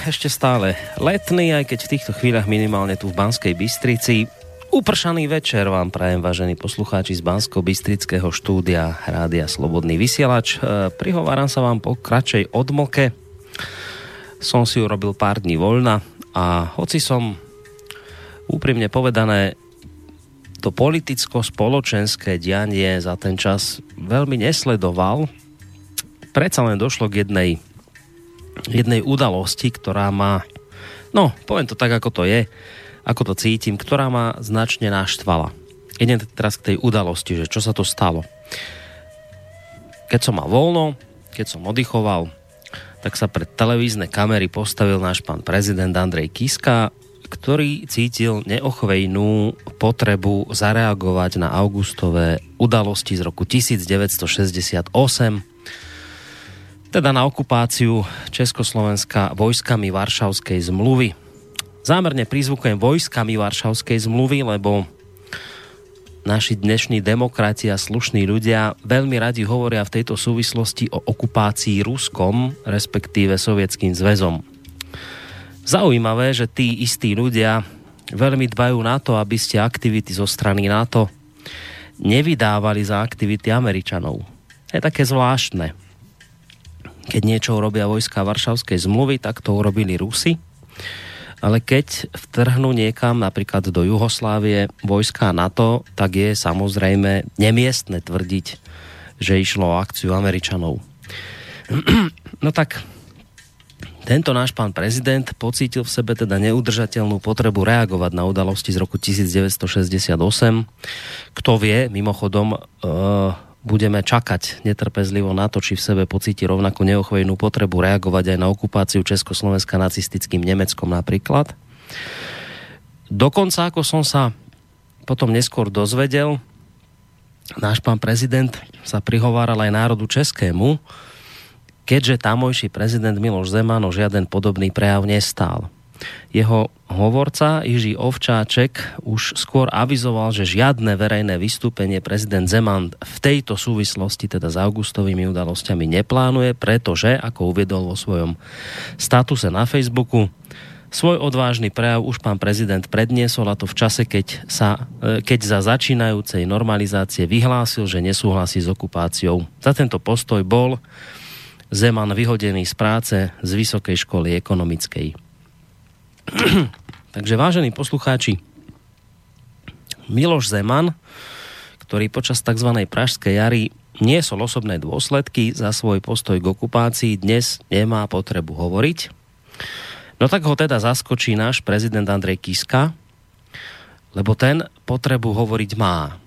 Ešte stále letný, aj keď v týchto chvíľach minimálne tu v Banskej Bystrici. Upršaný večer vám prajem, vážení poslucháči z bansko bystrického štúdia Rádia Slobodný vysielač. E, prihováram sa vám po kratšej odmoke. Som si urobil pár dní voľna a hoci som úprimne povedané to politicko-spoločenské dianie za ten čas veľmi nesledoval, predsa len došlo k jednej jednej udalosti, ktorá má, no, poviem to tak, ako to je, ako to cítim, ktorá ma značne naštvala. Idem teraz k tej udalosti, že čo sa to stalo. Keď som mal voľno, keď som oddychoval, tak sa pred televízne kamery postavil náš pán prezident Andrej Kiska, ktorý cítil neochvejnú potrebu zareagovať na augustové udalosti z roku 1968, teda na okupáciu Československa vojskami Varšavskej zmluvy. Zámerne prizvukujem vojskami Varšavskej zmluvy, lebo naši dnešní demokrati a slušní ľudia veľmi radi hovoria v tejto súvislosti o okupácii Ruskom, respektíve Sovietským zväzom. Zaujímavé, že tí istí ľudia veľmi dbajú na to, aby ste aktivity zo strany NATO nevydávali za aktivity Američanov. Je také zvláštne keď niečo urobia vojska Varšavskej zmluvy, tak to urobili Rusy. Ale keď vtrhnú niekam, napríklad do Juhoslávie, vojska NATO, tak je samozrejme nemiestne tvrdiť, že išlo o akciu Američanov. No tak tento náš pán prezident pocítil v sebe teda neudržateľnú potrebu reagovať na udalosti z roku 1968. Kto vie, mimochodom, uh, budeme čakať netrpezlivo na to, či v sebe pocíti rovnako neochvejnú potrebu reagovať aj na okupáciu Československa nacistickým Nemeckom napríklad. Dokonca, ako som sa potom neskôr dozvedel, náš pán prezident sa prihováral aj národu českému, keďže tamojší prezident Miloš Zeman o žiaden podobný prejav nestál. Jeho hovorca Jiří Ovčáček už skôr avizoval, že žiadne verejné vystúpenie prezident Zeman v tejto súvislosti, teda s augustovými udalosťami, neplánuje, pretože, ako uviedol vo svojom statuse na Facebooku, Svoj odvážny prejav už pán prezident predniesol a to v čase, keď, sa, e, keď za začínajúcej normalizácie vyhlásil, že nesúhlasí s okupáciou. Za tento postoj bol Zeman vyhodený z práce z Vysokej školy ekonomickej. Takže vážení poslucháči, Miloš Zeman, ktorý počas tzv. Pražskej jary niesol osobné dôsledky za svoj postoj k okupácii, dnes nemá potrebu hovoriť. No tak ho teda zaskočí náš prezident Andrej Kiska, lebo ten potrebu hovoriť má.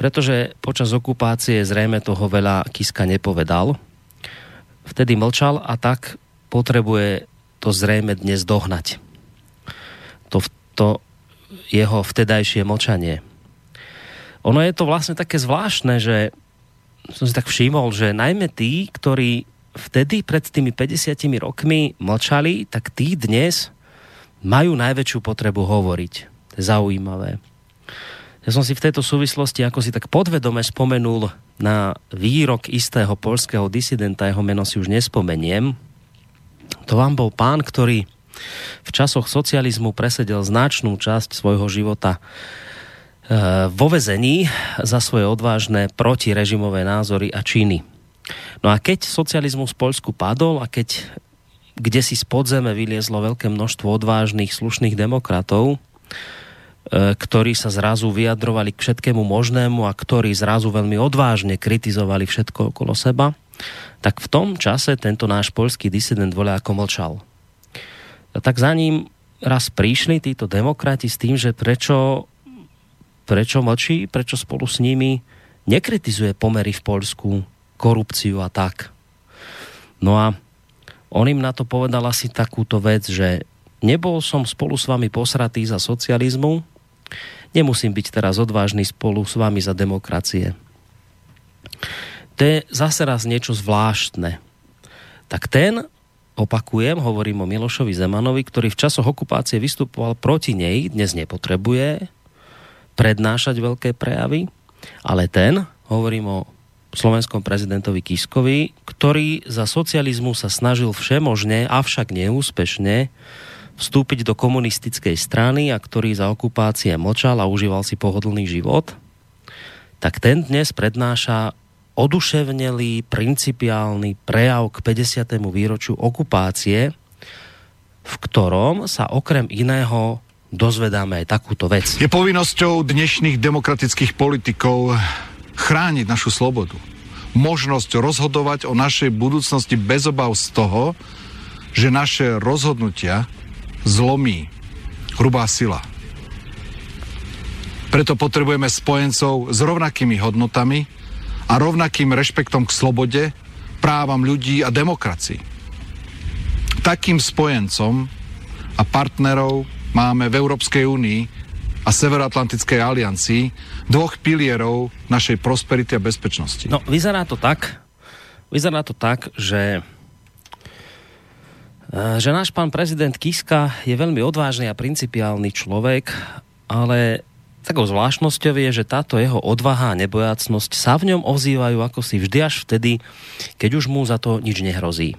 Pretože počas okupácie zrejme toho veľa Kiska nepovedal. Vtedy mlčal a tak potrebuje to zrejme dnes dohnať. To, to jeho vtedajšie močanie. Ono je to vlastne také zvláštne, že som si tak všimol, že najmä tí, ktorí vtedy pred tými 50 rokmi mlčali, tak tí dnes majú najväčšiu potrebu hovoriť. To je zaujímavé. Ja som si v tejto súvislosti ako si tak podvedome spomenul na výrok istého polského disidenta, jeho meno si už nespomeniem, to vám bol pán, ktorý v časoch socializmu presedel značnú časť svojho života e, vo vezení za svoje odvážne protirežimové názory a činy. No a keď socializmus v Poľsku padol a keď kde si z podzeme vyliezlo veľké množstvo odvážnych, slušných demokratov, e, ktorí sa zrazu vyjadrovali k všetkému možnému a ktorí zrazu veľmi odvážne kritizovali všetko okolo seba, tak v tom čase tento náš polský disident ako mlčal. A tak za ním raz prišli títo demokrati s tým, že prečo, prečo mlčí, prečo spolu s nimi nekritizuje pomery v Polsku, korupciu a tak. No a on im na to povedal asi takúto vec, že nebol som spolu s vami posratý za socializmu, nemusím byť teraz odvážny spolu s vami za demokracie to je zase raz niečo zvláštne. Tak ten, opakujem, hovorím o Milošovi Zemanovi, ktorý v časoch okupácie vystupoval proti nej, dnes nepotrebuje prednášať veľké prejavy, ale ten, hovorím o slovenskom prezidentovi Kiskovi, ktorý za socializmu sa snažil všemožne, avšak neúspešne, vstúpiť do komunistickej strany a ktorý za okupácie mlčal a užíval si pohodlný život, tak ten dnes prednáša oduševnelý, principiálny prejav k 50. výročiu okupácie, v ktorom sa okrem iného dozvedáme aj takúto vec. Je povinnosťou dnešných demokratických politikov chrániť našu slobodu. Možnosť rozhodovať o našej budúcnosti bez obav z toho, že naše rozhodnutia zlomí hrubá sila. Preto potrebujeme spojencov s rovnakými hodnotami a rovnakým rešpektom k slobode, právam ľudí a demokracii. Takým spojencom a partnerov máme v Európskej únii a Severoatlantickej aliancii dvoch pilierov našej prosperity a bezpečnosti. No, vyzerá to tak, vyzerá to tak, že eh, že náš pán prezident Kiska je veľmi odvážny a principiálny človek, ale takou zvláštnosťou je, že táto jeho odvaha a nebojácnosť sa v ňom ozývajú ako si vždy až vtedy, keď už mu za to nič nehrozí.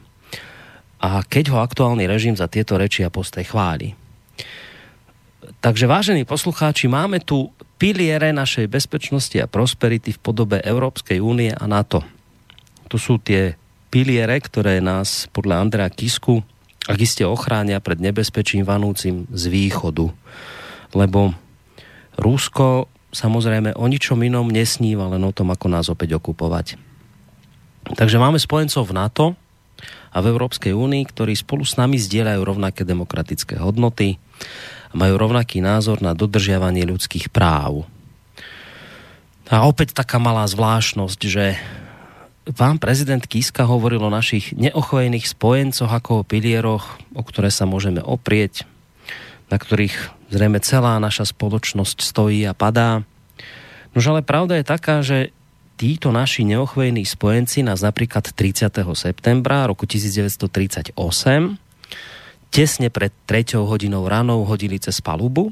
A keď ho aktuálny režim za tieto reči a postoj chváli. Takže vážení poslucháči, máme tu piliere našej bezpečnosti a prosperity v podobe Európskej únie a NATO. Tu sú tie piliere, ktoré nás podľa Andrea Kisku ak iste ochránia pred nebezpečím vanúcim z východu. Lebo Rusko samozrejme o ničom inom nesníva, len o tom, ako nás opäť okupovať. Takže máme spojencov v NATO a v Európskej únii, ktorí spolu s nami zdieľajú rovnaké demokratické hodnoty a majú rovnaký názor na dodržiavanie ľudských práv. A opäť taká malá zvláštnosť, že pán prezident Kiska hovoril o našich neochvejných spojencoch ako o pilieroch, o ktoré sa môžeme oprieť, na ktorých zrejme celá naša spoločnosť stojí a padá. Nož ale pravda je taká, že títo naši neochvejní spojenci nás napríklad 30. septembra roku 1938 tesne pred 3 hodinou ranou hodili cez palubu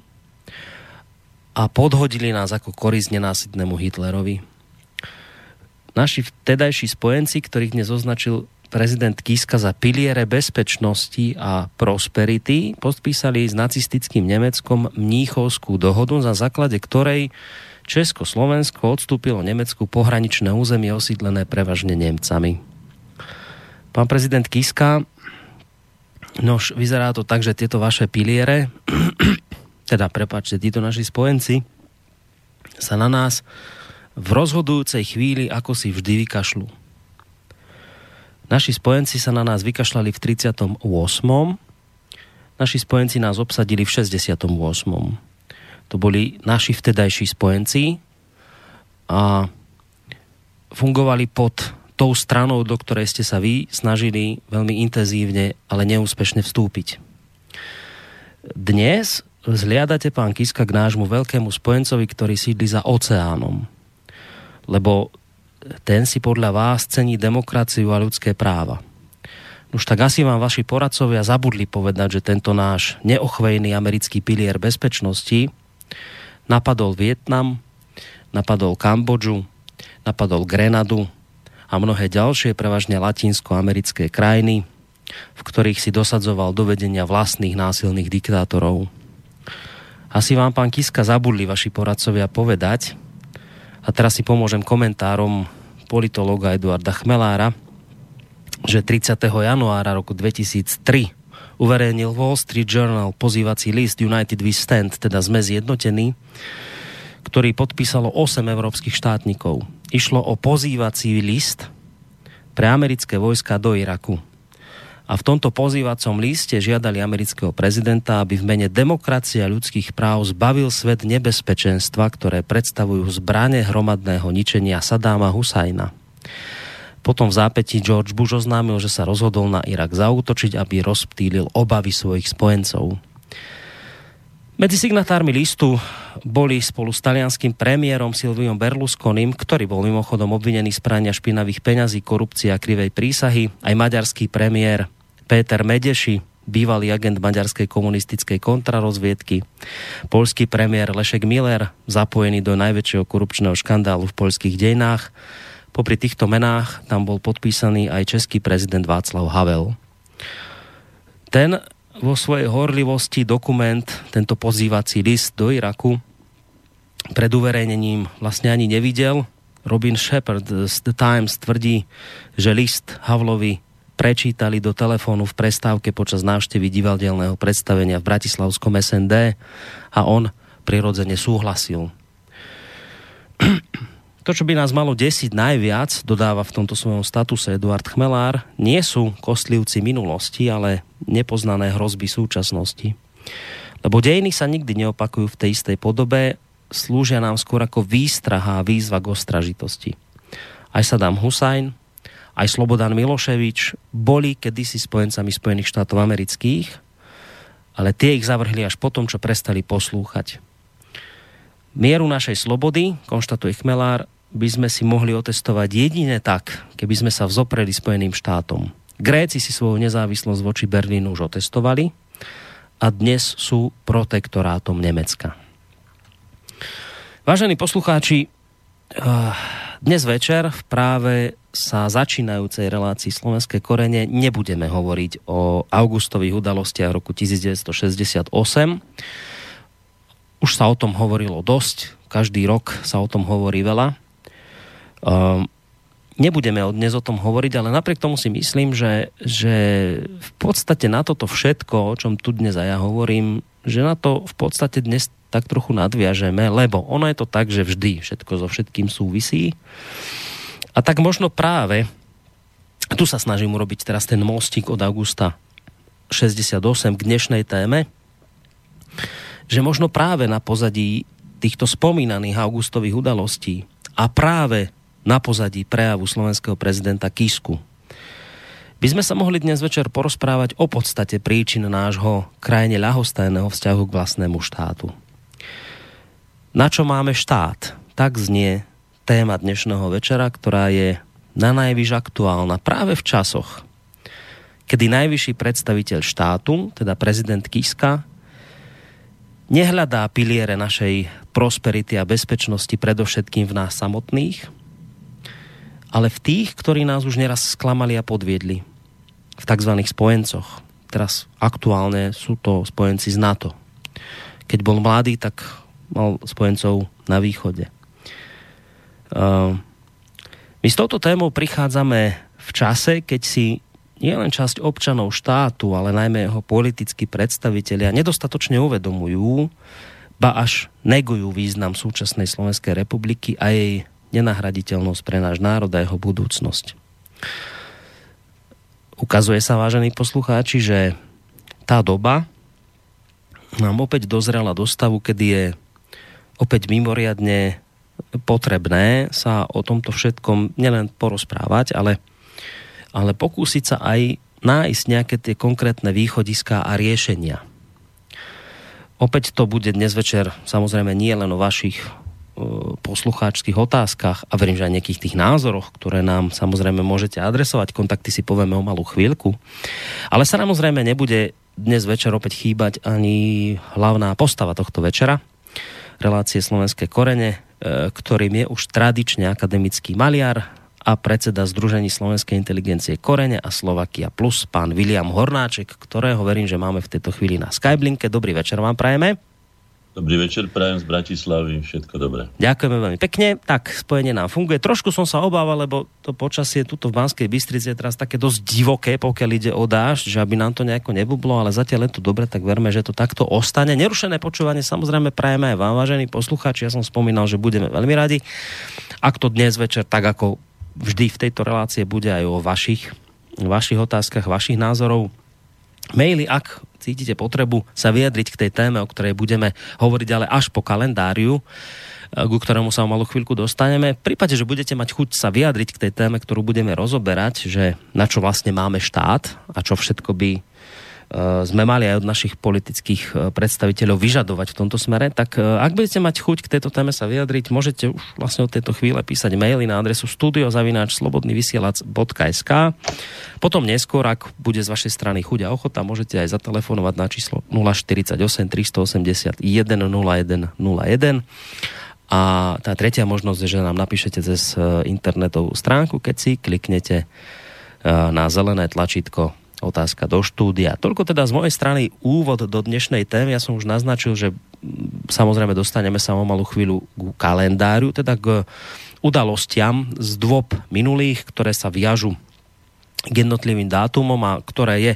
a podhodili nás ako korisť nenásytnému Hitlerovi. Naši vtedajší spojenci, ktorých dnes označil prezident Kiska za piliere bezpečnosti a prosperity podpísali s nacistickým Nemeckom Mníchovskú dohodu, za základe ktorej Československo odstúpilo Nemecku pohraničné územie osídlené prevažne Nemcami. Pán prezident Kiska, nož vyzerá to tak, že tieto vaše piliere, teda prepáčte, títo naši spojenci, sa na nás v rozhodujúcej chvíli ako si vždy vykašľú Naši spojenci sa na nás vykašľali v 38. Naši spojenci nás obsadili v 68. To boli naši vtedajší spojenci a fungovali pod tou stranou, do ktorej ste sa vy snažili veľmi intenzívne, ale neúspešne vstúpiť. Dnes zliadate, pán Kiska, k nášmu veľkému spojencovi, ktorý sídli za oceánom. Lebo ten si podľa vás cení demokraciu a ľudské práva. Už tak asi vám vaši poradcovia zabudli povedať, že tento náš neochvejný americký pilier bezpečnosti napadol Vietnam, napadol Kambodžu, napadol Grenadu a mnohé ďalšie, prevažne latinsko-americké krajiny, v ktorých si dosadzoval dovedenia vlastných násilných diktátorov. Asi vám, pán Kiska, zabudli vaši poradcovia povedať, a teraz si pomôžem komentárom politologa Eduarda Chmelára, že 30. januára roku 2003 uverejnil Wall Street Journal pozývací list United We Stand, teda sme zjednotení, ktorý podpísalo 8 európskych štátnikov. Išlo o pozývací list pre americké vojska do Iraku a v tomto pozývacom liste žiadali amerického prezidenta, aby v mene demokracie a ľudských práv zbavil svet nebezpečenstva, ktoré predstavujú zbranie hromadného ničenia Sadáma Husajna. Potom v zápäti George Bush oznámil, že sa rozhodol na Irak zautočiť, aby rozptýlil obavy svojich spojencov. Medzi signatármi listu boli spolu s talianským premiérom Silviom Berlusconim, ktorý bol mimochodom obvinený z prania špinavých peňazí, korupcie a krivej prísahy, aj maďarský premiér Péter Medeši, bývalý agent maďarskej komunistickej kontrarozviedky, polský premiér Lešek Miller, zapojený do najväčšieho korupčného škandálu v poľských dejinách, Popri týchto menách tam bol podpísaný aj český prezident Václav Havel. Ten vo svojej horlivosti dokument, tento pozývací list do Iraku pred uverejnením vlastne ani nevidel. Robin Shepard z The Times tvrdí, že list Havlovi prečítali do telefónu v prestávke počas návštevy divadelného predstavenia v Bratislavskom SND a on prirodzene súhlasil. To, čo by nás malo desiť najviac, dodáva v tomto svojom statuse Eduard Chmelár, nie sú kostlivci minulosti, ale nepoznané hrozby súčasnosti. Lebo dejiny sa nikdy neopakujú v tej istej podobe, slúžia nám skôr ako výstraha a výzva k ostražitosti. Aj Saddam Hussein, aj Slobodan Miloševič boli kedysi spojencami Spojených štátov amerických, ale tie ich zavrhli až potom, čo prestali poslúchať. Mieru našej slobody, konštatuje Chmelár, by sme si mohli otestovať jedine tak, keby sme sa vzopreli Spojeným štátom. Gréci si svoju nezávislosť voči Berlínu už otestovali a dnes sú protektorátom Nemecka. Vážení poslucháči, eh, dnes večer v práve sa začínajúcej relácii Slovenské korene nebudeme hovoriť o augustových udalostiach roku 1968, už sa o tom hovorilo dosť, každý rok sa o tom hovorí veľa. Um, nebudeme dnes o tom hovoriť, ale napriek tomu si myslím, že, že v podstate na toto všetko, o čom tu dnes aj ja hovorím, že na to v podstate dnes tak trochu nadviažeme, lebo ono je to tak, že vždy všetko so všetkým súvisí. A tak možno práve, tu sa snažím urobiť teraz ten mostík od augusta 68 k dnešnej téme, že možno práve na pozadí týchto spomínaných augustových udalostí a práve na pozadí prejavu slovenského prezidenta Kisku by sme sa mohli dnes večer porozprávať o podstate príčin nášho krajine ľahostajného vzťahu k vlastnému štátu. Na čo máme štát? Tak znie téma dnešného večera, ktorá je na najvyš aktuálna práve v časoch, kedy najvyšší predstaviteľ štátu, teda prezident Kiska, nehľadá piliere našej prosperity a bezpečnosti predovšetkým v nás samotných, ale v tých, ktorí nás už neraz sklamali a podviedli. V tzv. spojencoch. Teraz aktuálne sú to spojenci z NATO. Keď bol mladý, tak mal spojencov na východe. Uh, my s touto témou prichádzame v čase, keď si nie len časť občanov štátu, ale najmä jeho politickí predstavitelia nedostatočne uvedomujú, ba až negujú význam súčasnej Slovenskej republiky a jej nenahraditeľnosť pre náš národ a jeho budúcnosť. Ukazuje sa, vážení poslucháči, že tá doba nám opäť dozrela do stavu, kedy je opäť mimoriadne potrebné sa o tomto všetkom nielen porozprávať, ale ale pokúsiť sa aj nájsť nejaké tie konkrétne východiská a riešenia. Opäť to bude dnes večer samozrejme nie len o vašich poslucháčských otázkach a verím, že aj nejakých tých názoroch, ktoré nám samozrejme môžete adresovať. Kontakty si povieme o malú chvíľku. Ale samozrejme nebude dnes večer opäť chýbať ani hlavná postava tohto večera, relácie Slovenské korene, e, ktorým je už tradične akademický maliar, a predseda Združení slovenskej inteligencie Korene a Slovakia Plus, pán William Hornáček, ktorého verím, že máme v tejto chvíli na Skyblinke. Dobrý večer vám prajeme. Dobrý večer, prajem z Bratislavy, všetko dobré. Ďakujeme veľmi pekne. Tak, spojenie nám funguje. Trošku som sa obával, lebo to počasie tuto v Banskej Bystrici je teraz také dosť divoké, pokiaľ ide o dážď, že aby nám to nejako nebublo, ale zatiaľ je to dobre, tak verme, že to takto ostane. Nerušené počúvanie samozrejme prajeme aj vám, vážení poslucháči. Ja som spomínal, že budeme veľmi radi. Ak to dnes večer, tak ako vždy v tejto relácie bude aj o vašich, vašich otázkach, vašich názorov. Maily, ak cítite potrebu sa vyjadriť k tej téme, o ktorej budeme hovoriť ale až po kalendáriu, eh, ku ktorému sa o malú chvíľku dostaneme. V prípade, že budete mať chuť sa vyjadriť k tej téme, ktorú budeme rozoberať, že na čo vlastne máme štát a čo všetko by sme mali aj od našich politických eh, predstaviteľov vyžadovať v tomto smere, tak eh, ak budete mať chuť k tejto téme sa vyjadriť, môžete už vlastne od tejto chvíle písať maily na adresu studiozavináčslobodnyvysielac.sk Potom neskôr, ak bude z vašej strany chuť a ochota, môžete aj zatelefonovať na číslo 048 381 0101 A tá tretia možnosť je, že nám napíšete cez internetovú stránku, keď si kliknete na zelené tlačítko otázka do štúdia. Toľko teda z mojej strany úvod do dnešnej témy. Ja som už naznačil, že samozrejme dostaneme sa o malú chvíľu k kalendáriu, teda k udalostiam z dôb minulých, ktoré sa viažu k jednotlivým dátumom a ktoré je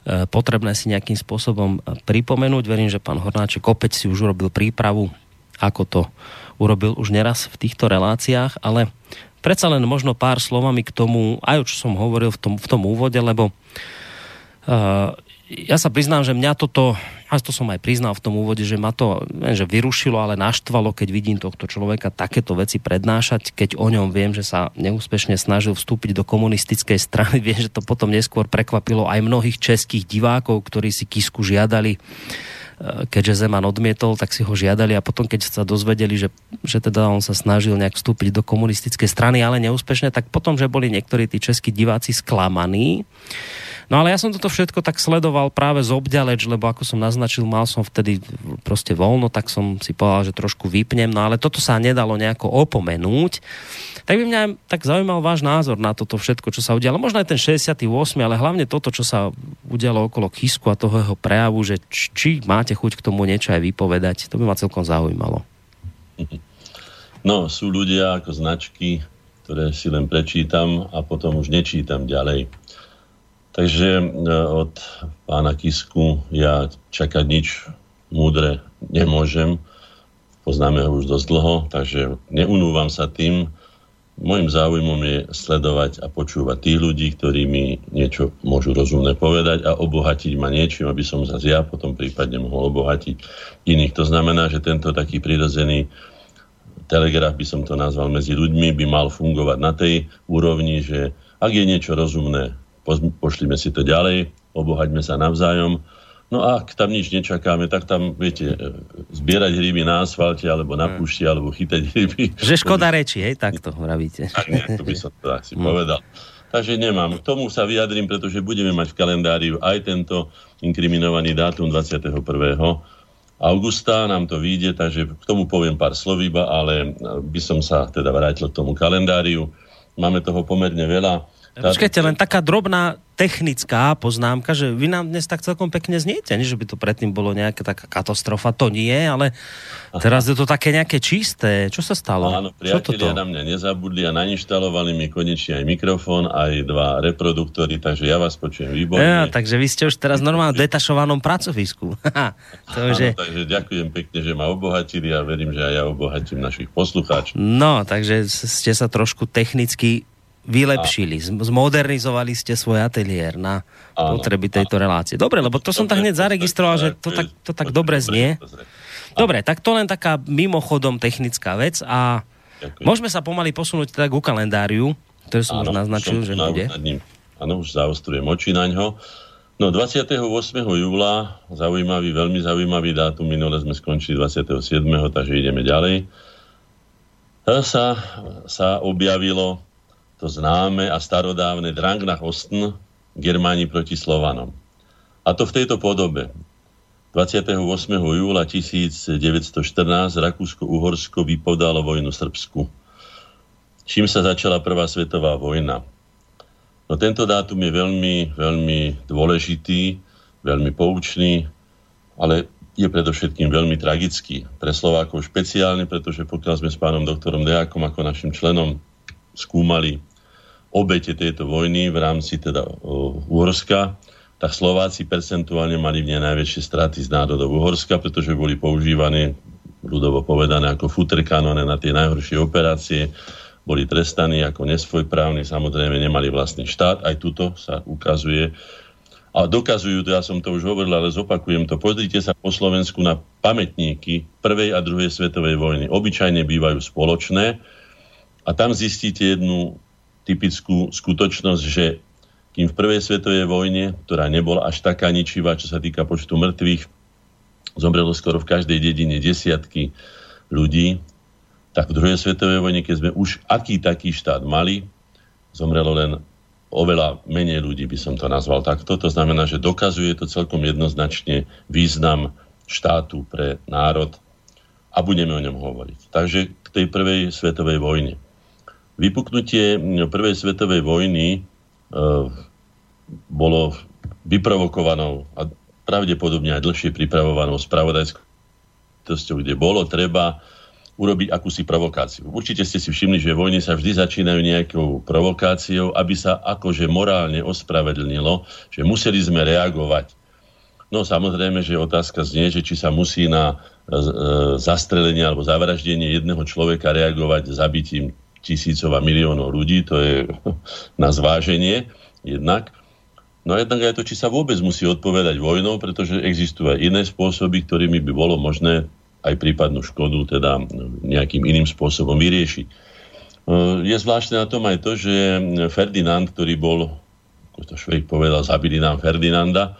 E, potrebné si nejakým spôsobom pripomenúť. Verím, že pán Hornáček opäť si už urobil prípravu, ako to urobil už neraz v týchto reláciách, ale predsa len možno pár slovami k tomu, aj o čo som hovoril v tom, v tom úvode, lebo ja sa priznám, že mňa toto, a to som aj priznal v tom úvode, že ma to že vyrušilo, ale naštvalo, keď vidím tohto človeka takéto veci prednášať, keď o ňom viem, že sa neúspešne snažil vstúpiť do komunistickej strany. Viem, že to potom neskôr prekvapilo aj mnohých českých divákov, ktorí si Kisku žiadali e, keďže Zeman odmietol, tak si ho žiadali a potom, keď sa dozvedeli, že, že teda on sa snažil nejak vstúpiť do komunistickej strany, ale neúspešne, tak potom, že boli niektorí tí českí diváci sklamaní, No ale ja som toto všetko tak sledoval práve z obďaleč, lebo ako som naznačil, mal som vtedy proste voľno, tak som si povedal, že trošku vypnem, no ale toto sa nedalo nejako opomenúť. Tak by mňa tak zaujímal váš názor na toto všetko, čo sa udialo. Možno aj ten 68, ale hlavne toto, čo sa udialo okolo Kisku a toho jeho prejavu, že či máte chuť k tomu niečo aj vypovedať, to by ma celkom zaujímalo. No, sú ľudia ako značky, ktoré si len prečítam a potom už nečítam ďalej. Takže e, od pána Kisku ja čakať nič múdre nemôžem. Poznáme ho už dosť dlho, takže neunúvam sa tým. Mojím záujmom je sledovať a počúvať tých ľudí, ktorí mi niečo môžu rozumné povedať a obohatiť ma niečím, aby som zase ja potom prípadne mohol obohatiť iných. To znamená, že tento taký prirodzený telegraf, by som to nazval, medzi ľuďmi by mal fungovať na tej úrovni, že ak je niečo rozumné pošlíme si to ďalej, obohaďme sa navzájom. No a ak tam nič nečakáme, tak tam, viete, e, zbierať ryby na asfalte, alebo na hmm. púšti, alebo chytať ryby. Že škoda reči, hej, tak to vravíte. Tak nie, to by som to asi hmm. povedal. Takže nemám. K tomu sa vyjadrím, pretože budeme mať v kalendáriu aj tento inkriminovaný dátum 21. augusta, nám to vyjde, takže k tomu poviem pár slov iba, ale by som sa teda vrátil k tomu kalendáriu. Máme toho pomerne veľa Počkajte, len taká drobná technická poznámka, že vy nám dnes tak celkom pekne zniete, nie že by to predtým bolo nejaká taká katastrofa, to nie, ale teraz je to také nejaké čisté. Čo sa stalo? Áno, priatelia na mňa nezabudli a nainštalovali mi konečne aj mikrofón, aj dva reproduktory, takže ja vás počujem výborne. Ja, takže vy ste už teraz normálne v detašovanom pracovisku. to, Áno, že... takže ďakujem pekne, že ma obohatili a verím, že aj ja obohatím našich poslucháčov. No, takže ste sa trošku technicky vylepšili, a... zmodernizovali ste svoj ateliér na áno, potreby tejto áno. relácie. Dobre, lebo to som tak hneď zaregistroval, že to tak, to tak dobre znie. Dobre, tak to len taká mimochodom technická vec a Ďakujem. môžeme sa pomaly posunúť teda ku kalendáriu, ktorý som áno, už naznačil, že bude. Áno, už zaostrujem oči na ňo. No 28. júla, zaujímavý, veľmi zaujímavý dátum, minule sme skončili 27. takže ideme ďalej. Sa, sa objavilo to známe a starodávne Drang nach Osten, Germáni proti Slovanom. A to v tejto podobe. 28. júla 1914 Rakúsko-Uhorsko vypodalo vojnu Srbsku. Čím sa začala Prvá svetová vojna. No tento dátum je veľmi, veľmi dôležitý, veľmi poučný, ale je predovšetkým veľmi tragický. Pre Slovákov špeciálne, pretože pokiaľ sme s pánom doktorom Deákom ako našim členom skúmali obete tejto vojny v rámci teda Uhorska, tak Slováci percentuálne mali v nej najväčšie straty z národov Uhorska, pretože boli používané, ľudovo povedané, ako futrkanone na tie najhoršie operácie, boli trestaní ako nesvojprávni, samozrejme nemali vlastný štát, aj tuto sa ukazuje. A dokazujú to, ja som to už hovoril, ale zopakujem to. Pozrite sa po Slovensku na pamätníky prvej a druhej svetovej vojny. Obyčajne bývajú spoločné a tam zistíte jednu typickú skutočnosť, že kým v prvej svetovej vojne, ktorá nebola až taká ničivá, čo sa týka počtu mŕtvych, zomrelo skoro v každej dedine desiatky ľudí, tak v druhej svetovej vojne, keď sme už aký taký štát mali, zomrelo len oveľa menej ľudí, by som to nazval takto. To znamená, že dokazuje to celkom jednoznačne význam štátu pre národ. a budeme o ňom hovoriť. Takže k tej prvej svetovej vojne. Vypuknutie prvej svetovej vojny e, bolo vyprovokovanou a pravdepodobne aj dlhšie pripravovanou spravodajskosťou, kde bolo treba urobiť akúsi provokáciu. Určite ste si všimli, že vojny sa vždy začínajú nejakou provokáciou, aby sa akože morálne ospravedlnilo, že museli sme reagovať. No samozrejme, že otázka znie, že či sa musí na e, zastrelenie alebo zavraždenie jedného človeka reagovať zabitím tisícov a miliónov ľudí, to je na zváženie jednak. No a jednak aj to, či sa vôbec musí odpovedať vojnou, pretože existujú aj iné spôsoby, ktorými by bolo možné aj prípadnú škodu teda nejakým iným spôsobom vyriešiť. E, je zvláštne na tom aj to, že Ferdinand, ktorý bol, ako to Švejk povedal, zabili nám Ferdinanda,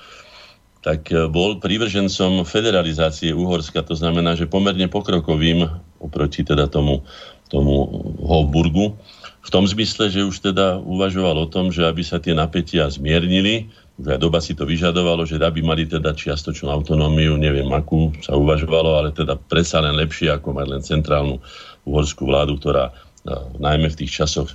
tak e, bol prívržencom federalizácie Uhorska, to znamená, že pomerne pokrokovým oproti teda tomu, tomu Hofburgu, v tom zmysle, že už teda uvažoval o tom, že aby sa tie napätia zmiernili, už doba si to vyžadovalo, že aby mali teda čiastočnú autonómiu, neviem akú sa uvažovalo, ale teda predsa len lepšie ako mať len centrálnu uhorskú vládu, ktorá najmä v tých časoch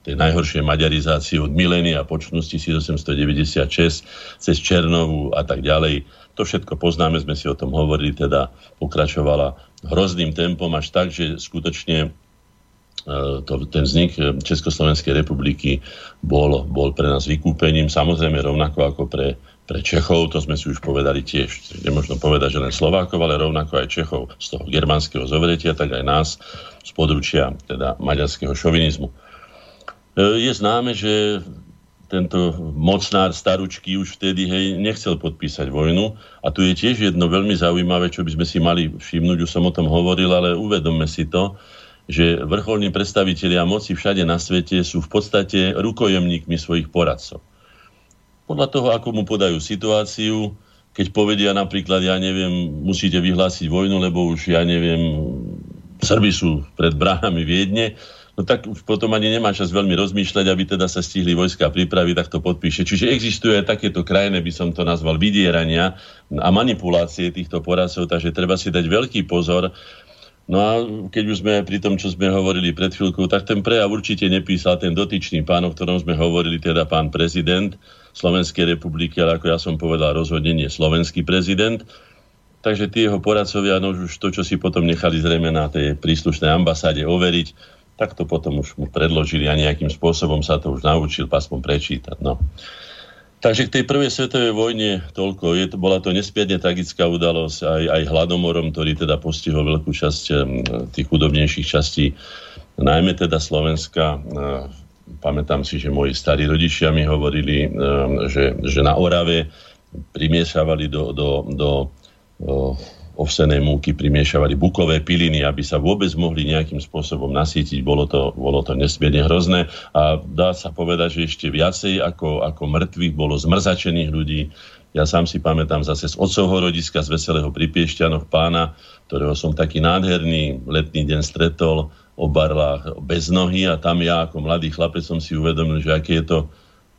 tej najhoršej maďarizácie od milénia počnosti 1896 cez Černovu a tak ďalej. To všetko poznáme, sme si o tom hovorili, teda pokračovala hrozným tempom až tak, že skutočne E, to, ten vznik e, Československej republiky bol, bol pre nás vykúpením, samozrejme rovnako ako pre, pre Čechov, to sme si už povedali tiež. Nemôžno povedať, že len Slovákov, ale rovnako aj Čechov z toho germánskeho zovretia, tak aj nás z područia teda maďarského šovinizmu. E, je známe, že tento mocnár staručky už vtedy hej, nechcel podpísať vojnu. A tu je tiež jedno veľmi zaujímavé, čo by sme si mali všimnúť, už som o tom hovoril, ale uvedomme si to, že vrcholní predstavitelia moci všade na svete sú v podstate rukojemníkmi svojich poradcov. Podľa toho, ako mu podajú situáciu, keď povedia napríklad, ja neviem, musíte vyhlásiť vojnu, lebo už, ja neviem, Srby sú pred bránami Viedne, no tak už potom ani nemá čas veľmi rozmýšľať, aby teda sa stihli vojska pripraviť, tak to podpíše. Čiže existuje aj takéto krajné, by som to nazval, vydierania a manipulácie týchto poradcov, takže treba si dať veľký pozor, No a keď už sme pri tom, čo sme hovorili pred chvíľkou, tak ten prejav určite nepísal ten dotyčný pán, o ktorom sme hovorili, teda pán prezident Slovenskej republiky, ale ako ja som povedal, rozhodne nie slovenský prezident. Takže tie jeho poradcovia, no už to, čo si potom nechali zrejme na tej príslušnej ambasáde overiť, tak to potom už mu predložili a nejakým spôsobom sa to už naučil pasmom prečítať. No. Takže k tej prvej svetovej vojne toľko. Je bola to nesmierne tragická udalosť aj, aj hladomorom, ktorý teda postihol veľkú časť tých chudobnejších častí, najmä teda Slovenska. Pamätám si, že moji starí rodičia mi hovorili, že, že na Orave primiešavali do, do, do, do ovsenej múky primiešavali bukové piliny, aby sa vôbec mohli nejakým spôsobom nasítiť. Bolo to, bolo to nesmierne hrozné a dá sa povedať, že ešte viacej ako, ako mŕtvych bolo zmrzačených ľudí. Ja sám si pamätám zase z otcovho rodiska z Veselého pri pána, ktorého som taký nádherný letný deň stretol o barlách bez nohy a tam ja ako mladý chlapec som si uvedomil, že aké je to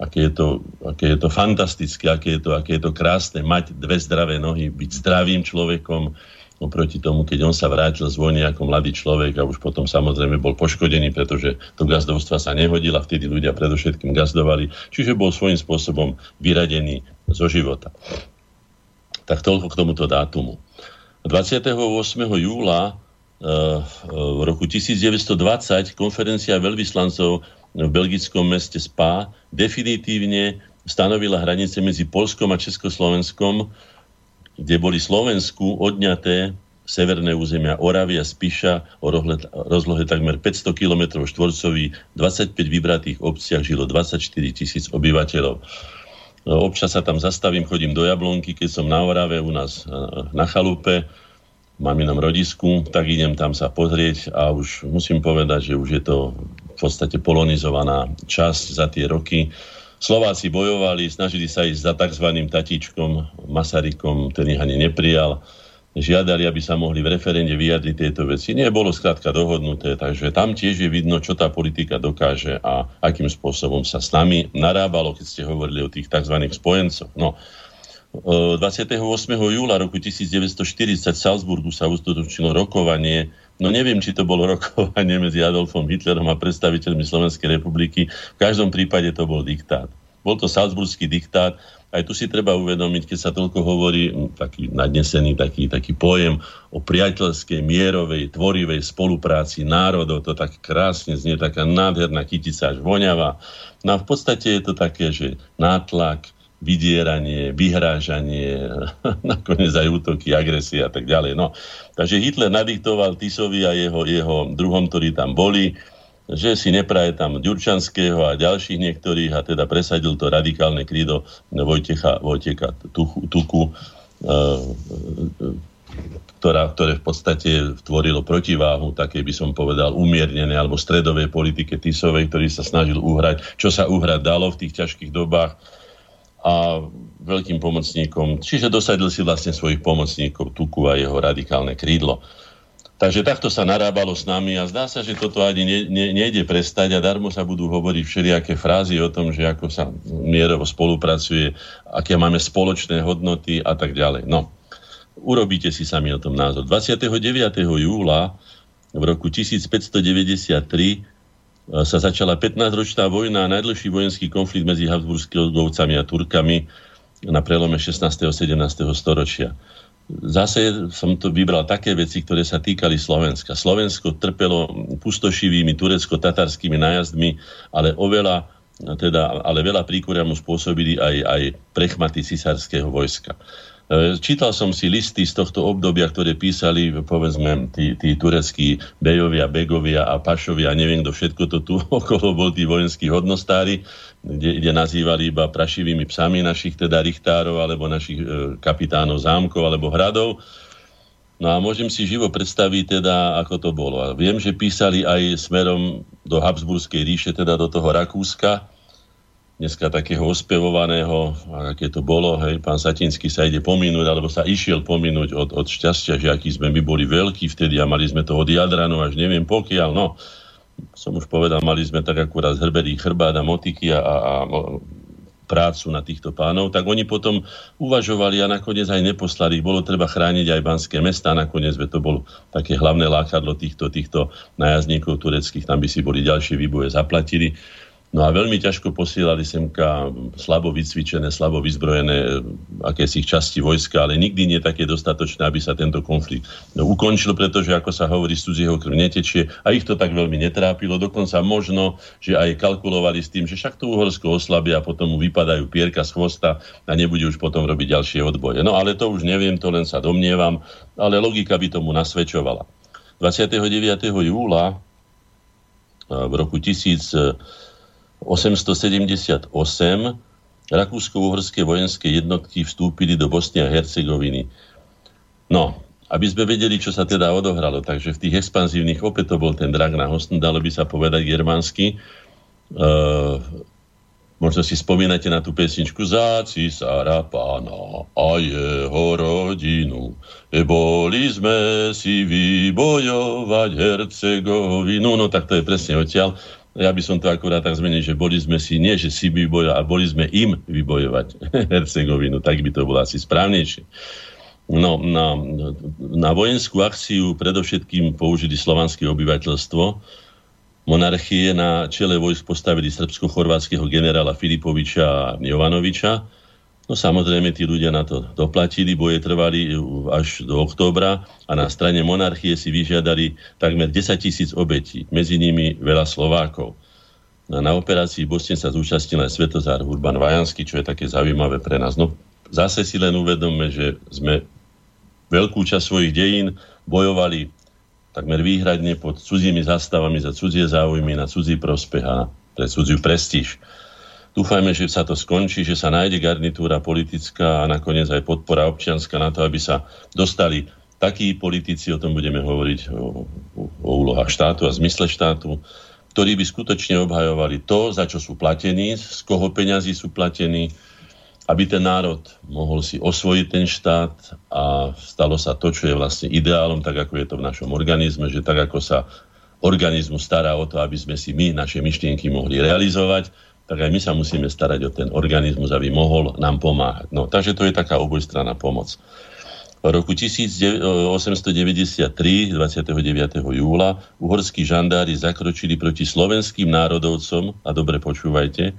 aké je to, aké je to fantastické, aké je to, aké je to krásne mať dve zdravé nohy, byť zdravým človekom, oproti tomu, keď on sa vrátil z vojny ako mladý človek a už potom samozrejme bol poškodený, pretože to gazdovstva sa nehodilo a vtedy ľudia predovšetkým gazdovali, čiže bol svojím spôsobom vyradený zo života. Tak toľko k tomuto dátumu. 28. júla eh, v roku 1920 konferencia veľvyslancov v belgickom meste Spa definitívne stanovila hranice medzi Polskom a Československom, kde boli Slovensku odňaté severné územia Oravy a Spiša o rozlohe takmer 500 km štvorcový, 25 vybratých obciach žilo 24 tisíc obyvateľov. Občas sa tam zastavím, chodím do Jablonky, keď som na Orave u nás na chalupe, maminom rodisku, tak idem tam sa pozrieť a už musím povedať, že už je to podstate polonizovaná časť za tie roky. Slováci bojovali, snažili sa ísť za tzv. tatíčkom Masarykom, ten ich ani neprijal. Žiadali, aby sa mohli v referende vyjadriť tieto veci. Nie, bolo skrátka dohodnuté, takže tam tiež je vidno, čo tá politika dokáže a akým spôsobom sa s nami narábalo, keď ste hovorili o tých tzv. spojencoch. No, 28. júla roku 1940 v Salzburgu sa uskutočnilo rokovanie, no neviem, či to bolo rokovanie medzi Adolfom Hitlerom a predstaviteľmi Slovenskej republiky, v každom prípade to bol diktát. Bol to Salzburský diktát, aj tu si treba uvedomiť, keď sa toľko hovorí, taký nadnesený taký, taký pojem o priateľskej, mierovej, tvorivej spolupráci národov, to tak krásne znie, taká nádherná kytica až voňavá. No a v podstate je to také, že nátlak, vydieranie, vyhrážanie, nakoniec aj útoky, agresie a tak ďalej. No, takže Hitler nadiktoval Tisovi a jeho, jeho druhom, ktorí tam boli, že si nepraje tam Ďurčanského a ďalších niektorých a teda presadil to radikálne krído Vojtecha, Vojteka Tuku, Tuku, uh, ktorá, ktoré v podstate tvorilo protiváhu také by som povedal umiernené alebo stredovej politike Tisovej, ktorý sa snažil uhrať, čo sa uhrať dalo v tých ťažkých dobách a veľkým pomocníkom, čiže dosadil si vlastne svojich pomocníkov Tuku a jeho radikálne krídlo. Takže takto sa narábalo s nami a zdá sa, že toto ani ne, ne, nejde prestať a darmo sa budú hovoriť všelijaké frázy o tom, že ako sa mierovo spolupracuje, aké máme spoločné hodnoty a tak ďalej. No, urobíte si sami o tom názor. 29. júla v roku 1593 sa začala 15-ročná vojna a najdlhší vojenský konflikt medzi Habsburgovcami a Turkami na prelome 16. a 17. storočia. Zase som to vybral také veci, ktoré sa týkali Slovenska. Slovensko trpelo pustošivými turecko-tatarskými nájazdmi, ale oveľa teda, ale veľa príkoria mu spôsobili aj, aj prechmaty cisárskeho vojska. E, čítal som si listy z tohto obdobia, ktoré písali, povedzme, tí, tí tureckí bejovia, begovia a pašovia, neviem kto všetko to tu okolo bol, tí vojenskí hodnostári, kde, kde nazývali iba prašivými psami našich teda richtárov alebo našich e, kapitánov zámkov alebo hradov. No a môžem si živo predstaviť teda, ako to bolo. A viem, že písali aj smerom do Habsburskej ríše, teda do toho Rakúska, dneska takého ospevovaného, aké to bolo, hej, pán Satinsky sa ide pominúť, alebo sa išiel pominúť od, od šťastia, že aký sme my boli veľkí vtedy a mali sme to od Jadranu až neviem pokiaľ, no, som už povedal, mali sme tak akurát zhrbený chrbát a motiky a, a, a prácu na týchto pánov, tak oni potom uvažovali a nakoniec aj neposlali. Bolo treba chrániť aj banské mesta, nakoniec to bolo také hlavné lákadlo týchto, týchto najazníkov tureckých, tam by si boli ďalšie výboje zaplatili. No a veľmi ťažko posielali semka slabo vycvičené, slabo vyzbrojené akési časti vojska, ale nikdy nie také dostatočné, aby sa tento konflikt no, ukončil, pretože ako sa hovorí, z cudzieho krv netečie a ich to tak veľmi netrápilo. Dokonca možno, že aj kalkulovali s tým, že však to Uhorsko oslabia a potom mu vypadajú pierka z chvosta a nebude už potom robiť ďalšie odboje. No ale to už neviem, to len sa domnievam, ale logika by tomu nasvedčovala. 29. júla v roku 1000 878 rakúsko-uhorské vojenské jednotky vstúpili do Bosny a Hercegoviny. No, aby sme vedeli, čo sa teda odohralo. Takže v tých expanzívnych, opäť to bol ten drak na hostn, dalo by sa povedať germánsky. Uh, možno si spomínate na tú pesničku Za cisára pána a jeho rodinu. E boli sme si vybojovať Hercegovinu. No tak to je presne odtiaľ ja by som to akurát tak zmenil, že boli sme si, nie že si vybojovať, a boli sme im vybojovať Hercegovinu, tak by to bolo asi správnejšie. No, na, na vojenskú akciu predovšetkým použili slovanské obyvateľstvo. Monarchie na čele vojsk postavili srbsko-chorvátskeho generála Filipoviča a Jovanoviča No samozrejme, tí ľudia na to doplatili, boje trvali až do októbra a na strane monarchie si vyžiadali takmer 10 tisíc obetí, medzi nimi veľa Slovákov. No, na operácii Bosne sa zúčastnil aj Svetozár Urban Vajanský, čo je také zaujímavé pre nás. No, zase si len uvedomme, že sme veľkú časť svojich dejín bojovali takmer výhradne pod cudzími zastavami za cudzie záujmy, na cudzí prospech a pre cudziu prestíž. Dúfajme, že sa to skončí, že sa nájde garnitúra politická a nakoniec aj podpora občianská na to, aby sa dostali takí politici, o tom budeme hovoriť, o, o úlohách štátu a zmysle štátu, ktorí by skutočne obhajovali to, za čo sú platení, z koho peňazí sú platení, aby ten národ mohol si osvojiť ten štát a stalo sa to, čo je vlastne ideálom, tak ako je to v našom organizme, že tak ako sa organizmus stará o to, aby sme si my naše myšlienky mohli realizovať, tak aj my sa musíme starať o ten organizmus, aby mohol nám pomáhať. No, takže to je taká obojstranná pomoc. V roku 1893, 29. júla, uhorskí žandári zakročili proti slovenským národovcom, a dobre počúvajte,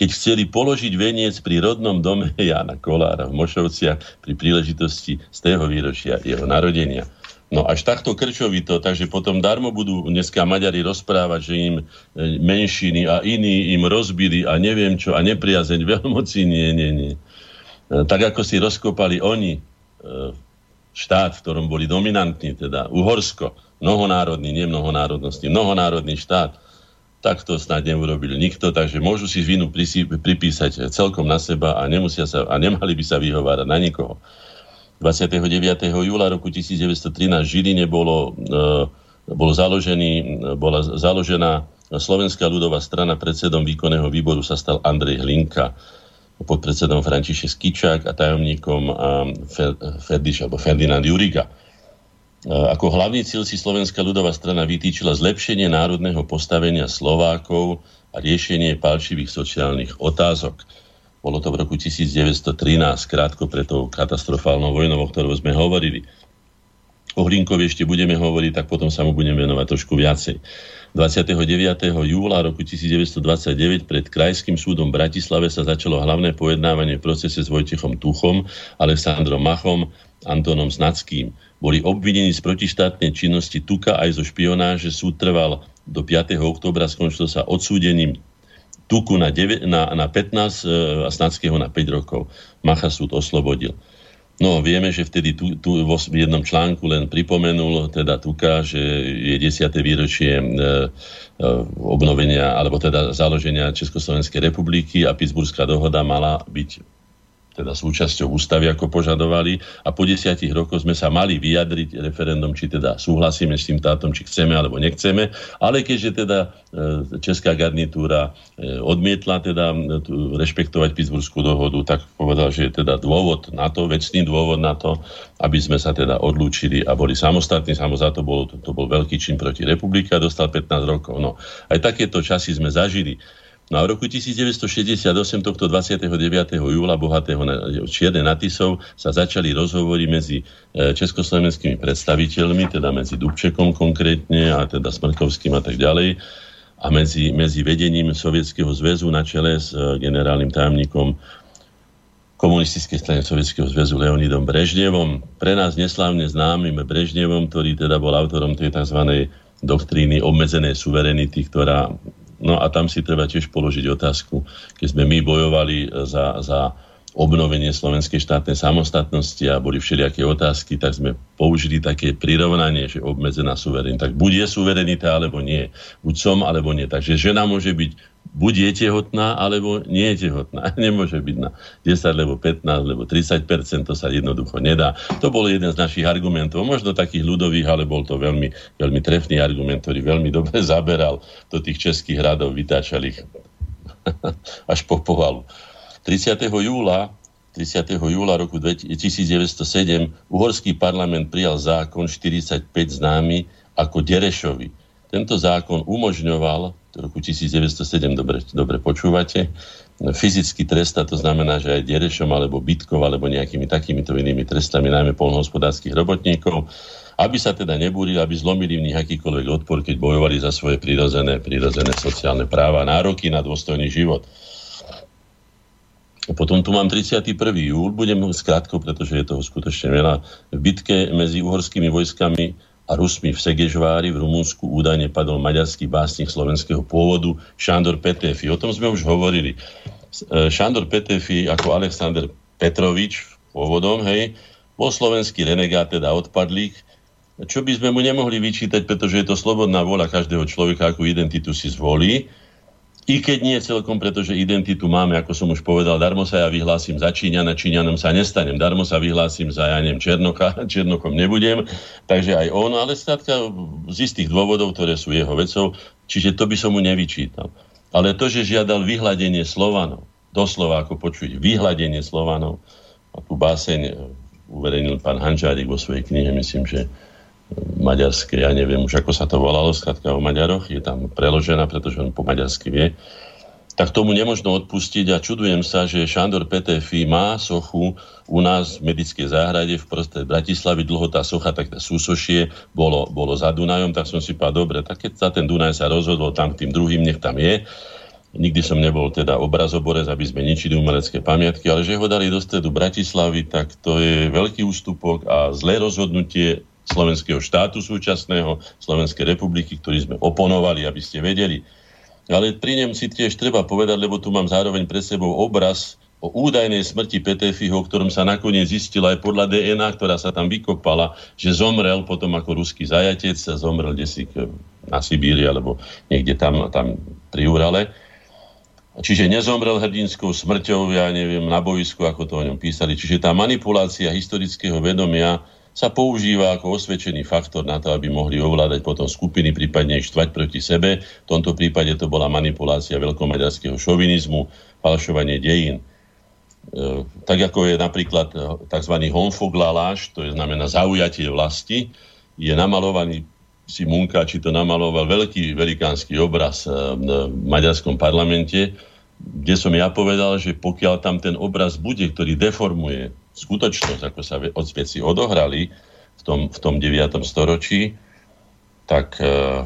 keď chceli položiť veniec pri rodnom dome Jana Kolára v Mošovciach pri príležitosti z tého výročia jeho narodenia. No až takto krčovito, takže potom darmo budú dneska Maďari rozprávať, že im e, menšiny a iní im rozbili a neviem čo a nepriazeň veľmoci, nie, nie, nie. E, tak ako si rozkopali oni e, štát, v ktorom boli dominantní, teda Uhorsko, mnohonárodný, nie mnohonárodnostný, mnohonárodný štát, tak to snad neurobil nikto, takže môžu si vinu pripísať celkom na seba a, nemusia sa, a nemali by sa vyhovárať na nikoho. 29. júla roku 1913 v Žiline bolo, e, bol založený, bola založená Slovenská ľudová strana predsedom výkonného výboru sa stal Andrej Hlinka podpredsedom František Skičák a tajomníkom Ferdiš, alebo Ferdinand Juriga. E, ako hlavný cieľ si Slovenská ľudová strana vytýčila zlepšenie národného postavenia Slovákov a riešenie palčivých sociálnych otázok. Bolo to v roku 1913, krátko pred tou katastrofálnou vojnou, o ktorou sme hovorili. O Hlinkovi ešte budeme hovoriť, tak potom sa mu budeme venovať trošku viacej. 29. júla roku 1929 pred Krajským súdom v Bratislave sa začalo hlavné pojednávanie v procese s Vojtechom Tuchom, Alexandrom Machom, Antonom Znackým. Boli obvinení z protištátnej činnosti Tuka aj zo špionáže. Súd trval do 5. oktobra, skončil sa odsúdením Tuku na, 9, na, na 15 e, a Snadského na 5 rokov. Macha súd oslobodil. No, vieme, že vtedy tu, tu vo jednom článku len pripomenul teda Tuka, že je 10. výročie e, e, obnovenia, alebo teda založenia Československej republiky a Pittsburghská dohoda mala byť teda súčasťou ústavy, ako požadovali. A po desiatich rokoch sme sa mali vyjadriť referendum, či teda súhlasíme s tým tátom, či chceme alebo nechceme. Ale keďže teda e, česká garnitúra e, odmietla teda rešpektovať Pittsburghskú dohodu, tak povedal, že je teda dôvod na to, vecný dôvod na to, aby sme sa teda odlúčili a boli samostatní. Samozrejme, to bol, to bol veľký čin proti republike a dostal 15 rokov. No, aj takéto časy sme zažili. No a v roku 1968, tohto 29. júla, bohatého čierne natisov, sa začali rozhovory medzi e, československými predstaviteľmi, teda medzi Dubčekom konkrétne a teda Smrkovským a tak ďalej, a medzi, medzi vedením Sovietskeho zväzu na čele s e, generálnym tajomníkom komunistickej strany Sovietskeho zväzu Leonidom Brežnevom. Pre nás neslávne známym Brežnevom, ktorý teda bol autorom tej tzv. doktríny obmedzenej suverenity, ktorá No a tam si treba tiež položiť otázku, keď sme my bojovali za, za obnovenie slovenskej štátnej samostatnosti a boli všelijaké otázky, tak sme použili také prirovnanie, že obmedzená suverenita. Tak buď je suverenita, alebo nie. Buď som, alebo nie. Takže žena môže byť buď je tehotná, alebo nie je tehotná. Nemôže byť na 10, alebo 15, alebo 30% to sa jednoducho nedá. To bol jeden z našich argumentov, možno takých ľudových, ale bol to veľmi, veľmi trefný argument, ktorý veľmi dobre zaberal do tých českých hradov, vytáčal až po povalu. 30. júla 30. júla roku 1907 uhorský parlament prijal zákon 45 známy ako Derešovi. Tento zákon umožňoval roku 1907, dobre, dobre počúvate, fyzicky tresta, to znamená, že aj derešom alebo bytkov alebo nejakými takýmito inými trestami, najmä polnohospodárských robotníkov, aby sa teda nebúrili, aby zlomili v nich akýkoľvek odpor, keď bojovali za svoje prirodzené, prirodzené sociálne práva, nároky na dôstojný život. Potom tu mám 31. júl, budem skrátko, pretože je toho skutočne veľa. V bitke medzi uhorskými vojskami a Rusmi v Segežvári v Rumunsku údajne padol maďarský básnik slovenského pôvodu Šandor Petefi. O tom sme už hovorili. E, Šandor Petefi ako Alexander Petrovič pôvodom, hej, bol slovenský renegát, teda odpadlík, čo by sme mu nemohli vyčítať, pretože je to slobodná vôľa každého človeka, akú identitu si zvolí. I keď nie celkom, pretože identitu máme, ako som už povedal, darmo sa ja vyhlásim za Číňana, Číňanom sa nestanem, darmo sa vyhlásim za, ja neviem, Černocha, Černochom nebudem, takže aj on, ale státka z istých dôvodov, ktoré sú jeho vecou, čiže to by som mu nevyčítal. Ale to, že žiadal vyhľadenie Slovanov, doslova ako počuť, vyhľadenie Slovanov, a tú báseň uverejnil pán Hančárik vo svojej knihe, myslím, že maďarské, ja neviem už ako sa to volalo, skratka o Maďaroch, je tam preložená, pretože on po maďarsky vie. tak tomu nemožno odpustiť a čudujem sa, že Šandor Petefi má sochu u nás v medickej záhrade v prostred Bratislavy, dlho tá socha, tak súsošie bolo, bolo za Dunajom, tak som si povedal, dobre, tak keď za ten Dunaj sa rozhodol tam tým druhým, nech tam je. Nikdy som nebol teda obrazoborec, aby sme ničili umelecké pamiatky, ale že ho dali do stredu Bratislavy, tak to je veľký ústupok a zlé rozhodnutie slovenského štátu súčasného, Slovenskej republiky, ktorý sme oponovali, aby ste vedeli ale pri ňom si tiež treba povedať, lebo tu mám zároveň pre sebou obraz o údajnej smrti Petefiho, o ktorom sa nakoniec zistila aj podľa DNA, ktorá sa tam vykopala, že zomrel potom ako ruský zajatec, sa zomrel desi na Sibíri alebo niekde tam, tam pri Urale. Čiže nezomrel hrdinskou smrťou, ja neviem, na boisku, ako to o ňom písali. Čiže tá manipulácia historického vedomia sa používa ako osvedčený faktor na to, aby mohli ovládať potom skupiny, prípadne štvať proti sebe. V tomto prípade to bola manipulácia veľkomaďarského šovinizmu, falšovanie dejín. E, tak ako je napríklad tzv. honfoglaláš, to je znamená zaujatie vlasti, je namalovaný si Munka, či to namaloval veľký velikánsky obraz e, v maďarskom parlamente, kde som ja povedal, že pokiaľ tam ten obraz bude, ktorý deformuje skutočnosť, ako sa od veci odohrali v tom, v tom 9. storočí, tak, e,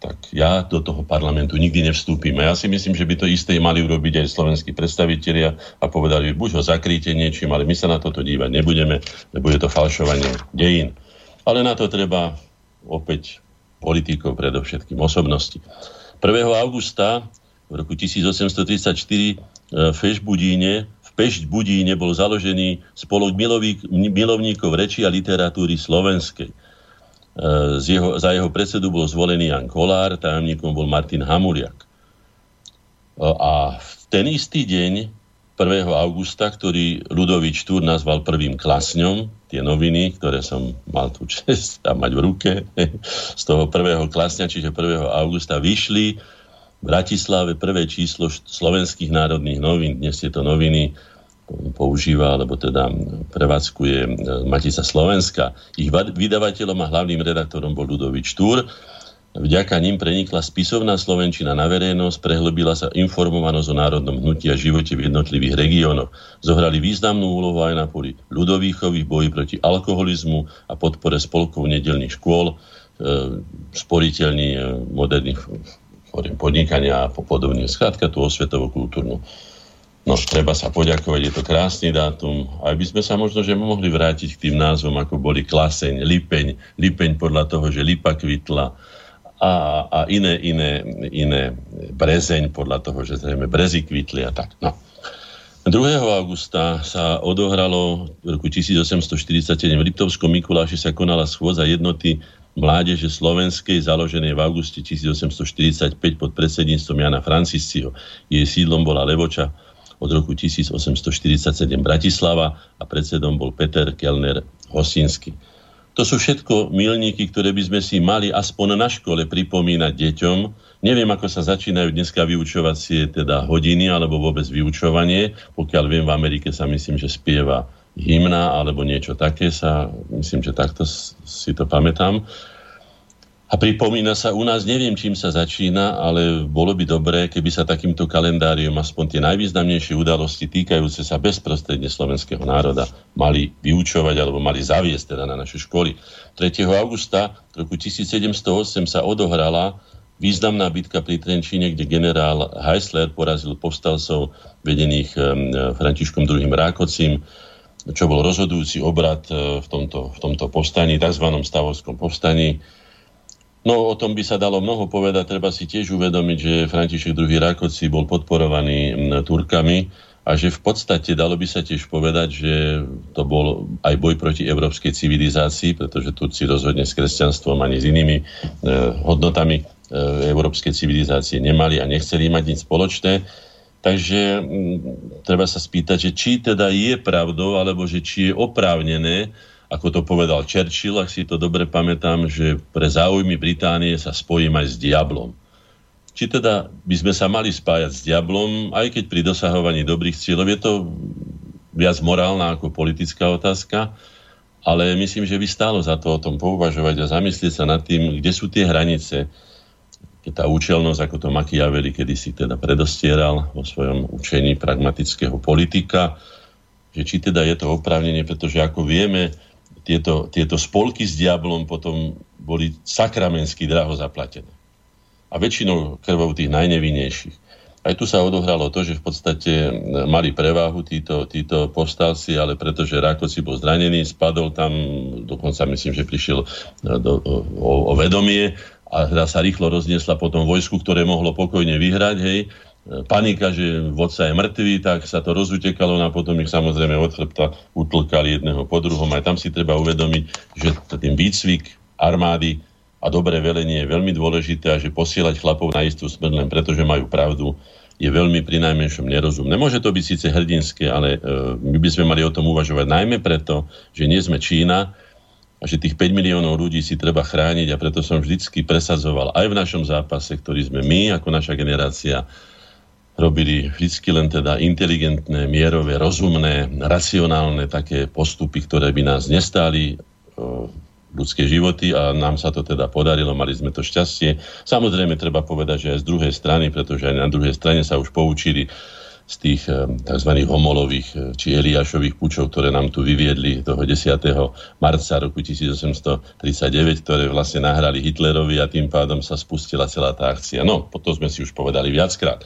tak ja do toho parlamentu nikdy nevstúpim. A ja si myslím, že by to isté mali urobiť aj slovenskí predstavitelia a povedali, buď ho zakríte niečím, ale my sa na toto dívať nebudeme, lebo je to falšovanie dejín. Ale na to treba opäť politikov, predovšetkým osobnosti. 1. augusta v roku 1834 e, v Fešbudíne Pešť Budíne bol založený spolok milovníkov reči a literatúry slovenskej. E, z jeho, za jeho predsedu bol zvolený Jan Kolár, tajomníkom bol Martin Hamuliak. E, a v ten istý deň 1. augusta, ktorý Ludovič Túr nazval prvým klasňom, tie noviny, ktoré som mal tu čest a mať v ruke, z toho prvého klasňa, čiže 1. augusta, vyšli v Bratislave prvé číslo slovenských národných novín. Dnes tieto noviny používa, alebo teda prevádzkuje e, Matica Slovenska. Ich vydavateľom a hlavným redaktorom bol Ludovič Túr. Vďaka ním prenikla spisovná Slovenčina na verejnosť, prehlbila sa informovanosť o národnom hnutí a živote v jednotlivých regiónoch. Zohrali významnú úlohu aj na poli ľudovýchovy, boji proti alkoholizmu a podpore spolkov nedelných škôl, e, sporiteľní e, moderných podnikania a podobne. Skrátka tú osvetovo-kultúrnu No, treba sa poďakovať, je to krásny dátum. Aj by sme sa možno, že mohli vrátiť k tým názvom, ako boli klaseň, lipeň, lipeň podľa toho, že lipa kvitla a, a iné, iné, iné brezeň podľa toho, že zrejme brezy kvitli a tak. No. 2. augusta sa odohralo v roku 1847 v Liptovskom Mikuláši sa konala schôdza jednoty mládeže slovenskej, založenej v auguste 1845 pod predsedníctvom Jana Francisciho. Jej sídlom bola Levoča od roku 1847 Bratislava a predsedom bol Peter Kellner Hosinsky. To sú všetko milníky, ktoré by sme si mali aspoň na škole pripomínať deťom. Neviem, ako sa začínajú dneska vyučovacie teda hodiny alebo vôbec vyučovanie. Pokiaľ viem, v Amerike sa myslím, že spieva hymna alebo niečo také sa, myslím, že takto si to pamätám. A pripomína sa u nás, neviem, čím sa začína, ale bolo by dobré, keby sa takýmto kalendáriom aspoň tie najvýznamnejšie udalosti týkajúce sa bezprostredne slovenského národa mali vyučovať alebo mali zaviesť teda na naše školy. 3. augusta roku 1708 sa odohrala významná bitka pri Trenčíne, kde generál Heisler porazil povstalcov vedených Františkom II. Rákocim, čo bol rozhodujúci obrad e, v tomto, v tomto povstaní, tzv. stavovskom povstaní No o tom by sa dalo mnoho povedať. Treba si tiež uvedomiť, že František II. Rakoci bol podporovaný Turkami a že v podstate dalo by sa tiež povedať, že to bol aj boj proti európskej civilizácii, pretože Turci rozhodne s kresťanstvom ani s inými e, hodnotami e, európskej civilizácie nemali a nechceli mať nič spoločné. Takže m, treba sa spýtať, že či teda je pravdou, alebo že či je oprávnené ako to povedal Churchill, ak si to dobre pamätám, že pre záujmy Británie sa spojím aj s diablom. Či teda by sme sa mali spájať s diablom, aj keď pri dosahovaní dobrých cieľov je to viac morálna ako politická otázka, ale myslím, že by stálo za to o tom pouvažovať a zamyslieť sa nad tým, kde sú tie hranice keď tá účelnosť, ako to Machiavelli kedysi teda predostieral vo svojom učení pragmatického politika, že či teda je to oprávnenie, pretože ako vieme, tieto, tieto spolky s diablom potom boli sakramensky draho zaplatené. A väčšinou krvou tých najnevinnejších. Aj tu sa odohralo to, že v podstate mali preváhu títo, títo povstalci, ale pretože Rákoci bol zranený, spadol tam, dokonca myslím, že prišiel do, o, o vedomie a hra sa rýchlo rozniesla potom vojsku, ktoré mohlo pokojne vyhrať, hej, panika, že vodca je mŕtvý, tak sa to rozutekalo no a potom ich samozrejme od chrbta utlkali jedného po druhom. Aj tam si treba uvedomiť, že ten výcvik armády a dobré velenie je veľmi dôležité a že posielať chlapov na istú smrť len preto, že majú pravdu, je veľmi pri najmenšom nerozumné. Môže to byť síce hrdinské, ale e, my by sme mali o tom uvažovať najmä preto, že nie sme Čína, a že tých 5 miliónov ľudí si treba chrániť a preto som vždycky presadzoval aj v našom zápase, ktorý sme my ako naša generácia robili vždy len teda inteligentné, mierové, rozumné, racionálne také postupy, ktoré by nás nestáli ľudské životy a nám sa to teda podarilo, mali sme to šťastie. Samozrejme treba povedať, že aj z druhej strany, pretože aj na druhej strane sa už poučili z tých eh, tzv. homolových eh, či Eliášových pučov, ktoré nám tu vyviedli toho 10. marca roku 1839, ktoré vlastne nahrali Hitlerovi a tým pádom sa spustila celá tá akcia. No, potom sme si už povedali viackrát.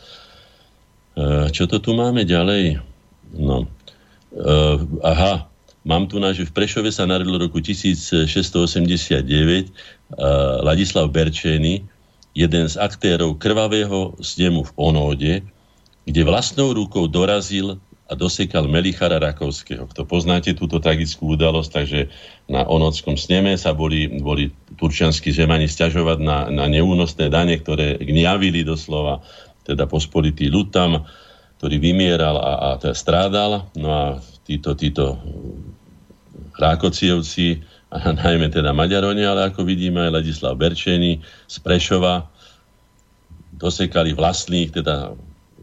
Eh, čo to tu máme ďalej? No, aha, mám tu na, v Prešove sa narodil roku 1689 Ladislav Berčeny, jeden z aktérov krvavého snemu v Onóde, kde vlastnou rukou dorazil a dosekal Melichara Rakovského. Kto poznáte túto tragickú udalosť, takže na Onotskom sneme sa boli, boli turčianskí zemani stiažovať na, na neúnosné dane, ktoré gniavili doslova, teda pospolitý ľud tam, ktorý vymieral a, a teda strádal. No a títo, títo Rákocievci, a najmä teda Maďaroni, ale ako vidíme aj Ladislav Berčení z Prešova, dosekali vlastných, teda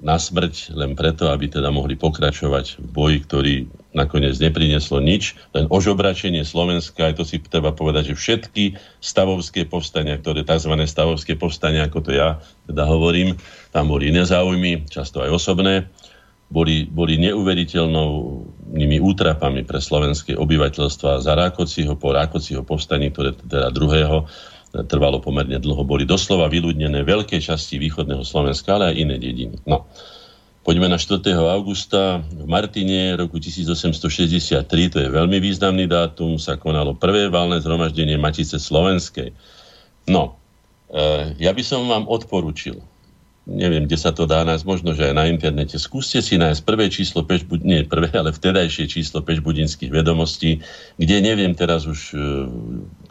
na smrť len preto, aby teda mohli pokračovať v boji, ktorý nakoniec neprineslo nič, len ožobračenie Slovenska, aj to si treba povedať, že všetky stavovské povstania, ktoré tzv. stavovské povstania, ako to ja teda hovorím, tam boli iné záujmy, často aj osobné, boli, boli neuveriteľnými útrapami pre slovenské obyvateľstva za Rákociho, po Rákociho povstaní, ktoré teda druhého trvalo pomerne dlho, boli doslova vyľudnené veľké časti východného Slovenska, ale aj iné dediny. No. Poďme na 4. augusta v Martine roku 1863, to je veľmi významný dátum, sa konalo prvé valné zhromaždenie Matice Slovenskej. No, e, ja by som vám odporučil, neviem, kde sa to dá nájsť, možno, že aj na internete. Skúste si nájsť prvé číslo Pešbud, nie prvé, ale vtedajšie číslo Pešbudinských vedomostí, kde neviem teraz už, e,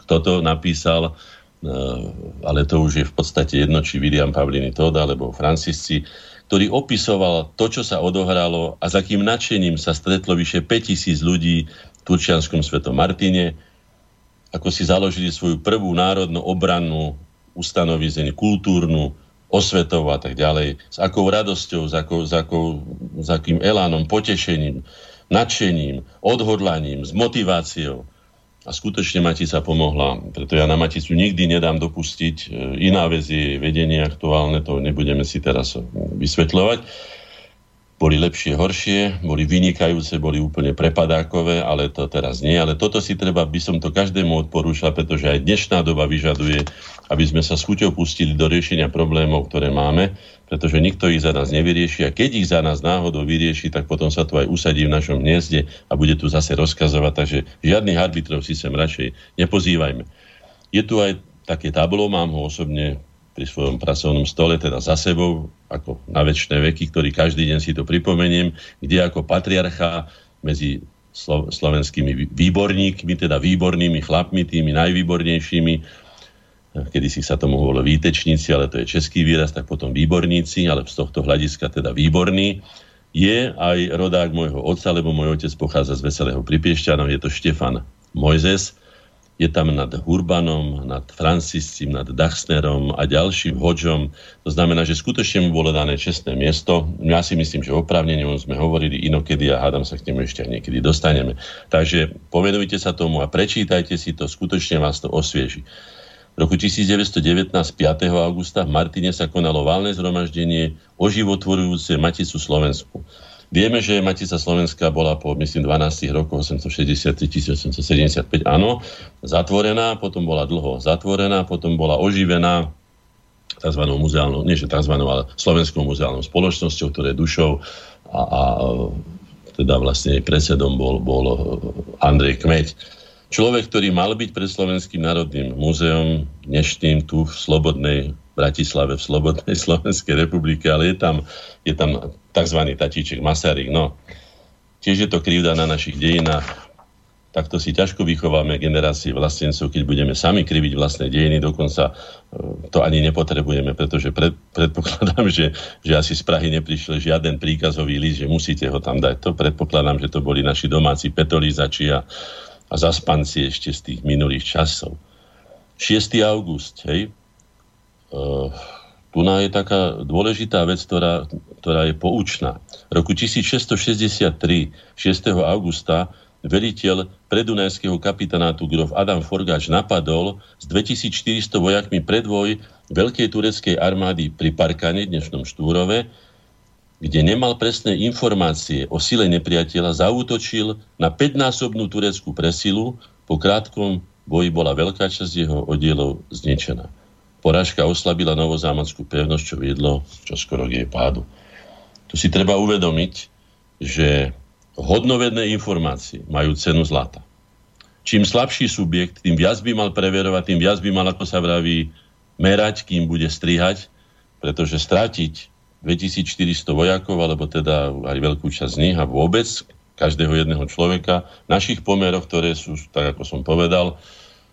kto to napísal, ale to už je v podstate jedno, či William Pavlini Todd alebo Francisci, ktorý opisoval to, čo sa odohralo a za akým nadšením sa stretlo vyše 5000 ľudí v Turčianskom svetom Martine, ako si založili svoju prvú národnú obrannú ustanovizeň, kultúrnu, osvetovú a tak ďalej, s akou radosťou, s, akou, s, akou, s akým elánom, potešením, nadšením, odhodlaním, s motiváciou a skutočne Matica pomohla. Preto ja na Maticu nikdy nedám dopustiť. E, iná vec je vedenie aktuálne, to nebudeme si teraz vysvetľovať. Boli lepšie, horšie, boli vynikajúce, boli úplne prepadákové, ale to teraz nie. Ale toto si treba, by som to každému odporúčal, pretože aj dnešná doba vyžaduje, aby sme sa s chuťou pustili do riešenia problémov, ktoré máme pretože nikto ich za nás nevyrieši a keď ich za nás náhodou vyrieši, tak potom sa tu aj usadí v našom hniezde a bude tu zase rozkazovať, takže žiadnych arbitrov si sem radšej nepozývajme. Je tu aj také tablo, mám ho osobne pri svojom pracovnom stole, teda za sebou, ako na väčšie veky, ktorý každý deň si to pripomeniem, kde ako patriarcha medzi slo- slovenskými výborníkmi, teda výbornými chlapmi, tými najvýbornejšími, kedy si sa tomu hovorilo výtečníci, ale to je český výraz, tak potom výborníci, ale z tohto hľadiska teda výborný, je aj rodák môjho otca, lebo môj otec pochádza z Veselého Pripiešťanov, je to Štefan Mojzes, je tam nad Hurbanom, nad Franciscim, nad Dachsnerom a ďalším Hodžom. To znamená, že skutočne mu bolo dané čestné miesto. Ja si myslím, že oprávnene sme hovorili inokedy a hádam sa k nemu ešte aj niekedy dostaneme. Takže povedujte sa tomu a prečítajte si to, skutočne vás to osvieži. V roku 1919, 5. augusta, v Martine sa konalo válne zhromaždenie oživotvorujúce Maticu Slovensku. Vieme, že Matica Slovenska bola po, myslím, 12 rokoch, 860-1875, áno, zatvorená, potom bola dlho zatvorená, potom bola oživená tzv. muzeálnou, nie že tzv. ale slovenskou muzeálnou spoločnosťou, ktoré dušou a, a teda vlastne predsedom bol, bol Andrej Kmeď. Človek, ktorý mal byť pred Slovenským národným múzeom, dnešným tu v Slobodnej Bratislave, v Slobodnej Slovenskej republike, ale je tam, je tam tzv. tatíček Masaryk. No, tiež je to krivda na našich dejinách. Takto si ťažko vychováme generácie vlastencov, keď budeme sami kriviť vlastné dejiny, dokonca e, to ani nepotrebujeme, pretože pred, predpokladám, že, že asi z Prahy neprišiel žiaden príkazový list, že musíte ho tam dať. To predpokladám, že to boli naši domáci petolizači a, a zaspanci ešte z tých minulých časov. 6. august, hej, tu je taká dôležitá vec, ktorá, ktorá je poučná. V roku 1663, 6. augusta, veliteľ predunajského kapitánátu grof Adam Forgáč napadol s 2400 vojakmi predvoj veľkej tureckej armády pri Parkane, dnešnom Štúrove, kde nemal presné informácie o sile nepriateľa, zautočil na 5-násobnú tureckú presilu. Po krátkom boji bola veľká časť jeho oddielov zničená. Porážka oslabila novozámodskú pevnosť, čo viedlo čoskoro k jej pádu. Tu si treba uvedomiť, že hodnovedné informácie majú cenu zlata. Čím slabší subjekt, tým viac by mal preverovať, tým viac by mal, ako sa vraví, merať, kým bude strihať, pretože stratiť 2400 vojakov, alebo teda aj veľkú časť z nich a vôbec každého jedného človeka v našich pomeroch, ktoré sú, tak ako som povedal,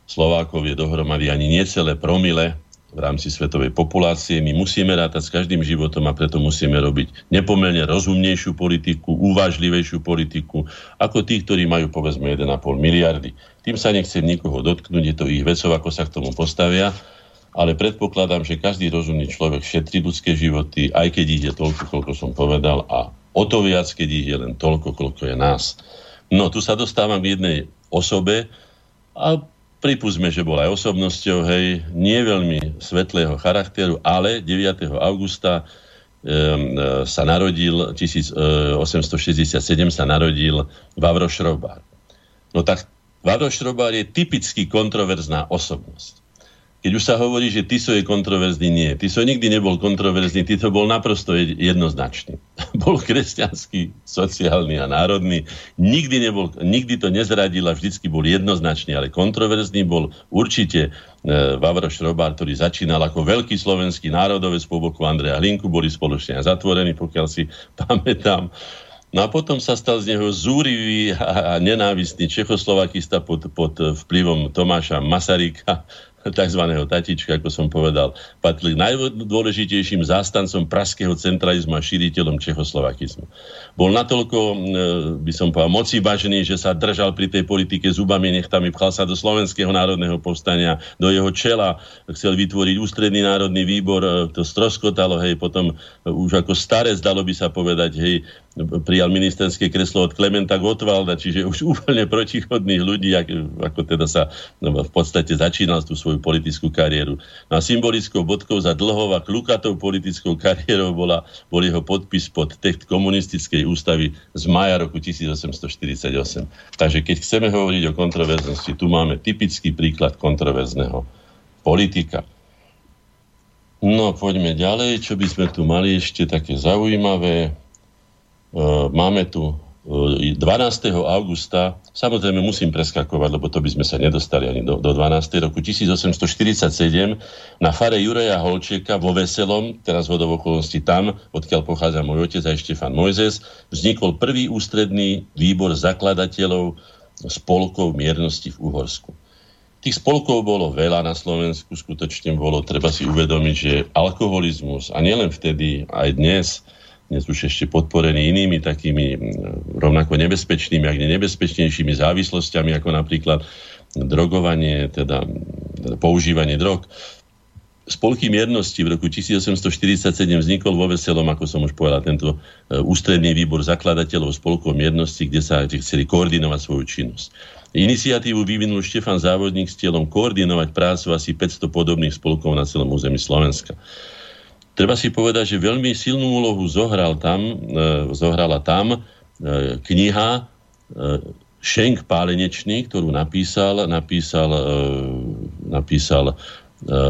Slovákov je dohromady ani necelé promile v rámci svetovej populácie. My musíme rátať s každým životom a preto musíme robiť nepomerne rozumnejšiu politiku, uvážlivejšiu politiku, ako tí, ktorí majú povedzme 1,5 miliardy. Tým sa nechcem nikoho dotknúť, je to ich vecov, ako sa k tomu postavia, ale predpokladám, že každý rozumný človek šetrí ľudské životy, aj keď ide toľko, koľko som povedal, a o to viac, keď ich je len toľko, koľko je nás. No, tu sa dostávam k jednej osobe a Pripustme, že bol aj osobnosťou, hej, nie veľmi svetlého charakteru, ale 9. augusta um, sa narodil, 1867 sa narodil Vavro Šrobár. No tak Vavro Šrobár je typicky kontroverzná osobnosť keď už sa hovorí, že Tiso je kontroverzný, nie. Tiso nikdy nebol kontroverzný, Tiso bol naprosto jednoznačný. bol kresťanský, sociálny a národný. Nikdy, nebol, nikdy to nezradil a vždycky bol jednoznačný, ale kontroverzný bol určite e, Vavro Šrobár, ktorý začínal ako veľký slovenský národovec po boku Andreja Hlinku, boli spoločne zatvorení, pokiaľ si pamätám. No a potom sa stal z neho zúrivý a nenávistný čechoslovakista pod, pod vplyvom Tomáša Masaryka, tzv. tatička, ako som povedal, patrili najdôležitejším zástancom praského centralizmu a šíriteľom čechoslovakizmu. Bol natoľko, e, by som povedal, moci vážený, že sa držal pri tej politike zubami nechtami, pchal sa do Slovenského národného povstania, do jeho čela, chcel vytvoriť ústredný národný výbor, e, to stroskotalo, hej, potom už ako staré, zdalo by sa povedať, hej, prijal ministerské kreslo od Klementa Gottwalda, čiže už úplne protichodných ľudí, ako teda sa no, v podstate začínal tú svoju politickú kariéru. No a symbolickou bodkou za dlhou a klukatou politickou kariérou bola, bol jeho podpis pod text komunistickej ústavy z maja roku 1848. Takže keď chceme hovoriť o kontroverznosti, tu máme typický príklad kontroverzného politika. No, poďme ďalej. Čo by sme tu mali ešte také zaujímavé? E, máme tu 12. E, augusta, samozrejme musím preskakovať, lebo to by sme sa nedostali ani do, do 12. roku 1847 na fare Juraja Holčieka vo Veselom, teraz vodov okolností tam, odkiaľ pochádza môj otec aj Štefan Mojzes, vznikol prvý ústredný výbor zakladateľov spolkov miernosti v Uhorsku. Tých spolkov bolo veľa na Slovensku, skutočne bolo, treba si uvedomiť, že alkoholizmus, a nielen vtedy, aj dnes, dnes už ešte podporený inými takými rovnako nebezpečnými, ak nebezpečnejšími závislosťami, ako napríklad drogovanie, teda používanie drog. spolky miernosti v roku 1847 vznikol vo Veselom, ako som už povedal, tento e, ústredný výbor zakladateľov spolkov miernosti, kde sa chceli koordinovať svoju činnosť. Iniciatívu vyvinul Štefan Závodník s cieľom koordinovať prácu asi 500 podobných spolkov na celom území Slovenska. Treba si povedať, že veľmi silnú úlohu zohral tam, e, zohrala tam e, kniha Šenk Pálenečný, ktorú napísal, napísal, napísal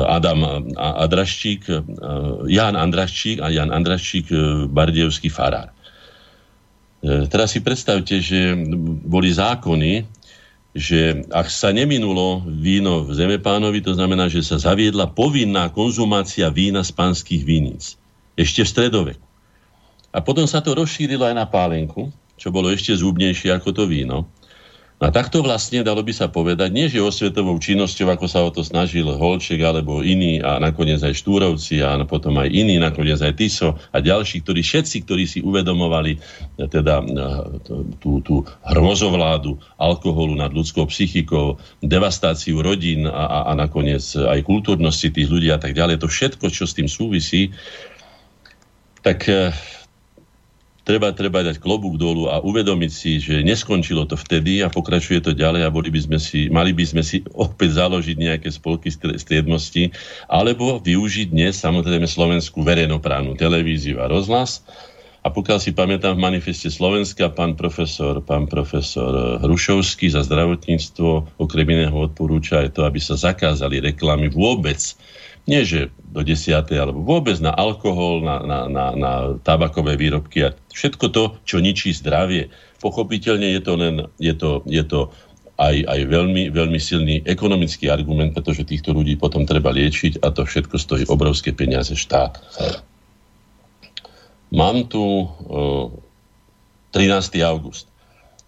Adam Adraščík, Jan Andraščík a Jan Andraščík, bardievský farár. Teraz si predstavte, že boli zákony, že ak sa neminulo víno v Zemepánovi, to znamená, že sa zaviedla povinná konzumácia vína z pánskych vínic. Ešte v stredoveku. A potom sa to rozšírilo aj na pálenku, čo bolo ešte zúbnejšie ako to víno. A takto vlastne dalo by sa povedať, nie že osvetovou činnosťou, ako sa o to snažil Holček alebo iní a nakoniec aj Štúrovci a potom aj iní, nakoniec aj Tiso a ďalší, ktorí všetci, ktorí si uvedomovali e, teda e, tú, tú hrozovládu alkoholu nad ľudskou psychikou, devastáciu rodín a, a, a nakoniec aj kultúrnosti tých ľudí a tak ďalej, to všetko, čo s tým súvisí, tak e, treba, treba dať klobúk dolu a uvedomiť si, že neskončilo to vtedy a pokračuje to ďalej a boli by sme si, mali by sme si opäť založiť nejaké spolky striednosti alebo využiť dnes samozrejme slovenskú verejnoprávnu televíziu a rozhlas. A pokiaľ si pamätám v manifeste Slovenska, pán profesor, pán profesor Hrušovský za zdravotníctvo okrem iného odporúča aj to, aby sa zakázali reklamy vôbec nie že do desiatej, alebo vôbec na alkohol, na, na, na, na tabakové výrobky a všetko to, čo ničí zdravie. Pochopiteľne je to len, je to, je to aj, aj veľmi, veľmi silný ekonomický argument, pretože týchto ľudí potom treba liečiť a to všetko stojí obrovské peniaze štát. Mám tu uh, 13. august.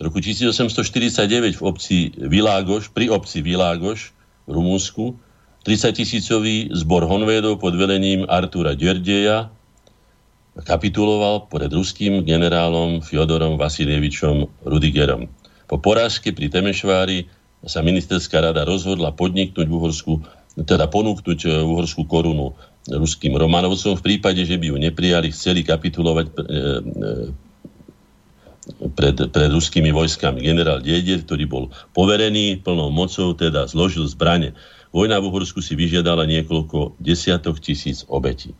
V roku 1849 v obci Világoš, pri obci Világoš v Rumunsku 30 tisícový zbor Honvédov pod velením Artura Dierdeja kapituloval pred ruským generálom Fjodorom Vasilievičom Rudigerom. Po porážke pri Temešvári sa ministerská rada rozhodla podniknúť v Uhorsku, teda ponúknuť e, uhorskú korunu ruským Romanovcom. V prípade, že by ju neprijali, chceli kapitulovať e, e, pred, pred ruskými vojskami. Generál Diedier, ktorý bol poverený plnou mocou, teda zložil zbrane. Vojna v Uhorsku si vyžiadala niekoľko desiatok tisíc obetí.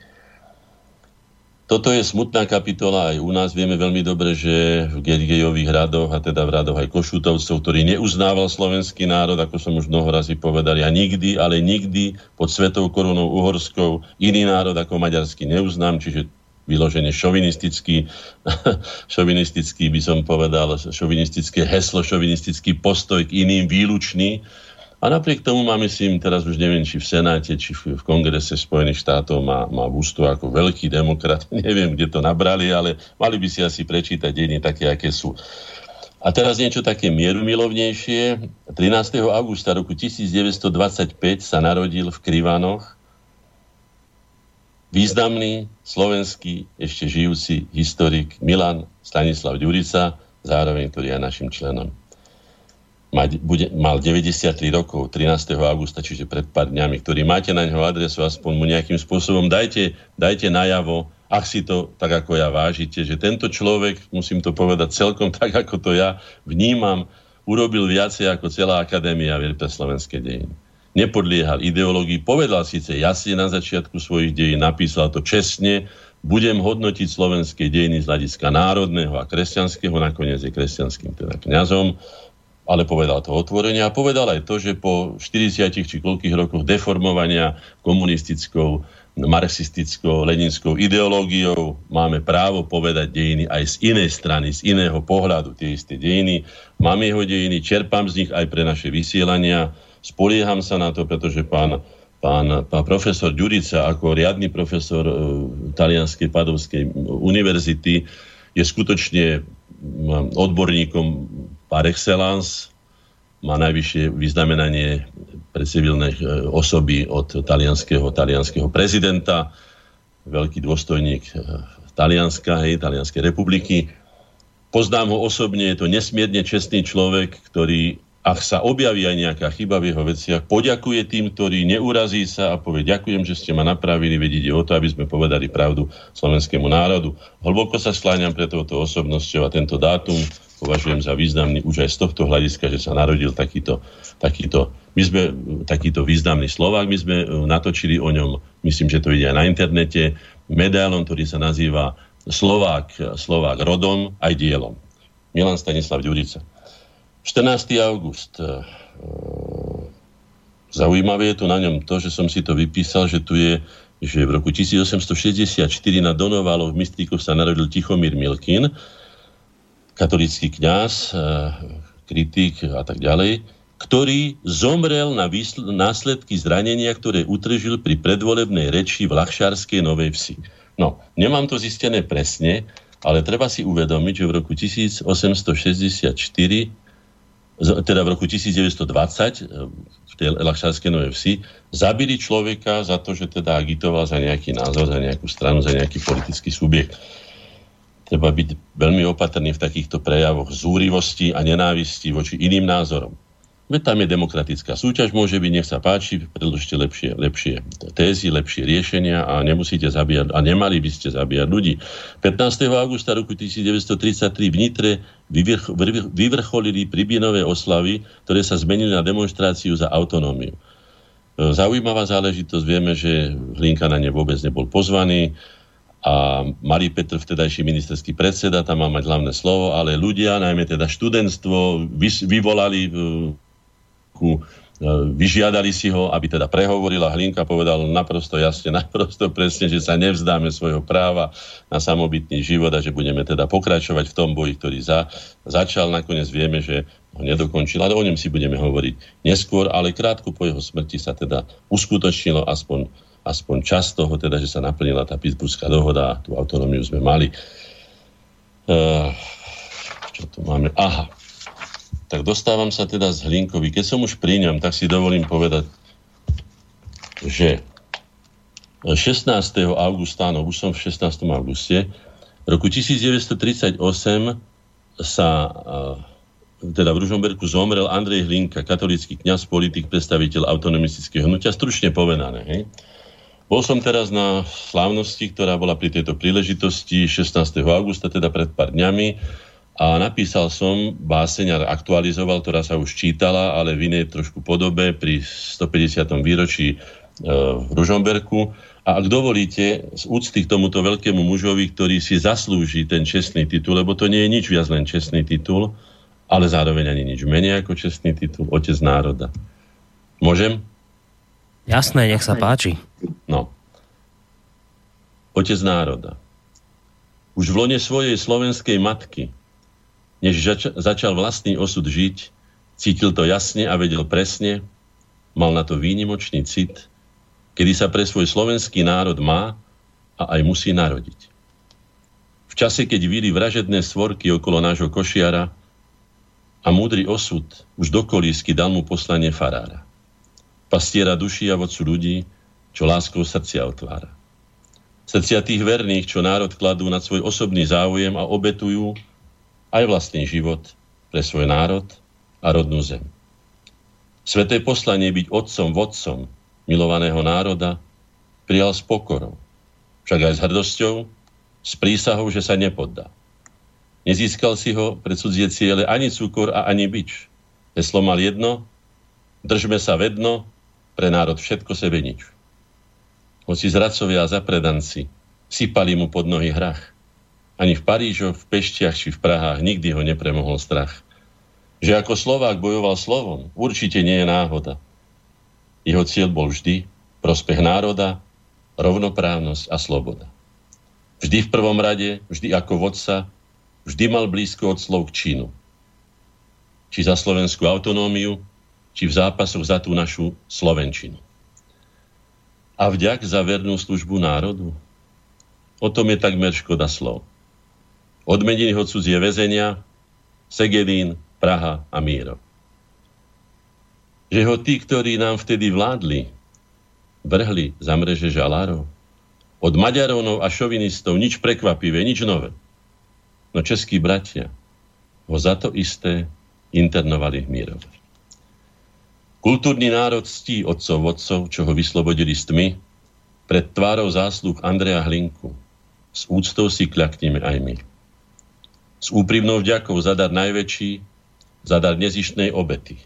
Toto je smutná kapitola aj u nás. Vieme veľmi dobre, že v Gergejových hradoch, a teda v radoch aj Košutovcov, ktorý neuznával slovenský národ, ako som už mnoho razy povedal, ja nikdy, ale nikdy pod svetou korunou uhorskou iný národ ako maďarský neuznám, čiže vyloženie šovinistický, šovinistický by som povedal, šovinistické heslo, šovinistický postoj k iným výlučný, a napriek tomu má, myslím, teraz už neviem, či v Senáte, či v, Kongrese Spojených štátov má, má ústu ako veľký demokrat. Neviem, kde to nabrali, ale mali by si asi prečítať dejiny také, aké sú. A teraz niečo také mierumilovnejšie. 13. augusta roku 1925 sa narodil v Krivanoch významný slovenský, ešte žijúci historik Milan Stanislav Ďurica, zároveň ktorý je našim členom bude, mal 93 rokov 13. augusta, čiže pred pár dňami, ktorý máte na neho adresu, aspoň mu nejakým spôsobom dajte, dajte najavo, ak si to tak ako ja vážite, že tento človek, musím to povedať celkom tak, ako to ja vnímam, urobil viacej ako celá akadémia vied pre slovenské dejiny. Nepodliehal ideológii, povedal síce jasne na začiatku svojich dejín, napísal to čestne, budem hodnotiť slovenské dejiny z hľadiska národného a kresťanského, nakoniec je kresťanským teda kňazom, ale povedal to otvorene a povedal aj to, že po 40 či koľkých rokoch deformovania komunistickou, marxistickou, leninskou ideológiou máme právo povedať dejiny aj z inej strany, z iného pohľadu tie isté dejiny. Mám jeho dejiny, čerpám z nich aj pre naše vysielania, spolieham sa na to, pretože pán, pán, pán profesor Ďurica ako riadny profesor e, Talianskej Padovskej univerzity je skutočne odborníkom par excellence, má najvyššie vyznamenanie pre civilné e, osoby od talianského, talianského prezidenta, veľký dôstojník e, Talianska, hej, Talianskej republiky. Poznám ho osobne, je to nesmierne čestný človek, ktorý ak sa objaví aj nejaká chyba v jeho veciach, poďakuje tým, ktorí neurazí sa a povie ďakujem, že ste ma napravili, veď ide o to, aby sme povedali pravdu slovenskému národu. Hlboko sa skláňam pre touto osobnosťou a tento dátum považujem za významný už aj z tohto hľadiska, že sa narodil takýto, takýto, my sme, takýto významný Slovák, my sme e, natočili o ňom, myslím, že to ide aj na internete, medailon, ktorý sa nazýva Slovák, Slovák rodom aj dielom. Milan Stanislav Ďurica. 14. august. E, zaujímavé je tu na ňom to, že som si to vypísal, že tu je, že v roku 1864 na Donovalo v Mystríkoch sa narodil Tichomír Milkin, katolický kňaz, e, kritik a tak ďalej, ktorý zomrel na výsl- následky zranenia, ktoré utržil pri predvolebnej reči v Lachšárskej Novej Vsi. No, nemám to zistené presne, ale treba si uvedomiť, že v roku 1864 teda v roku 1920 v tej Lachšárskej Novej Vsi zabili človeka za to, že teda agitoval za nejaký názor, za nejakú stranu, za nejaký politický subjekt treba byť veľmi opatrný v takýchto prejavoch zúrivosti a nenávisti voči iným názorom. Veď tam je demokratická súťaž, môže byť, nech sa páči, predložte lepšie, lepšie tézy, lepšie riešenia a nemusíte zabíjať, a nemali by ste zabíjať ľudí. 15. augusta roku 1933 v Nitre vyvrch, vyvrcholili pribinové oslavy, ktoré sa zmenili na demonstráciu za autonómiu. Zaujímavá záležitosť, vieme, že Hlinka na ne vôbec nebol pozvaný, a Malý Petr, vtedajší ministerský predseda, tam má mať hlavné slovo, ale ľudia, najmä teda študentstvo, vyvolali e, ku, e, vyžiadali si ho, aby teda prehovoril a Hlinka povedal naprosto jasne, naprosto presne, že sa nevzdáme svojho práva na samobytný život a že budeme teda pokračovať v tom boji, ktorý za, začal. Nakoniec vieme, že ho nedokončil, ale o ňom si budeme hovoriť neskôr, ale krátko po jeho smrti sa teda uskutočnilo aspoň aspoň čas toho, teda, že sa naplnila tá Pittsburghská dohoda a tú autonómiu sme mali. Uh, čo tu máme? Aha. Tak dostávam sa teda z Hlinkovi. Keď som už pri ňom, tak si dovolím povedať, že 16. augusta, no už som v 16. auguste, roku 1938 sa teda v Ružomberku zomrel Andrej Hlinka, katolický kňaz, politik, predstaviteľ autonomistického hnutia, stručne povedané. Hej? Bol som teraz na slávnosti, ktorá bola pri tejto príležitosti 16. augusta, teda pred pár dňami a napísal som báseň aktualizoval, ktorá sa už čítala, ale v inej trošku podobe pri 150. výročí e, v Ružomberku. A ak dovolíte, z úcty k tomuto veľkému mužovi, ktorý si zaslúži ten čestný titul, lebo to nie je nič viac len čestný titul, ale zároveň ani nič menej ako čestný titul, otec národa. Môžem? Jasné, nech sa páči. No. Otec národa. Už v lone svojej slovenskej matky, než zača- začal vlastný osud žiť, cítil to jasne a vedel presne, mal na to výnimočný cit, kedy sa pre svoj slovenský národ má a aj musí narodiť. V čase, keď vyli vražedné svorky okolo nášho košiara a múdry osud už do kolísky dal mu poslanie farára pastiera duší a vodcu ľudí, čo láskou srdcia otvára. Srdcia tých verných, čo národ kladú nad svoj osobný záujem a obetujú aj vlastný život pre svoj národ a rodnú zem. Sveté poslanie byť otcom, vodcom milovaného národa prijal s pokorou, však aj s hrdosťou, s prísahou, že sa nepoddá. Nezískal si ho pre cudzie ciele ani cukor a ani bič. Heslo mal jedno, držme sa vedno pre národ všetko sebe nič. Hoci zradcovia a zapredanci sypali mu pod nohy hrach. Ani v Parížoch, v Pešťach či v Prahách nikdy ho nepremohol strach. Že ako Slovák bojoval slovom, určite nie je náhoda. Jeho cieľ bol vždy prospech národa, rovnoprávnosť a sloboda. Vždy v prvom rade, vždy ako vodca, vždy mal blízko od slov k činu. Či za slovenskú autonómiu, či v zápasoch za tú našu Slovenčinu. A vďak za vernú službu národu? O tom je takmer škoda slov. Odmenili ho cudzie väzenia, Segedín, Praha a Mírov. Že ho tí, ktorí nám vtedy vládli, vrhli za mreže žalárov. Od Maďarónov a šovinistov nič prekvapivé, nič nové. No českí bratia ho za to isté internovali v Mírove. Kultúrny národ ctí otcov vodcov, čo ho vyslobodili s tmy, pred tvárou zásluh Andreja Hlinku. S úctou si kľakneme aj my. S úprimnou vďakou za dar najväčší, za dar nezištnej obety.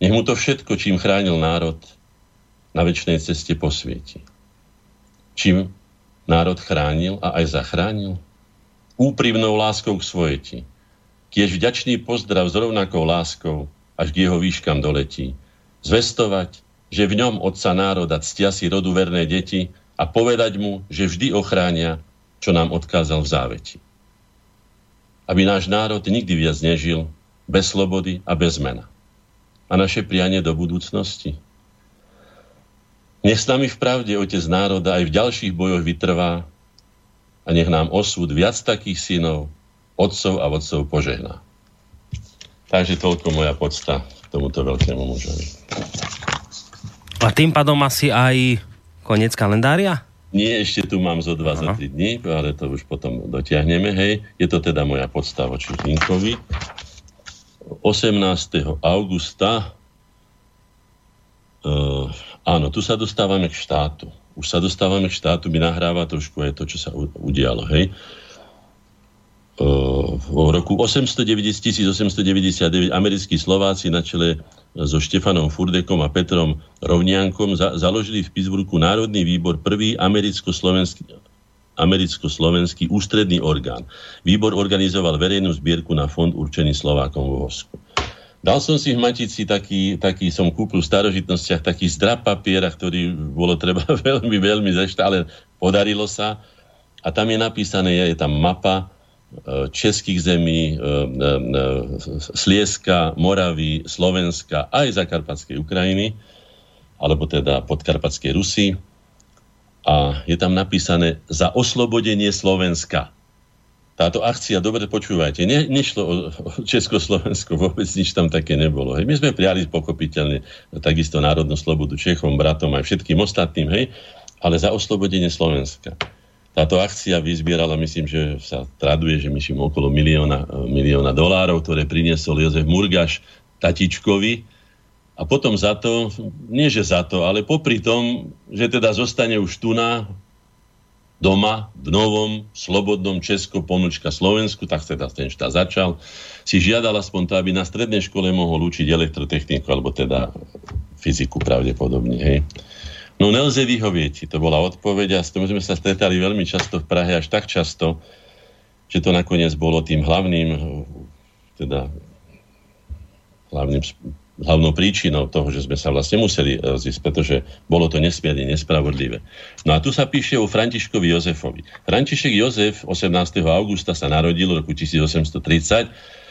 Nech mu to všetko, čím chránil národ, na väčšnej ceste posvieti. Čím národ chránil a aj zachránil? Úprimnou láskou k svojeti. Kiež vďačný pozdrav s rovnakou láskou až k jeho výškam doletí. Zvestovať, že v ňom otca národa ctia si rodu verné deti a povedať mu, že vždy ochránia, čo nám odkázal v záveti. Aby náš národ nikdy viac nežil bez slobody a bez mena. A naše prianie do budúcnosti. Nech s nami v pravde Otec národa aj v ďalších bojoch vytrvá a nech nám osud viac takých synov, otcov a vodcov požehná. Takže toľko moja podsta tomuto veľkému mužovi. A tým pádom asi aj koniec kalendária? Nie, ešte tu mám zo 2 za 3 dní, ale to už potom dotiahneme, hej. Je to teda moja podsta voči Hlinkovi. 18. augusta uh, áno, tu sa dostávame k štátu. Už sa dostávame k štátu, mi nahráva trošku aj to, čo sa udialo, hej. Uh, v roku 890, 1899 americkí Slováci na čele so Štefanom Furdekom a Petrom Rovniankom za, založili v Pittsburghu Národný výbor, prvý americko-slovenský americko-slovenský ústredný orgán. Výbor organizoval verejnú zbierku na fond určený Slovákom vo Vosku. Dal som si v Matici taký, taký som kúpil v starožitnostiach, taký zdrab papiera, ktorý bolo treba veľmi, veľmi zešte, ale podarilo sa. A tam je napísané, je tam mapa českých zemí, e, e, Slieska, Moravy, Slovenska, aj Zakarpatskej Ukrajiny, alebo teda podkarpatskej Rusy. A je tam napísané za oslobodenie Slovenska. Táto akcia, dobre počúvajte, ne, nešlo o Československo, vôbec nič tam také nebolo. Hej. My sme prijali pochopiteľne takisto národnú slobodu Čechom, bratom aj všetkým ostatným, hej, ale za oslobodenie Slovenska. Táto akcia vyzbierala, myslím, že sa traduje, že myslím okolo milióna, milióna dolárov, ktoré priniesol Jozef Murgaš tatičkovi. A potom za to, nie že za to, ale popri tom, že teda zostane už tu na doma, v novom, slobodnom Česko, pomlčka Slovensku, tak teda ten štát začal, si žiadal aspoň to, aby na strednej škole mohol učiť elektrotechniku, alebo teda fyziku pravdepodobne, hej. No nelze vyhovieť, to bola odpoveď a s tom sme sa stretali veľmi často v Prahe, až tak často, že to nakoniec bolo tým hlavným, teda hlavným, hlavnou príčinou toho, že sme sa vlastne museli rozísť, pretože bolo to nesmierne nespravodlivé. No a tu sa píše o Františkovi Jozefovi. František Jozef 18. augusta sa narodil v roku 1830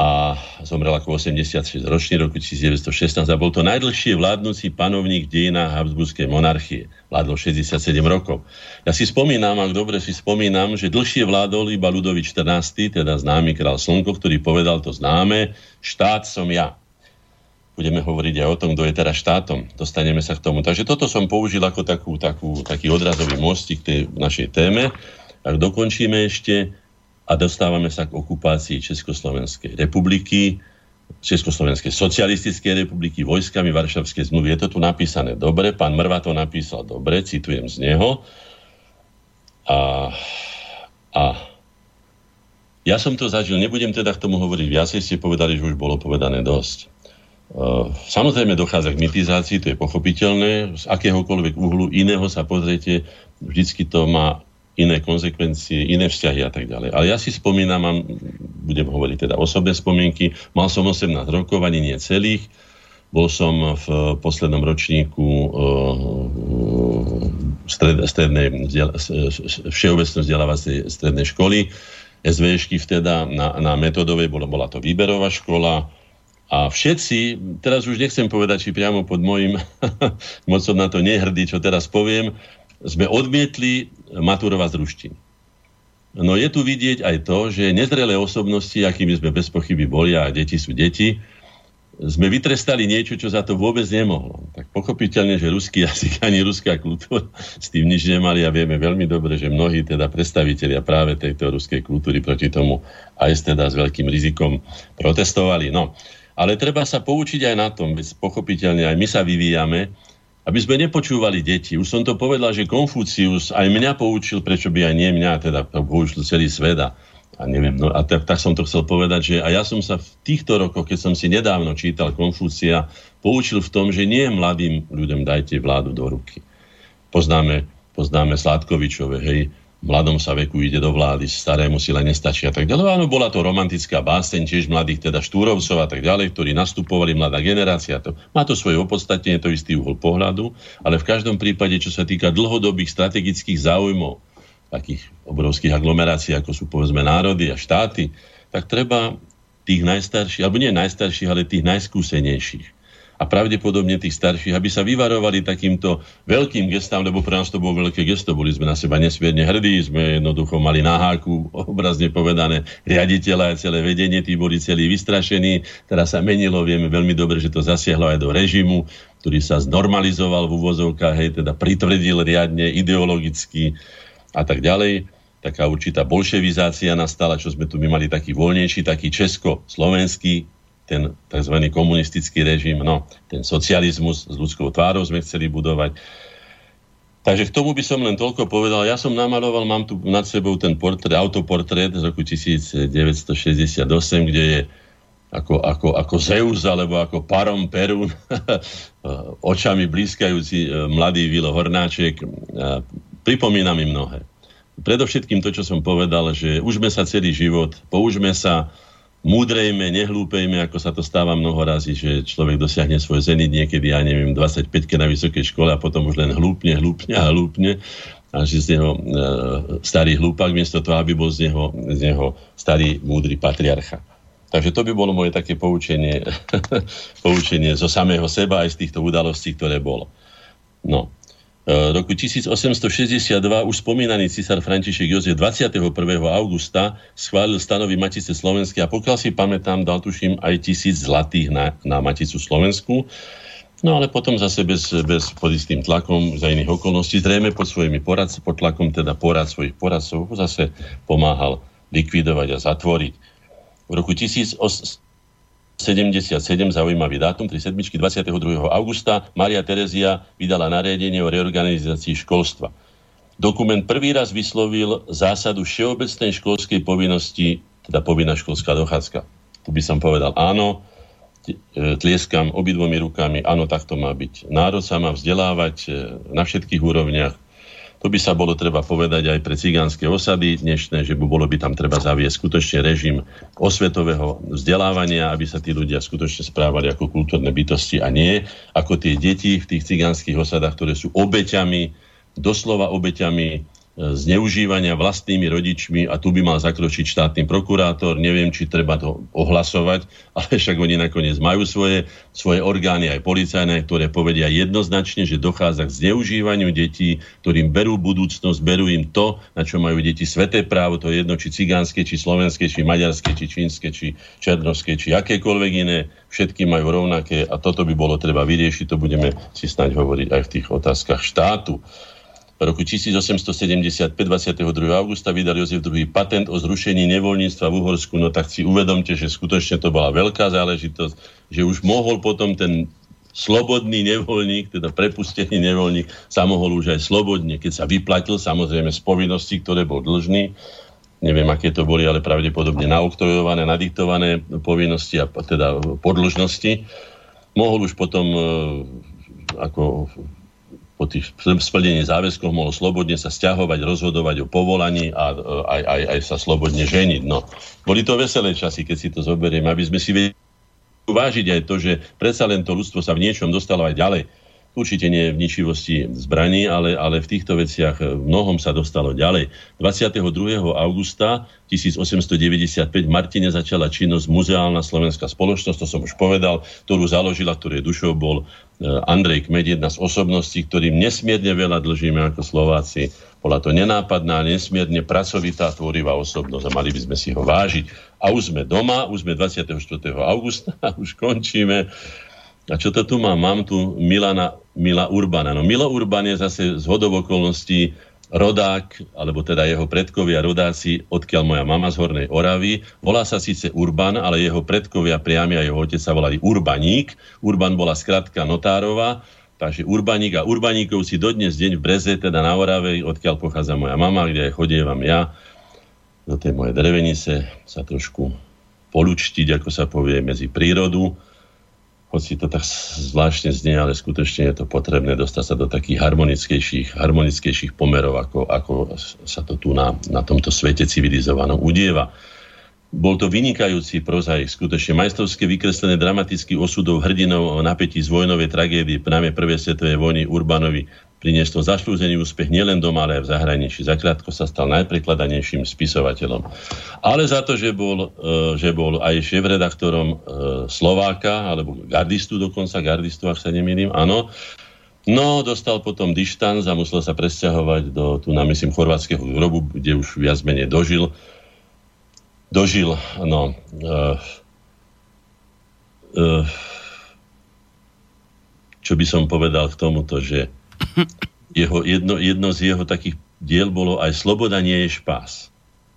a zomrel ako 86 ročný roku 1916 a bol to najdlhšie vládnúci panovník v dejinách monarchie. Vládol 67 rokov. Ja si spomínam, ak dobre si spomínam, že dlhšie vládol iba Ludovič 14., teda známy král Slnko, ktorý povedal to známe, štát som ja. Budeme hovoriť aj o tom, kto je teraz štátom. Dostaneme sa k tomu. Takže toto som použil ako takú, takú, taký odrazový mostík k tej našej téme. Ak dokončíme ešte, a dostávame sa k okupácii Československej republiky, Československej socialistickej republiky, vojskami Varšavskej zmluvy. Je to tu napísané dobre, pán Mrva to napísal dobre, citujem z neho. A, a ja som to zažil, nebudem teda k tomu hovoriť viacej, ste povedali, že už bolo povedané dosť. Uh, samozrejme dochádza k mitizácii, to je pochopiteľné. Z akéhokoľvek uhlu iného sa pozriete, vždycky to má iné konsekvencie, iné vzťahy a tak ďalej. Ale ja si spomínam, mám, budem hovoriť teda osobné spomienky, mal som 18 rokov, ani nie celých, bol som v poslednom ročníku uh, stred, strednej všeobecnej vzdelávacej strednej školy, SVŠky vteda na, na metodovej, bola, bola to výberová škola, a všetci, teraz už nechcem povedať, či priamo pod môjim, moc som na to nehrdý, čo teraz poviem, sme odmietli maturovať z ruštiny. No je tu vidieť aj to, že nezrelé osobnosti, akými sme bez pochyby boli, a deti sú deti, sme vytrestali niečo, čo za to vôbec nemohlo. Tak pochopiteľne, že ruský jazyk ani ruská kultúra s tým nič nemali a vieme veľmi dobre, že mnohí teda predstavitelia práve tejto ruskej kultúry proti tomu aj teda s veľkým rizikom protestovali. No, Ale treba sa poučiť aj na tom, veď pochopiteľne aj my sa vyvíjame, aby sme nepočúvali deti. Už som to povedal, že Konfúcius aj mňa poučil, prečo by aj nie mňa, teda poučil celý svet a, a neviem, no a tak, tak som to chcel povedať, že a ja som sa v týchto rokoch, keď som si nedávno čítal Konfúcia, poučil v tom, že nie mladým ľuďom dajte vládu do ruky. Poznáme, poznáme Sládkovičové, hej, mladom sa veku ide do vlády, starému sila nestačí a tak ďalej. Áno, bola to romantická básteň tiež mladých, teda Štúrovcov a tak ďalej, ktorí nastupovali, mladá generácia. To, má to svoje opodstatnenie, to istý uhol pohľadu, ale v každom prípade, čo sa týka dlhodobých strategických záujmov, takých obrovských aglomerácií, ako sú povedzme národy a štáty, tak treba tých najstarších, alebo nie najstarších, ale tých najskúsenejších a pravdepodobne tých starších, aby sa vyvarovali takýmto veľkým gestám, lebo pre nás to bolo veľké gesto, boli sme na seba nesmierne hrdí, sme jednoducho mali na háku, obrazne povedané, riaditeľa a celé vedenie, tí boli celí vystrašení, teraz sa menilo, vieme veľmi dobre, že to zasiahlo aj do režimu, ktorý sa znormalizoval v úvozovkách, hej, teda pritvrdil riadne, ideologicky a tak ďalej. Taká určitá bolševizácia nastala, čo sme tu my mali taký voľnejší, taký česko-slovenský ten tzv. komunistický režim, no, ten socializmus s ľudskou tvárou sme chceli budovať. Takže k tomu by som len toľko povedal. Ja som namaloval, mám tu nad sebou ten portrét, autoportrét z roku 1968, kde je ako, ako, ako Zeus alebo ako Parom Perun, očami blízkajúci e, mladý Vilo Hornáček. Pripomína mi mnohé. Predovšetkým to, čo som povedal, že užme sa celý život, použme sa múdrejme, nehlúpejme, ako sa to stáva mnoho razy, že človek dosiahne svoj zenit niekedy, ja neviem, 25 na vysokej škole a potom už len hlúpne, hlúpne a hlúpne a že z neho e, starý hlúpak, miesto toho, aby bol z neho, z neho starý, múdry patriarcha. Takže to by bolo moje také poučenie, poučenie zo samého seba aj z týchto udalostí, ktoré bolo. No. E, roku 1862 už spomínaný cisár František Jozef 21. augusta schválil stanovy Matice Slovenskej a pokiaľ si pamätám, dal tuším aj tisíc zlatých na, na Maticu Slovensku. No ale potom zase bez, bez pod istým tlakom za iných okolností, zrejme pod svojimi poradcami, pod tlakom teda porad svojich poradcov, zase pomáhal likvidovať a zatvoriť. V roku 1800 77, zaujímavý dátum, 3 sedmičky, 22. augusta, Maria Terezia vydala nariadenie o reorganizácii školstva. Dokument prvý raz vyslovil zásadu všeobecnej školskej povinnosti, teda povinná školská dochádzka. Tu by som povedal áno, e, tlieskam obidvomi rukami, áno, tak to má byť. Národ sa má vzdelávať e, na všetkých úrovniach, to by sa bolo treba povedať aj pre cigánske osady dnešné, že by bolo by tam treba zaviesť skutočne režim osvetového vzdelávania, aby sa tí ľudia skutočne správali ako kultúrne bytosti a nie ako tie deti v tých cigánskych osadách, ktoré sú obeťami, doslova obeťami zneužívania vlastnými rodičmi a tu by mal zakročiť štátny prokurátor. Neviem, či treba to ohlasovať, ale však oni nakoniec majú svoje, svoje orgány aj policajné, ktoré povedia jednoznačne, že dochádza k zneužívaniu detí, ktorým berú budúcnosť, berú im to, na čo majú deti sveté právo, to je jedno, či cigánske, či slovenské, či maďarské, či čínske, či černovské, či akékoľvek iné, všetky majú rovnaké a toto by bolo treba vyriešiť, to budeme si snať hovoriť aj v tých otázkach štátu. V roku 1875, 22. augusta, vydal Jozef II patent o zrušení nevoľníctva v Uhorsku. No tak si uvedomte, že skutočne to bola veľká záležitosť, že už mohol potom ten slobodný nevoľník, teda prepustený nevoľník, sa mohol už aj slobodne, keď sa vyplatil, samozrejme z povinností, ktoré bol dlžný, neviem, aké to boli, ale pravdepodobne naoktrojované, nadiktované povinnosti a teda podložnosti, mohol už potom e, ako po tých splnení záväzkov mohol slobodne sa stiahovať, rozhodovať o povolaní a e, aj, aj, aj sa slobodne ženiť. No. Boli to veselé časy, keď si to zoberieme, aby sme si vedeli vážiť aj to, že predsa len to ľudstvo sa v niečom dostalo aj ďalej Určite nie v ničivosti zbraní, ale, ale v týchto veciach mnohom sa dostalo ďalej. 22. augusta 1895 v Martine začala činnosť Muzeálna slovenská spoločnosť, to som už povedal, ktorú založila, ktorej dušou bol e, Andrej Kmed, jedna z osobností, ktorým nesmierne veľa dlžíme ako Slováci. Bola to nenápadná, nesmierne pracovitá, tvorivá osobnosť a mali by sme si ho vážiť. A už sme doma, už sme 24. augusta, už končíme. A čo to tu mám? Mám tu Milana, Mila Urbana. No Milo Urban je zase z hodov okolností rodák, alebo teda jeho predkovia rodáci, odkiaľ moja mama z Hornej Oravy. Volá sa síce Urban, ale jeho predkovia priami a jeho otec sa volali Urbaník. Urban bola skratka Notárova, takže Urbaník a Urbaníkov si dodnes deň v Breze, teda na Orave, odkiaľ pochádza moja mama, kde chodievam ja, do tej mojej drevenice sa trošku polučtiť, ako sa povie, medzi prírodu hoci to tak zvláštne znie, ale skutočne je to potrebné dostať sa do takých harmonickejších, harmonickejších pomerov, ako, ako sa to tu na, na tomto svete civilizovanom udieva. Bol to vynikajúci prozaik, skutočne majstrovské vykreslené dramatický osudov hrdinov o napätí z vojnovej tragédie práve prvej svetovej vojny Urbanovi prinieslo zaslúžený úspech nielen doma, ale aj v zahraničí. Zakrátko sa stal najprekladanejším spisovateľom. Ale za to, že bol, e, že bol aj šéf-redaktorom e, Slováka, alebo gardistu dokonca, gardistu, ak sa nemýlim, áno, No, dostal potom dištanc a musel sa presťahovať do, tu na myslím, chorvátskeho grobu, kde už viac menej dožil. Dožil, no, uh, uh, čo by som povedal k tomuto, že jeho, jedno, jedno z jeho takých diel bolo aj Sloboda nie je špás.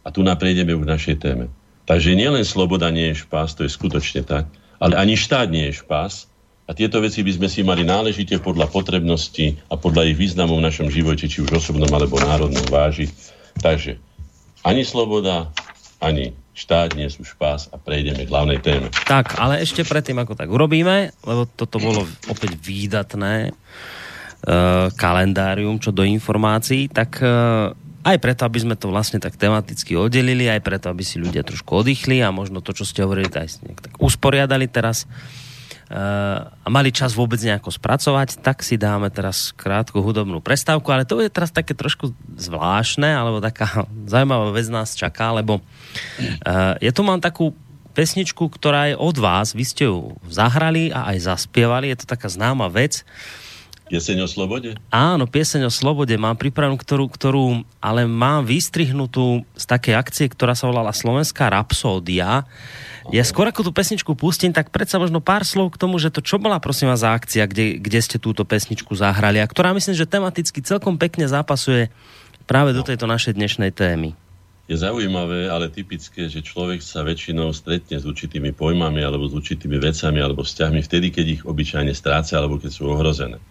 A tu naprejdeme k našej téme. Takže nielen sloboda nie je špás, to je skutočne tak, ale ani štát nie je špás. A tieto veci by sme si mali náležite podľa potrebnosti a podľa ich významu v našom živote, či už osobnom alebo národnom vážiť. Takže ani sloboda, ani štát nie sú špás a prejdeme k hlavnej téme. Tak, ale ešte predtým, ako tak urobíme, lebo toto bolo opäť výdatné, kalendárium čo do informácií, tak eh, aj preto, aby sme to vlastne tak tematicky oddelili, aj preto, aby si ľudia trošku oddychli a možno to, čo ste hovorili, aj tak usporiadali teraz eh, a mali čas vôbec nejako spracovať, tak si dáme teraz krátku hudobnú prestávku, ale to je teraz také trošku zvláštne, alebo taká zaujímavá vec nás čaká, lebo ja tu mám takú pesničku, ktorá je od vás, vy ste ju zahrali a aj zaspievali, je to taká známa vec, Pieseň o slobode? Áno, pieseň o slobode mám pripravenú, ktorú, ktorú ale mám vystrihnutú z takej akcie, ktorá sa volala Slovenská rapsódia. Ja skôr ako tú pesničku pustím, tak predsa možno pár slov k tomu, že to čo bola prosím vás za akcia, kde, kde ste túto pesničku zahrali a ktorá myslím, že tematicky celkom pekne zápasuje práve do tejto našej dnešnej témy. Je zaujímavé, ale typické, že človek sa väčšinou stretne s určitými pojmami alebo s určitými vecami alebo vzťahmi vtedy, keď ich obyčajne stráca alebo keď sú ohrozené.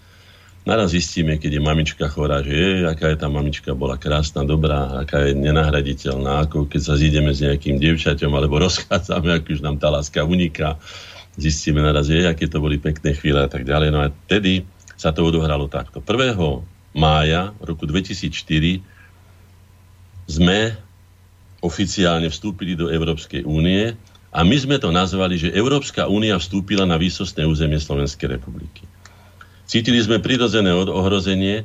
Naraz zistíme, keď je mamička chorá, že je, aká je tá mamička, bola krásna, dobrá, aká je nenahraditeľná, ako keď sa zídeme s nejakým dievčaťom alebo rozchádzame, ak už nám tá láska uniká, zistíme naraz, že aké to boli pekné chvíle a tak ďalej. No a tedy sa to odohralo takto. 1. mája roku 2004 sme oficiálne vstúpili do Európskej únie a my sme to nazvali, že Európska únia vstúpila na výsostné územie Slovenskej republiky. Cítili sme prirodzené ohrozenie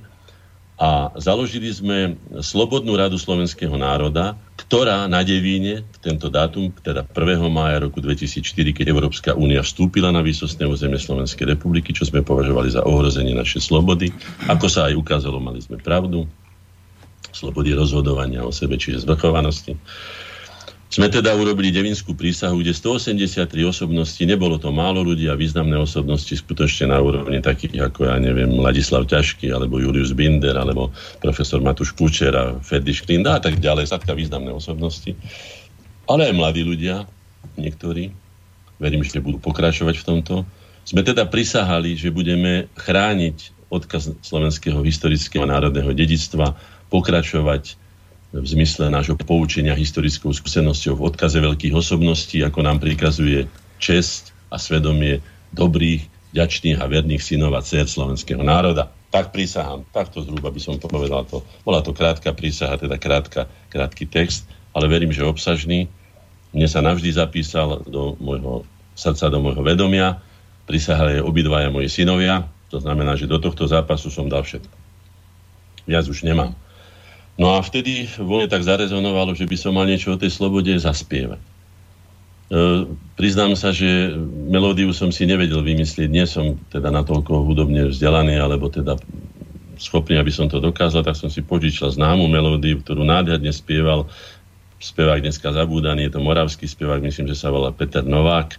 a založili sme Slobodnú radu slovenského národa, ktorá na Devíne, tento dátum, teda 1. mája roku 2004, keď Európska únia vstúpila na výsostné územie Slovenskej republiky, čo sme považovali za ohrozenie našej slobody. Ako sa aj ukázalo, mali sme pravdu. Slobody rozhodovania o sebe, čiže zvrchovanosti sme teda urobili devinskú prísahu, kde 183 osobností, nebolo to málo ľudí a významné osobnosti skutočne na úrovni takých ako, ja neviem, Ladislav Ťažký, alebo Julius Binder, alebo profesor Matúš Kučera, Ferdi Šklinda a tak ďalej, sadka významné osobnosti. Ale aj mladí ľudia, niektorí, verím, že budú pokračovať v tomto, sme teda prisahali, že budeme chrániť odkaz slovenského historického národného dedictva, pokračovať v zmysle nášho poučenia historickou skúsenosťou v odkaze veľkých osobností, ako nám prikazuje čest a svedomie dobrých, ďačných a verných synov a dcer slovenského národa. Tak prísahám, takto zhruba by som povedal to. Bola to krátka prísaha, teda krátka, krátky text, ale verím, že obsažný. Mne sa navždy zapísal do môjho srdca, do môjho vedomia. Prisahali obidvaja moji synovia, to znamená, že do tohto zápasu som dal všetko. Viac už nemám. No a vtedy vo mne tak zarezonovalo, že by som mal niečo o tej slobode zaspievať. E, priznám sa, že melódiu som si nevedel vymyslieť, nie som teda natoľko hudobne vzdelaný, alebo teda schopný, aby som to dokázal, tak som si požičal známu melódiu, ktorú nádherne spieval spevák dneska zabúdaný, je to moravský spevák, myslím, že sa volá Peter Novák.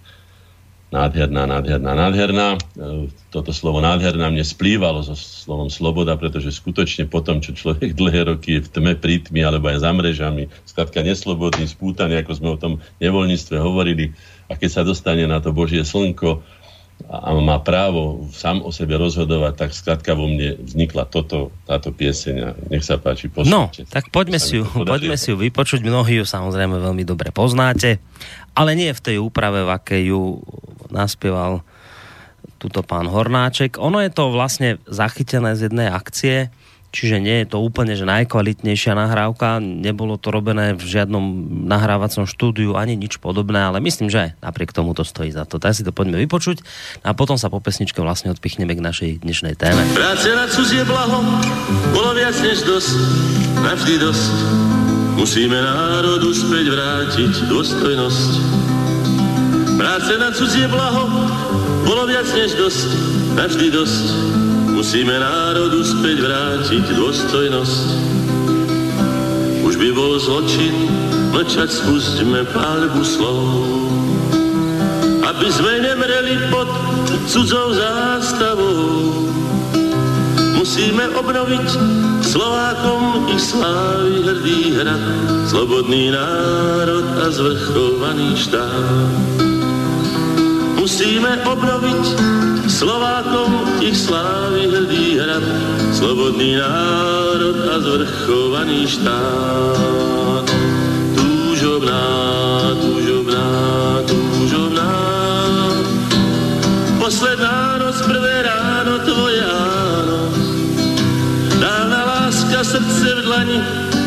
Nádherná, nádherná, nádherná. E, toto slovo nádherná mne splývalo so slovom sloboda, pretože skutočne po tom, čo človek dlhé roky je v tme, prítmi alebo aj za mrežami, skladka neslobodný, spútaný, ako sme o tom nevoľníctve hovorili, a keď sa dostane na to Božie slnko, a má právo sám o sebe rozhodovať, tak skladka vo mne vznikla toto, táto pieseň nech sa páči, poslúčte. No, tak poďme si, ju, poďme si ju vypočuť, mnohí ju samozrejme veľmi dobre poznáte, ale nie v tej úprave, v akej ju naspieval tuto pán Hornáček. Ono je to vlastne zachytené z jednej akcie, Čiže nie je to úplne že najkvalitnejšia nahrávka, nebolo to robené v žiadnom nahrávacom štúdiu ani nič podobné, ale myslím, že napriek tomu to stojí za to. Tak si to poďme vypočuť a potom sa po pesničke vlastne odpichneme k našej dnešnej téme. Práce na cudzie blaho bolo viac než dosť, navždy dosť. Musíme národu späť vrátiť dôstojnosť. Práce na cudzie blaho bolo viac než dosť, navždy dosť Musíme národu späť vrátiť dôstojnosť. Už by bol zločin mlčať, spustíme pálbu slov. Aby sme nemreli pod cudzou zástavou. Musíme obnoviť Slovákom ich slávy hrdý hrad, slobodný národ a zvrchovaný štát. Musíme obnoviť Slovákom ich slávy hrdý hrad, slobodný národ a zvrchovaný štát. Túžobná, túžobná, túžobná, posledná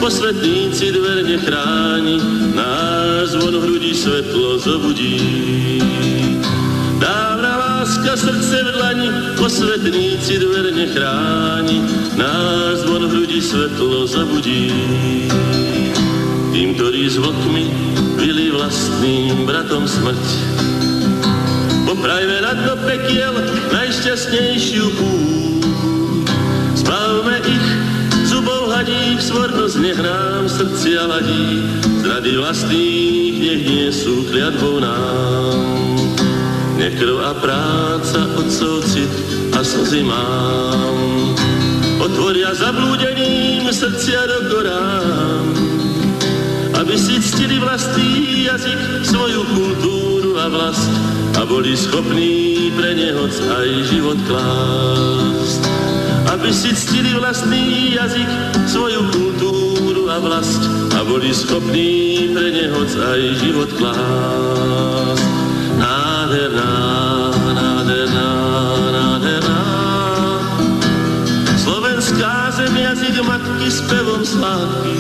posvetníci dverne chráni, náš zvon hrudi svetlo zobudí. Dávna láska srdce v dlani, posvetníci dverne chráni, nás zvon hrudi svetlo zabudí. Tým, ktorí s vlkmi byli vlastným bratom smrť. Poprajme na dno pekiel najšťastnejšiu púť. Zbavme ich hadí, svornosť nech nám srdcia ladí, zrady vlastných nech nie sú kliatbou nám. Nech krv a práca, otcov cit a slzy mám. Otvoria zablúdeným srdcia do korán, aby si ctili vlastný jazyk, svoju kultúru a vlast a boli schopní pre neho aj život klásť. Aby si ctili vlastný jazyk, svoju kultúru a vlast a boli schopní pre neho aj život klásť nádherná, nádherná, nádherná. Slovenská zem, jazyk matky s pevom sladký.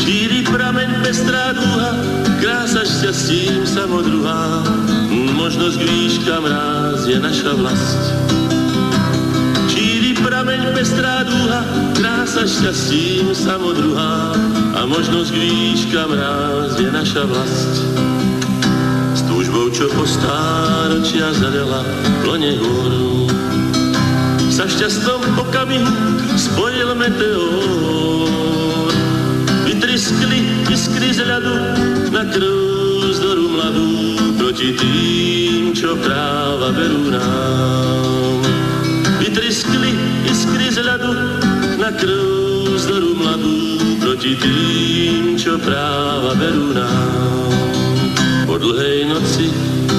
Číri prameň pestrá dúha, krása šťastím samodruhá. Možnosť výška mráz je naša vlast. Prameň pestrá dúha, krása šťastím samodruhá. A možnosť výška mráz je naša vlast túžbou, čo po stáročia zadela plne hôru. Sa šťastnom okamihu spojil meteor. Vytriskli iskry z ľadu na krv zdoru mladú proti tým, čo práva berú nám. Ľadu na krv zdoru mladú proti tým, čo práva berú nám. Po dlhej noci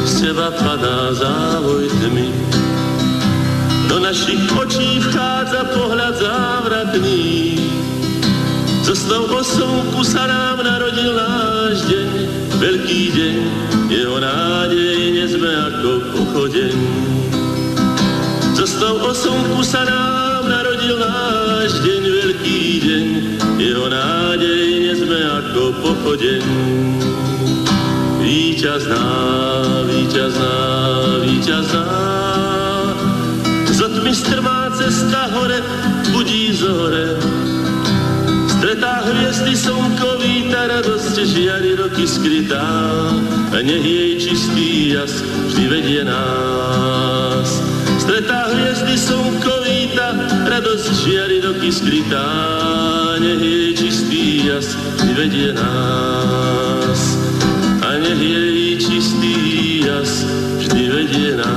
z teba padá závoj tmy. Do našich očí vchádza pohľad závratný. Zo snov o slnku sa nám narodil náš deň, veľký deň, jeho nádej nezme ako pochodeň. Zo snov o slnku sa nám narodil náš deň, veľký deň, jeho nádej nezme ako pochodeň. Víťazná, víťazná, víťazná. Z tmy strmá cesta hore, budí zore. Stretá hviezdy slnkový, tá radosť žiari roky skrytá. A nech jej čistý jas vždy vedie nás. Stretá hviezdy slnkový, tá radosť žiari roky skrytá. Nech jej čistý jas vždy vedie nás nech jej čistý jas viděná.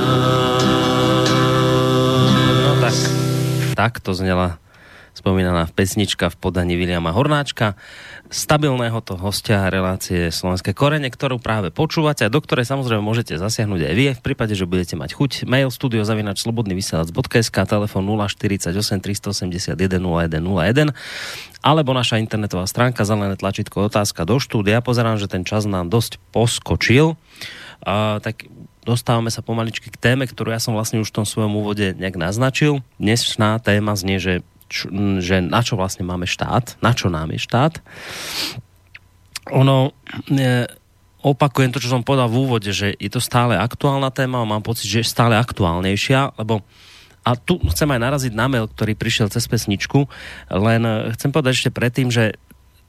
No tak, tak to znela spomínaná pesnička v podaní Viliama Hornáčka, stabilného to hostia relácie Slovenské korene, ktorú práve počúvate a do ktorej samozrejme môžete zasiahnuť aj vy, v prípade, že budete mať chuť. Mail studiozavinač slobodnyvysielac.sk, telefon 048 381 0101 alebo naša internetová stránka zelené tlačítko otázka do štúdia. Pozerám, že ten čas nám dosť poskočil. Uh, tak dostávame sa pomaličky k téme, ktorú ja som vlastne už v tom svojom úvode nejak naznačil. Dnešná téma znie, že čo, že na čo vlastne máme štát, na čo nám je štát. Ono, e, opakujem to, čo som povedal v úvode, že je to stále aktuálna téma a mám pocit, že je stále aktuálnejšia, lebo a tu chcem aj naraziť na mail, ktorý prišiel cez pesničku, len chcem povedať ešte predtým, že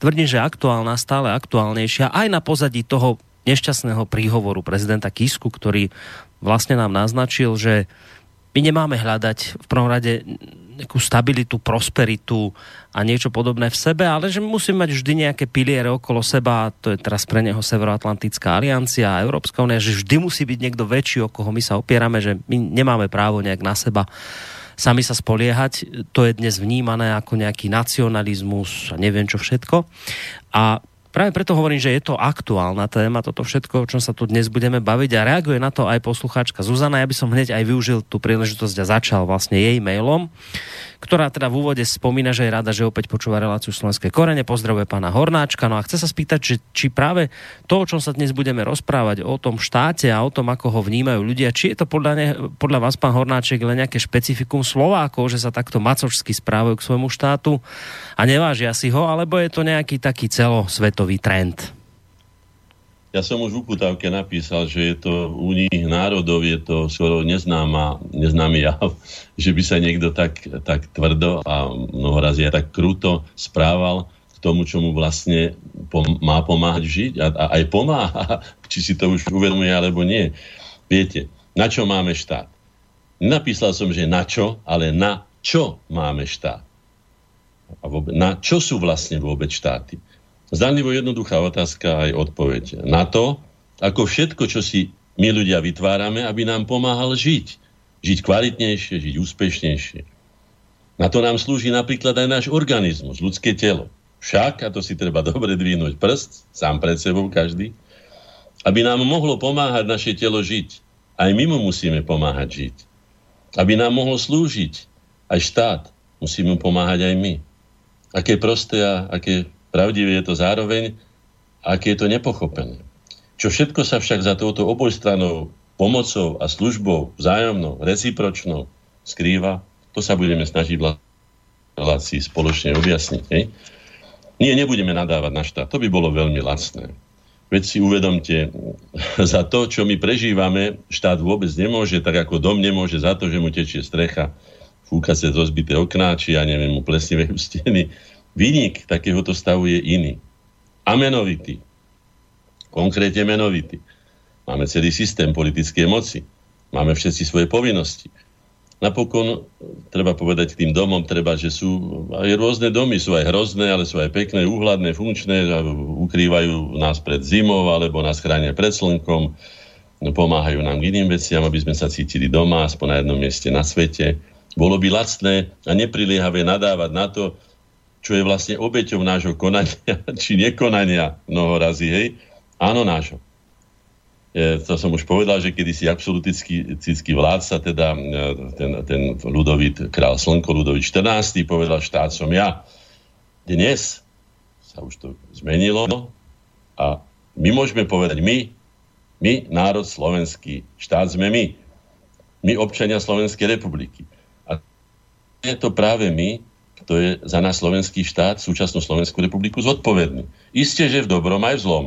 tvrdím, že aktuálna, stále aktuálnejšia aj na pozadí toho nešťastného príhovoru prezidenta Kisku, ktorý vlastne nám naznačil, že my nemáme hľadať v prvom rade nejakú stabilitu, prosperitu a niečo podobné v sebe, ale že musíme mať vždy nejaké piliere okolo seba, to je teraz pre neho Severoatlantická aliancia a Európska únia, že vždy musí byť niekto väčší, o koho my sa opierame, že my nemáme právo nejak na seba sami sa spoliehať. To je dnes vnímané ako nejaký nacionalizmus a neviem čo všetko. A Práve preto hovorím, že je to aktuálna téma, toto všetko, o čom sa tu dnes budeme baviť a reaguje na to aj poslucháčka Zuzana. Ja by som hneď aj využil tú príležitosť a začal vlastne jej mailom ktorá teda v úvode spomína, že je rada, že opäť počúva reláciu Slovenské korene, pozdravuje pána Hornáčka, no a chce sa spýtať, či, či práve to, o čom sa dnes budeme rozprávať, o tom štáte a o tom, ako ho vnímajú ľudia, či je to podľa, ne, podľa vás, pán Hornáček, len nejaké špecifikum Slovákov, že sa takto macočsky správajú k svojmu štátu a nevážia si ho, alebo je to nejaký taký celosvetový trend? Ja som už v uputávke napísal, že je to u nich národov, je to skoro neznáma, neznámy jav, že by sa niekto tak, tak tvrdo a mnoho razy aj tak kruto správal k tomu, čo mu vlastne pom- má pomáhať žiť a, a aj pomáha, či si to už uvedomuje alebo nie. Viete, na čo máme štát? Napísal som, že na čo, ale na čo máme štát? A vôbec, na čo sú vlastne vôbec štáty? Zdanlivo jednoduchá otázka aj odpoveď. Na to, ako všetko, čo si my ľudia vytvárame, aby nám pomáhal žiť. Žiť kvalitnejšie, žiť úspešnejšie. Na to nám slúži napríklad aj náš organizmus, ľudské telo. Však, a to si treba dobre dvihnúť prst, sám pred sebou každý, aby nám mohlo pomáhať naše telo žiť. Aj my mu musíme pomáhať žiť. Aby nám mohlo slúžiť aj štát, musíme mu pomáhať aj my. Aké prosté a aké Pravdivé je to zároveň, aké je to nepochopené. Čo všetko sa však za touto obojstranou pomocou a službou vzájomnou, recipročnou skrýva, to sa budeme snažiť v relácii spoločne objasniť. Ne? Nie, nebudeme nadávať na štát. To by bolo veľmi lacné. Veď si uvedomte, za to, čo my prežívame, štát vôbec nemôže, tak ako dom nemôže za to, že mu tečie strecha, fúka sa rozbité okná, či ja neviem, mu plesnivé steny, Výnik takéhoto stavu je iný. A menovitý. Konkrétne menovitý. Máme celý systém politickej moci. Máme všetci svoje povinnosti. Napokon, treba povedať tým domom, treba, že sú aj rôzne domy, sú aj hrozné, ale sú aj pekné, úhľadné, funkčné, ukrývajú nás pred zimou alebo nás chránia pred slnkom, no, pomáhajú nám k iným veciam, aby sme sa cítili doma, aspoň na jednom mieste na svete. Bolo by lacné a nepriliehavé nadávať na to, čo je vlastne obeťou nášho konania, či nekonania mnoho razy, hej? Áno, nášho. E, to som už povedal, že kedysi absolutický vládca, teda ten, ten ľudovít, král Slnko, ľudovít 14. povedal, štát som ja. Dnes sa už to zmenilo a my môžeme povedať my, my, národ slovenský, štát sme my. My, občania Slovenskej republiky. A je to práve my, kto je za nás slovenský štát, súčasnú Slovenskú republiku zodpovedný. Isté, že v dobrom aj v zlom.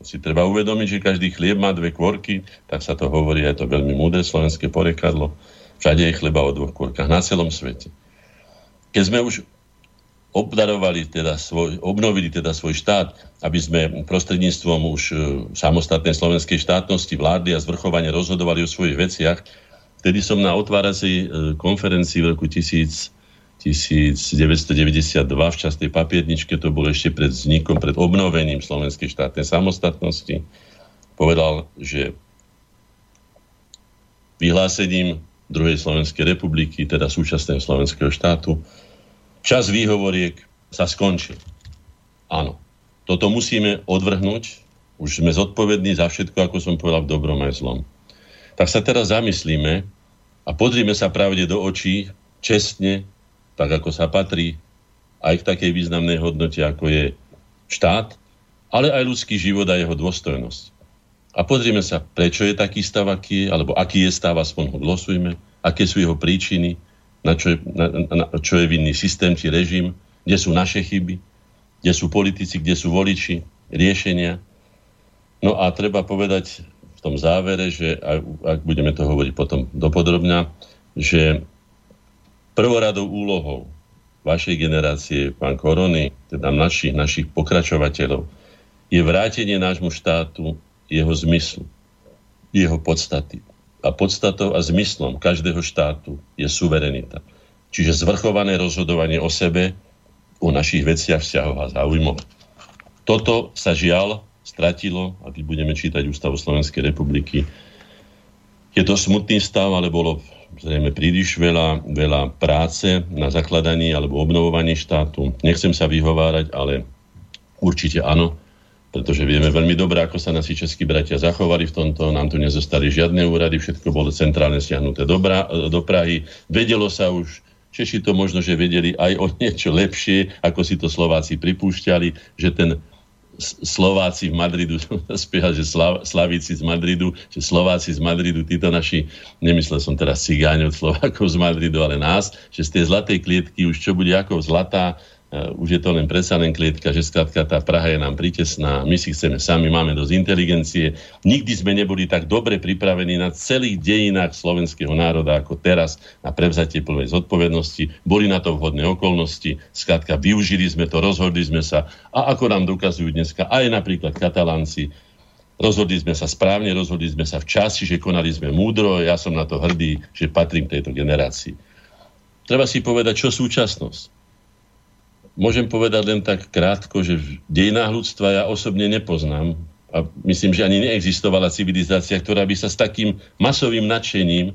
To si treba uvedomiť, že každý chlieb má dve kvorky, tak sa to hovorí, je to veľmi múdre slovenské porekadlo. Všade je chleba o dvoch kvorkách na celom svete. Keď sme už obdarovali teda svoj, obnovili teda svoj štát, aby sme prostredníctvom už e, samostatnej slovenskej štátnosti vlády a zvrchovane rozhodovali o svojich veciach, vtedy som na otváracej e, konferencii v roku 1000 1992 v častej papierničke, to bolo ešte pred vznikom, pred obnovením slovenskej štátnej samostatnosti, povedal, že vyhlásením druhej Slovenskej republiky, teda súčasného slovenského štátu, čas výhovoriek sa skončil. Áno, toto musíme odvrhnúť, už sme zodpovední za všetko, ako som povedal, v dobrom aj zlom. Tak sa teraz zamyslíme a pozrime sa pravde do očí, čestne, tak ako sa patrí, aj k takej významnej hodnote, ako je štát, ale aj ľudský život a jeho dôstojnosť. A pozrime sa, prečo je taký stav, aký je, alebo aký je stav, aspoň ho glosujme, aké sú jeho príčiny, na čo je, na, na, čo je vinný systém či režim, kde sú naše chyby, kde sú politici, kde sú voliči, riešenia. No a treba povedať v tom závere, že ak budeme to hovoriť potom dopodrobňa, že prvoradou úlohou vašej generácie, pán Korony, teda našich, našich pokračovateľov, je vrátenie nášmu štátu jeho zmyslu, jeho podstaty. A podstatou a zmyslom každého štátu je suverenita. Čiže zvrchované rozhodovanie o sebe, o našich veciach, vzťahoch a záujmoch. Toto sa žiaľ stratilo, a keď budeme čítať Ústavu Slovenskej republiky, je to smutný stav, ale bolo zrejme príliš veľa, veľa práce na zakladaní alebo obnovovaní štátu. Nechcem sa vyhovárať, ale určite áno pretože vieme veľmi dobre, ako sa naši českí bratia zachovali v tomto. Nám tu nezostali žiadne úrady, všetko bolo centrálne stiahnuté do, Bra- do Prahy. Vedelo sa už, Češi to možno, že vedeli aj o niečo lepšie, ako si to Slováci pripúšťali, že ten Slováci v Madridu, spieva, že Slav, Slavíci z Madridu, že Slováci z Madridu, títo naši, nemyslel som teraz cigáňov Slovákov z Madridu, ale nás, že z tej zlatej klietky už čo bude ako zlatá, už je to len predsa len klietka, že skladka tá Praha je nám pritesná, my si chceme sami, máme dosť inteligencie. Nikdy sme neboli tak dobre pripravení na celých dejinách slovenského národa ako teraz na prevzatie plnej zodpovednosti. Boli na to vhodné okolnosti, skladka využili sme to, rozhodli sme sa a ako nám dokazujú dneska aj napríklad katalánci, rozhodli sme sa správne, rozhodli sme sa včas, že konali sme múdro, ja som na to hrdý, že patrím tejto generácii. Treba si povedať, čo súčasnosť môžem povedať len tak krátko, že v dejinách ľudstva ja osobne nepoznám a myslím, že ani neexistovala civilizácia, ktorá by sa s takým masovým nadšením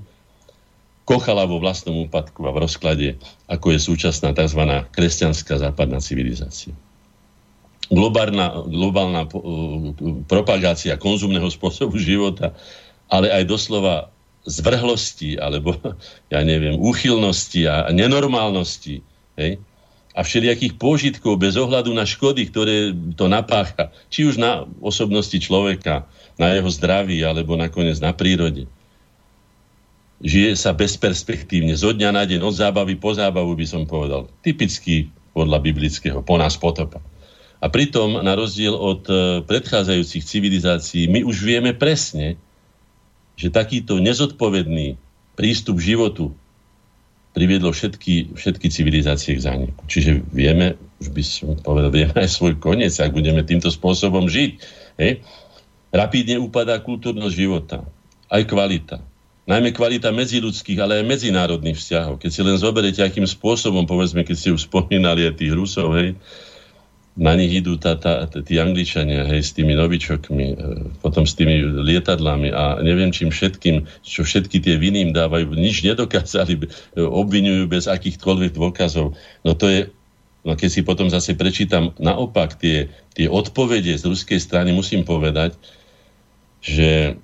kochala vo vlastnom úpadku a v rozklade, ako je súčasná tzv. kresťanská západná civilizácia. Globálna, globálna propagácia konzumného spôsobu života, ale aj doslova zvrhlosti, alebo ja neviem, úchylnosti a nenormálnosti, hej, a všelijakých pôžitkov bez ohľadu na škody, ktoré to napácha, či už na osobnosti človeka, na jeho zdraví, alebo nakoniec na prírode. Žije sa bezperspektívne, zo dňa na deň, od zábavy po zábavu by som povedal. Typický podľa biblického, po nás potopa. A pritom, na rozdiel od e, predchádzajúcich civilizácií, my už vieme presne, že takýto nezodpovedný prístup životu priviedlo všetky, všetky civilizácie k zániku. Čiže vieme, už by som povedal, vieme aj svoj koniec, ak budeme týmto spôsobom žiť. Hej. Rapídne upadá kultúrnosť života, aj kvalita. Najmä kvalita medziludských, ale aj medzinárodných vzťahov. Keď si len zoberete, akým spôsobom, povedzme, keď ste už spomínali aj tých Rusov, hej, na nich idú tá, tá, tí Angličania, hej, s tými novičokmi, e, potom s tými lietadlami a neviem čím všetkým, čo všetky tie viny im dávajú, nič nedokázali, obvinujú bez akýchkoľvek dôkazov. No to je, no keď si potom zase prečítam naopak tie, tie odpovede z ruskej strany, musím povedať, že,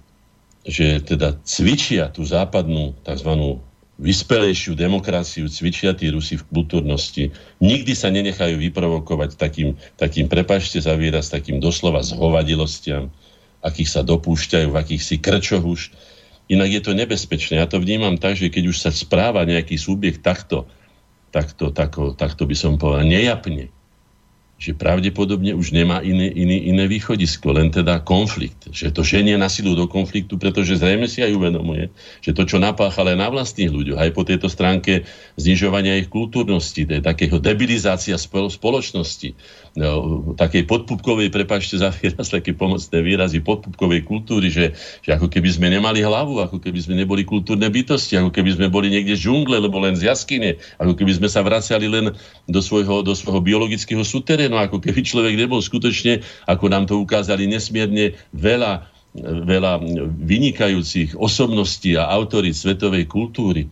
že teda cvičia tú západnú tzv vyspelejšiu demokraciu cvičia tí Rusi v kultúrnosti. Nikdy sa nenechajú vyprovokovať takým, takým prepašte za výraz, takým doslova zhovadilostiam, akých sa dopúšťajú, v akých si krčoch už. Inak je to nebezpečné. Ja to vnímam tak, že keď už sa správa nejaký subjekt takto, takto, takto, takto by som povedal, nejapne, že pravdepodobne už nemá iné, iné, iné východisko, len teda konflikt. Že to ženie na silu do konfliktu, pretože zrejme si aj uvedomuje, že to, čo napáchal aj na vlastných ľuďoch, aj po tejto stránke znižovania ich kultúrnosti, takého debilizácia spoločnosti, no, takej podpupkovej, prepačte za výraz, také pomocné výrazy, podpupkovej kultúry, že, že ako keby sme nemali hlavu, ako keby sme neboli kultúrne bytosti, ako keby sme boli niekde džungle, lebo len z jaskyne, ako keby sme sa vracali len do svojho, do svojho biologického súterénu, ako keby človek nebol skutočne, ako nám to ukázali nesmierne veľa veľa vynikajúcich osobností a autorít svetovej kultúry,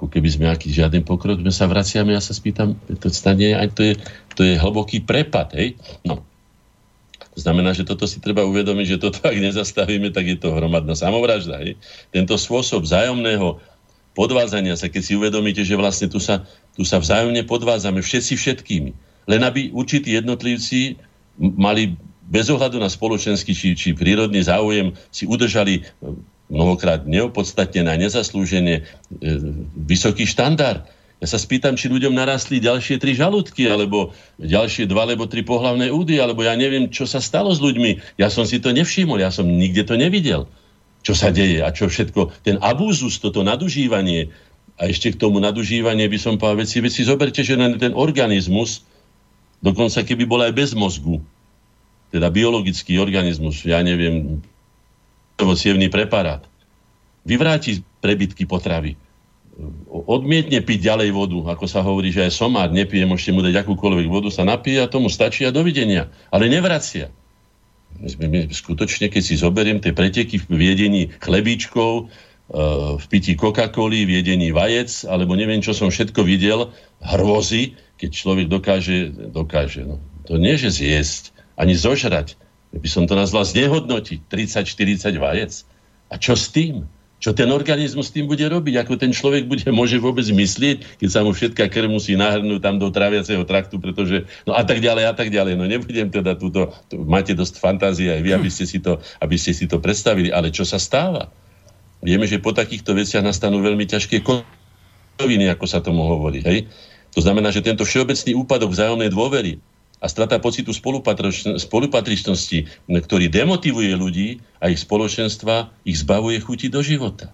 ako keby sme aký žiaden pokrok, sme sa vraciame, ja sa spýtam, to stane, aj to je, to je hlboký prepad, hej? No. To znamená, že toto si treba uvedomiť, že toto ak nezastavíme, tak je to hromadná samovražda. Hej? Tento spôsob vzájomného podvádzania sa, keď si uvedomíte, že vlastne tu sa, tu sa vzájomne podvádzame všetci všetkými. Len aby určití jednotlivci mali bez ohľadu na spoločenský či, či prírodný záujem si udržali mnohokrát neopodstatnené a nezaslúžene e, vysoký štandard. Ja sa spýtam, či ľuďom narastli ďalšie tri žalúdky, alebo ďalšie dva, alebo tri pohlavné údy, alebo ja neviem, čo sa stalo s ľuďmi. Ja som si to nevšimol, ja som nikde to nevidel. Čo sa deje a čo všetko. Ten abúzus, toto nadužívanie, a ešte k tomu nadužívanie by som povedal veci, veci zoberte, že ten organizmus, dokonca keby bol aj bez mozgu, teda biologický organizmus, ja neviem, sievný preparát. Vyvráti prebytky potravy. Odmietne piť ďalej vodu, ako sa hovorí, že aj somár nepije, môžete mu dať akúkoľvek vodu, sa napije a tomu stačí a dovidenia. Ale nevracia. My, my, skutočne, keď si zoberiem tie preteky v viedení chlebíčkov, eh, v pití Coca-Coly, v jedení vajec, alebo neviem, čo som všetko videl, hrôzy, keď človek dokáže, dokáže no. to nie, že zjesť, ani zožrať, by som to nazval znehodnotiť, 30-40 vajec. A čo s tým? Čo ten organizmus s tým bude robiť? Ako ten človek bude, môže vôbec myslieť, keď sa mu všetká krv musí nahrnúť tam do tráviaceho traktu, pretože, no a tak ďalej, a tak ďalej. No nebudem teda túto, tu, máte dosť fantázie aj vy, aby ste, si to, aby ste si to predstavili. Ale čo sa stáva? Vieme, že po takýchto veciach nastanú veľmi ťažké koviny, ako sa tomu hovorí. Hej? To znamená, že tento všeobecný úpadok vzájomnej dôvery, a strata pocitu spolupatričnosti, ktorý demotivuje ľudí a ich spoločenstva, ich zbavuje chuti do života.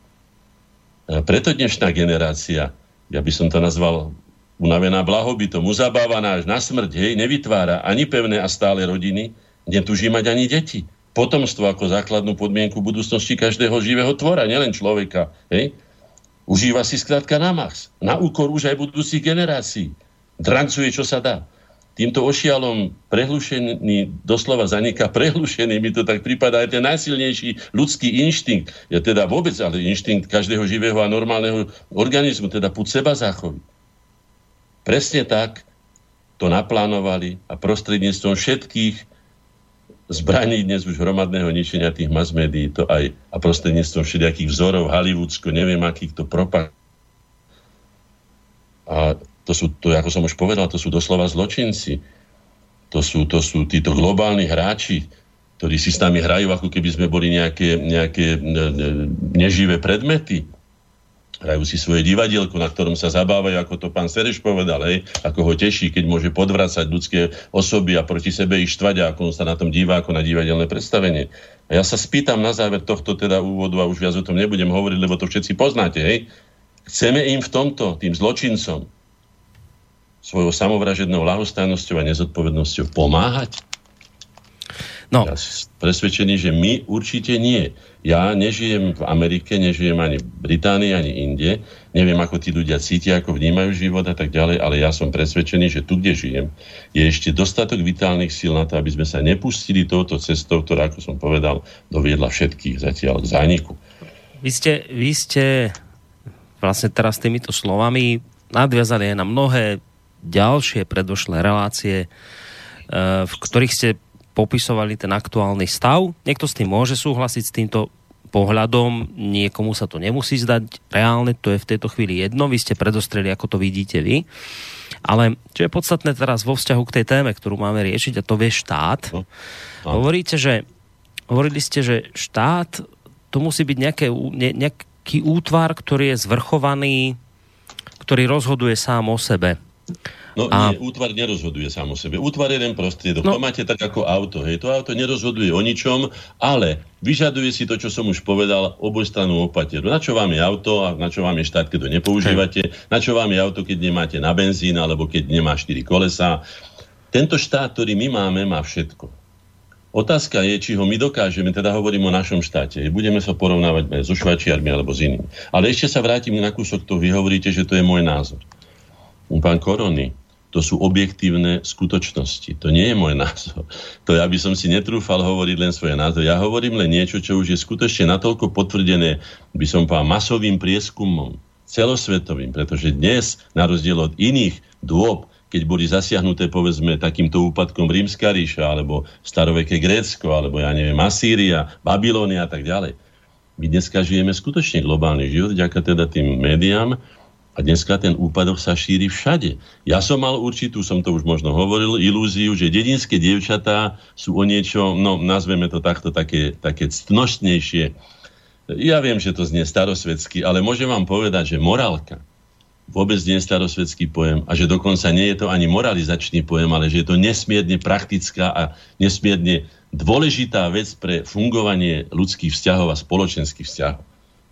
A preto dnešná generácia, ja by som to nazval unavená blahobytom, uzabávaná až na smrť, hej, nevytvára ani pevné a stále rodiny, netuží mať ani deti. Potomstvo ako základnú podmienku budúcnosti každého živého tvora, nielen človeka. Hej. Užíva si skrátka na max. Na úkor už aj budúcich generácií. Drancuje, čo sa dá týmto ošialom prehlušený, doslova zaniká prehlušený, mi to tak prípada aj ten najsilnejší ľudský inštinkt, ja teda vôbec, ale inštinkt každého živého a normálneho organizmu, teda púd seba záchovy. Presne tak to naplánovali a prostredníctvom všetkých zbraní dnes už hromadného ničenia tých mass médií, to aj a prostredníctvom všetkých vzorov hollywoodsko, neviem akých to propag. A to sú, to, ako som už povedal, to sú doslova zločinci. To sú, to sú títo globálni hráči, ktorí si s nami hrajú, ako keby sme boli nejaké, nejaké neživé predmety. Hrajú si svoje divadielko, na ktorom sa zabávajú, ako to pán Sereš povedal, hej, ako ho teší, keď môže podvracať ľudské osoby a proti sebe ich štvať, ako on sa na tom díva, ako na divadelné predstavenie. A ja sa spýtam na záver tohto teda úvodu, a už viac o tom nebudem hovoriť, lebo to všetci poznáte, hej. Chceme im v tomto, tým zločincom, svojou samovražednou lahostajnosťou a nezodpovednosťou pomáhať? No. Ja som presvedčený, že my určite nie. Ja nežijem v Amerike, nežijem ani v Británii, ani inde. Neviem, ako tí ľudia cítia, ako vnímajú život a tak ďalej, ale ja som presvedčený, že tu, kde žijem, je ešte dostatok vitálnych síl na to, aby sme sa nepustili touto cestou, ktorá, ako som povedal, doviedla všetkých zatiaľ k zániku. Vy ste, vy ste vlastne teraz týmito slovami nadviazali aj na mnohé ďalšie predošlé relácie, e, v ktorých ste popisovali ten aktuálny stav. Niekto s tým môže súhlasiť s týmto pohľadom, niekomu sa to nemusí zdať reálne, to je v tejto chvíli jedno, vy ste predostreli, ako to vidíte vy. Ale čo je podstatné teraz vo vzťahu k tej téme, ktorú máme riešiť, a to vie štát. No. No. Hovoríte, že, hovorili ste, že štát, to musí byť nejaké, ne, nejaký útvar, ktorý je zvrchovaný, ktorý rozhoduje sám o sebe. No a... nie, útvar nerozhoduje sám o sebe. Útvar je len prostriedok. No. To máte tak ako auto. Hej. To auto nerozhoduje o ničom, ale vyžaduje si to, čo som už povedal, obojstrannú opateru. Na čo vám je auto a na čo vám je štát, keď to nepoužívate? Hej. Na čo vám je auto, keď nemáte na benzín alebo keď nemá 4 kolesa? Tento štát, ktorý my máme, má všetko. Otázka je, či ho my dokážeme, teda hovorím o našom štáte, budeme sa porovnávať so Švačiarmi alebo s iným. Ale ešte sa vrátim na kúsok, to vy hovoríte, že to je môj názor pán Korony, To sú objektívne skutočnosti. To nie je môj názor. To ja by som si netrúfal hovoriť len svoje názor. Ja hovorím len niečo, čo už je skutočne natoľko potvrdené, by som povedal, masovým prieskumom, celosvetovým, pretože dnes, na rozdiel od iných dôb, keď boli zasiahnuté, povedzme, takýmto úpadkom Rímska ríša, alebo staroveké Grécko, alebo ja neviem, Asýria, Babilónia a tak ďalej. My dneska žijeme skutočne globálny život, ďaká teda tým médiám, a dneska ten úpadok sa šíri všade. Ja som mal určitú, som to už možno hovoril, ilúziu, že dedinské dievčatá sú o niečo, no nazveme to takto, také, také ctnostnejšie. Ja viem, že to znie starosvedsky, ale môžem vám povedať, že morálka vôbec nie je starosvedský pojem a že dokonca nie je to ani moralizačný pojem, ale že je to nesmierne praktická a nesmierne dôležitá vec pre fungovanie ľudských vzťahov a spoločenských vzťahov.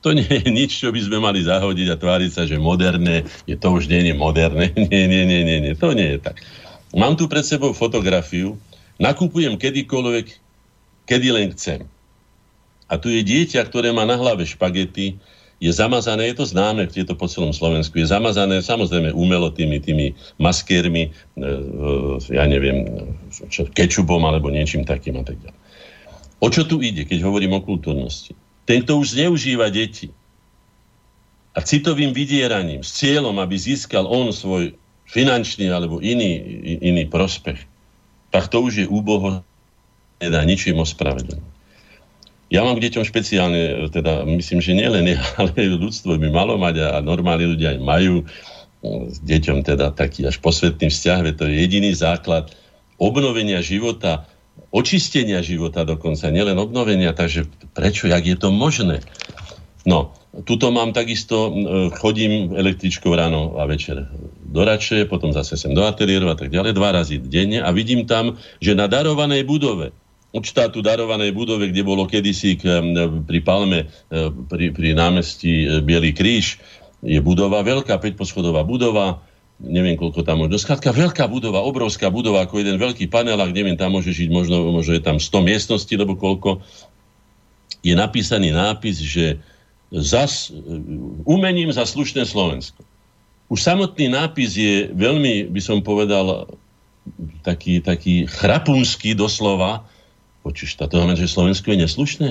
To nie je nič, čo by sme mali zahodiť a tváriť sa, že moderné, je to už nie je moderné. Nie, nie, nie, nie, nie, to nie je tak. Mám tu pred sebou fotografiu, nakupujem kedykoľvek, kedy len chcem. A tu je dieťa, ktoré má na hlave špagety, je zamazané, je to známe, je to po celom Slovensku, je zamazané samozrejme umelo tými, tými maskérmi, e, e, ja neviem, kečupom alebo niečím takým a tak ďalej. O čo tu ide, keď hovorím o kultúrnosti? Ten, kto už zneužíva deti a citovým vydieraním s cieľom, aby získal on svoj finančný alebo iný, iný prospech, tak to už je úboho, nedá ničím ospravedlniť. Ja mám k deťom špeciálne, teda myslím, že nielen ja, ale ľudstvo by malo mať a normálni ľudia aj majú s deťom teda taký až posvetný vzťah, to je jediný základ obnovenia života očistenia života dokonca, nielen obnovenia, takže prečo, jak je to možné? No, tuto mám takisto, chodím električkou ráno a večer do Rače, potom zase sem do ateliéru a tak ďalej, dva razy denne a vidím tam, že na darovanej budove, od štátu darovanej budove, kde bolo kedysi pri Palme, pri, pri námestí e, Bielý kríž, je budova, veľká 5-poschodová budova, neviem koľko tam možno. Skladka veľká budova, obrovská budova, ako jeden veľký panelák, neviem, tam môže žiť, možno, možno je tam 100 miestností, lebo koľko. Je napísaný nápis, že zas, umením za slušné Slovensko. Už samotný nápis je veľmi, by som povedal, taký, taký chrapunský doslova. Počuš, to znamená, že Slovensko je neslušné?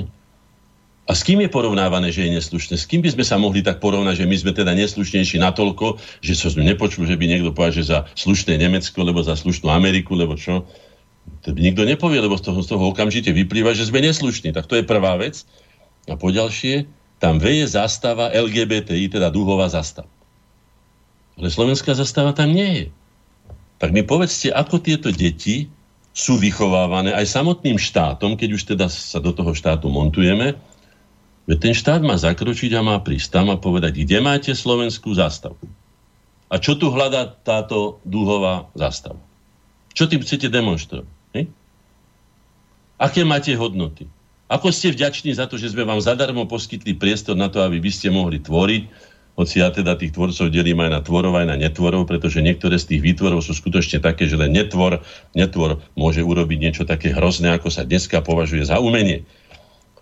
A s kým je porovnávané, že je neslušné? S kým by sme sa mohli tak porovnať, že my sme teda neslušnejší natoľko, že som nepočul, že by niekto povedal, že za slušné Nemecko, lebo za slušnú Ameriku, lebo čo? To by nikto nepovie, lebo z toho, z toho okamžite vyplýva, že sme neslušní. Tak to je prvá vec. A poďalšie, tam veje zastava LGBTI, teda duhová zastava. Ale slovenská zastava tam nie je. Tak mi povedzte, ako tieto deti sú vychovávané aj samotným štátom, keď už teda sa do toho štátu montujeme, ten štát má zakročiť a má prísť tam a povedať, kde máte slovenskú zástavku. A čo tu hľadá táto dúhová zástava? Čo tým chcete demonstrovať? Hej? Aké máte hodnoty? Ako ste vďační za to, že sme vám zadarmo poskytli priestor na to, aby vy ste mohli tvoriť, hoci ja teda tých tvorcov delím aj na tvorov, aj na netvorov, pretože niektoré z tých výtvorov sú skutočne také, že len netvor, netvor môže urobiť niečo také hrozné, ako sa dneska považuje za umenie.